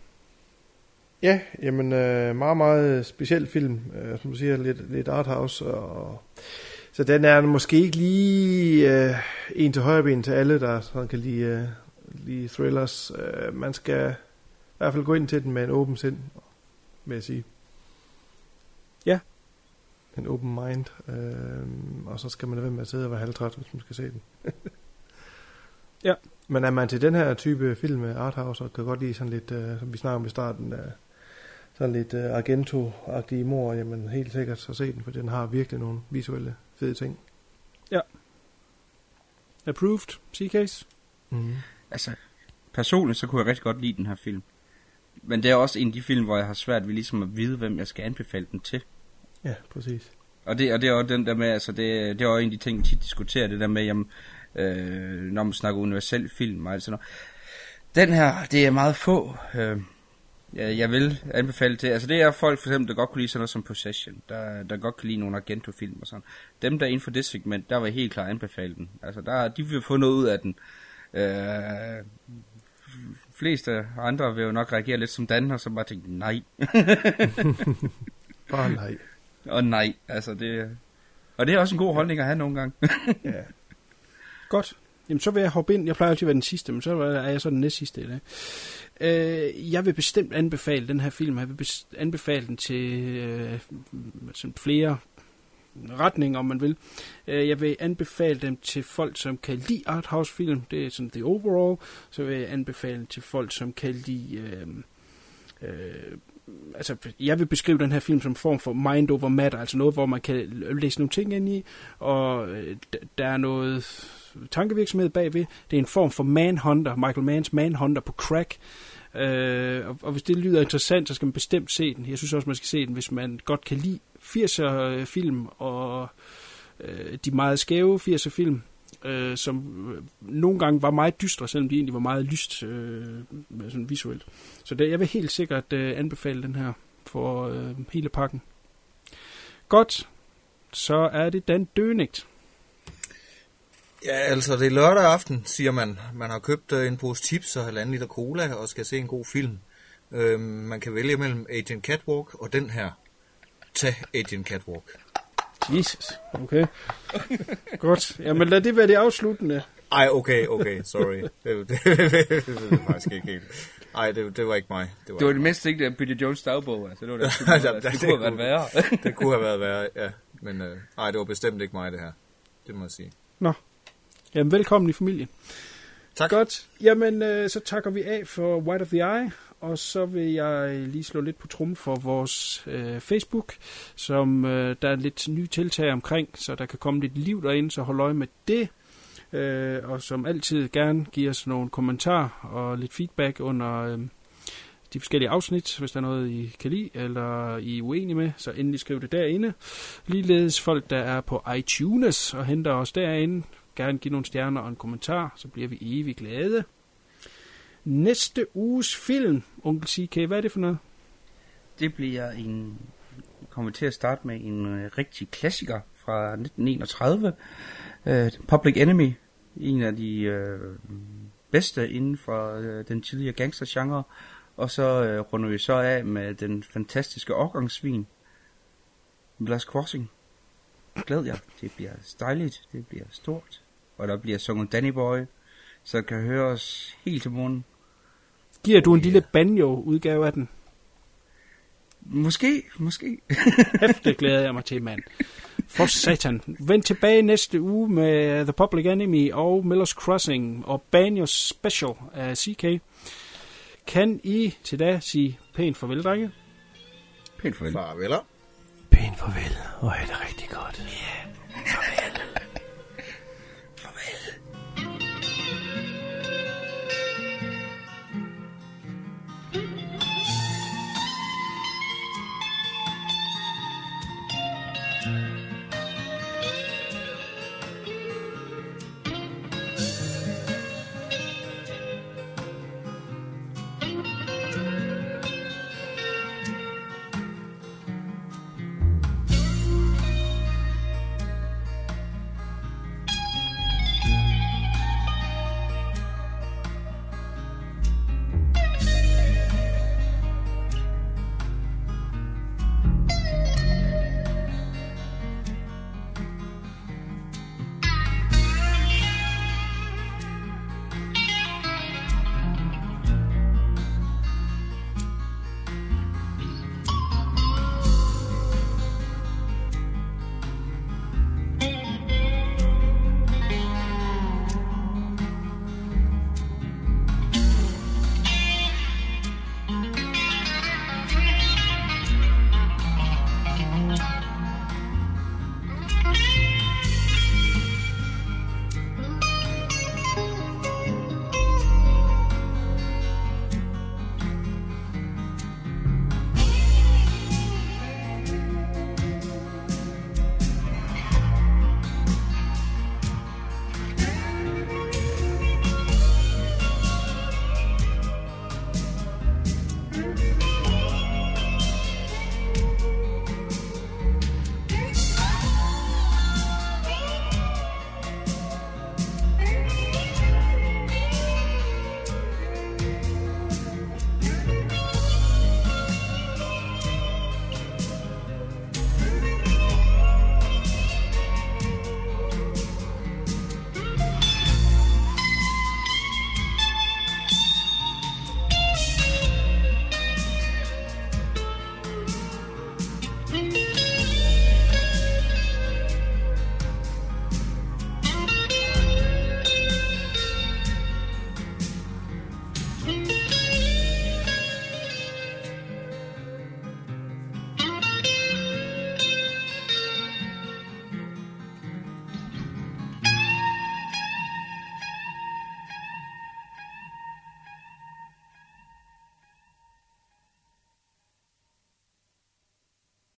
Ja, jamen øh, meget, meget speciel film, øh, som du siger, lidt, lidt arthouse, og så den er måske ikke lige øh, en til højre ben til alle, der sådan kan lide, øh, lide thrillers. Øh, man skal i hvert fald gå ind til den med en åben sind, vil jeg sige. Ja. En open mind, øh, og så skal man lade være med at sidde og være halvtræt, hvis man skal se den. ja. Men er man til den her type film med arthouse, og kan godt lide sådan lidt, øh, som vi snakker om i starten, øh, sådan lidt øh, Argento-agtige mor, jamen helt sikkert så se den, for den har virkelig nogle visuelle fede ting. Ja. Approved, C-case? Mm. Altså, personligt så kunne jeg rigtig godt lide den her film. Men det er også en af de film, hvor jeg har svært ved ligesom at vide, hvem jeg skal anbefale den til. Ja, præcis. Og det, og det er også den der med, altså det, det er også en af de ting, vi tit diskuterer, det der med, jamen, øh, når man snakker universel film og alt sådan noget. Den her, det er meget få, øh, jeg, jeg vil anbefale til. Altså det er folk for eksempel, der godt kunne lide sådan noget som Possession, der, der godt kan lide nogle Argento-film og sådan. Dem der er inden for det segment, der jeg helt klart anbefale den. Altså der, de vil få noget ud af den. Øh, fleste andre vil jo nok reagere lidt som Dan, og så bare tænke, nej. Bare nej. Og nej, altså det... Og det er også en god holdning at have nogle gange. ja. Godt. Jamen, så vil jeg hoppe ind. Jeg plejer altid at være den sidste, men så er jeg så den næst sidste i dag. Øh, jeg vil bestemt anbefale den her film. Jeg vil anbefale den til øh, sådan flere retninger, om man vil. Øh, jeg vil anbefale dem til folk, som kan lide arthouse-film. Det er sådan the overall. Så vil jeg anbefale den til folk, som kan lide... Øh, øh, altså, jeg vil beskrive den her film som en form for mind over matter, altså noget, hvor man kan læse nogle ting ind i, og øh, der er noget tankevirksomhed bagved. Det er en form for manhunter, Michael Manns manhunter på crack. Øh, og, og hvis det lyder interessant, så skal man bestemt se den. Jeg synes også, man skal se den, hvis man godt kan lide 80'er øh, film og øh, de meget skæve 80'er film, øh, som øh, nogle gange var meget dystre, selvom de egentlig var meget lyst øh, sådan visuelt. Så det, jeg vil helt sikkert øh, anbefale den her for øh, hele pakken. Godt, så er det Dan Dønigt. Ja, altså det er lørdag aften, siger man. Man har købt øh, en pose chips og halvanden liter cola og skal se en god film. Øhm, man kan vælge mellem Agent Catwalk og den her. Tag Agent Catwalk. Jesus, okay. Godt, jamen lad det være det afsluttende. Ej, okay, okay, sorry. Det, det, det, det, det, det er faktisk ikke helt. Ej, det, det var ikke mig. Det var, det, var det mindste ikke, der Peter Jones dagbog. Altså, det var det, det, det, det, det, kunne have været værre. det kunne have været værre, ja. Men øh, ej, det var bestemt ikke mig, det her. Det må jeg sige. Nå. Jamen, velkommen i familien. Tak. Godt. Jamen, øh, så takker vi af for White of the Eye, og så vil jeg lige slå lidt på trum for vores øh, Facebook, som øh, der er lidt nye tiltag omkring, så der kan komme lidt liv derinde, så hold øje med det. Øh, og som altid gerne give os nogle kommentarer og lidt feedback under øh, de forskellige afsnit, hvis der er noget, I kan lide, eller I er uenige med, så endelig skriv det derinde. Ligeledes folk, der er på iTunes og henter os derinde, gerne give nogle stjerner og en kommentar, så bliver vi evig glade. Næste uges film, Onkel CK, hvad er det for noget? Det bliver en kommer til at starte med en øh, rigtig klassiker fra 1931. Øh, Public Enemy, en af de øh, bedste inden for øh, den tidligere gangstergenre. Og så øh, runder vi så af med den fantastiske årgangsvin, Last Crossing. Glæd jer, det bliver dejligt, det bliver stort. Og der bliver sunget Danny Boy, så det kan høre os helt til morgen. Giver du en lille banjo-udgave af den? Måske, måske. Hæft, det glæder jeg mig til, mand. For satan. Vend tilbage næste uge med The Public Enemy og Miller's Crossing og Banjo Special af CK. Kan I til da sige pænt farvel, drenge? Pænt farvel. Farveler. Pænt farvel, og have det rigtig godt. Yeah. Farvel.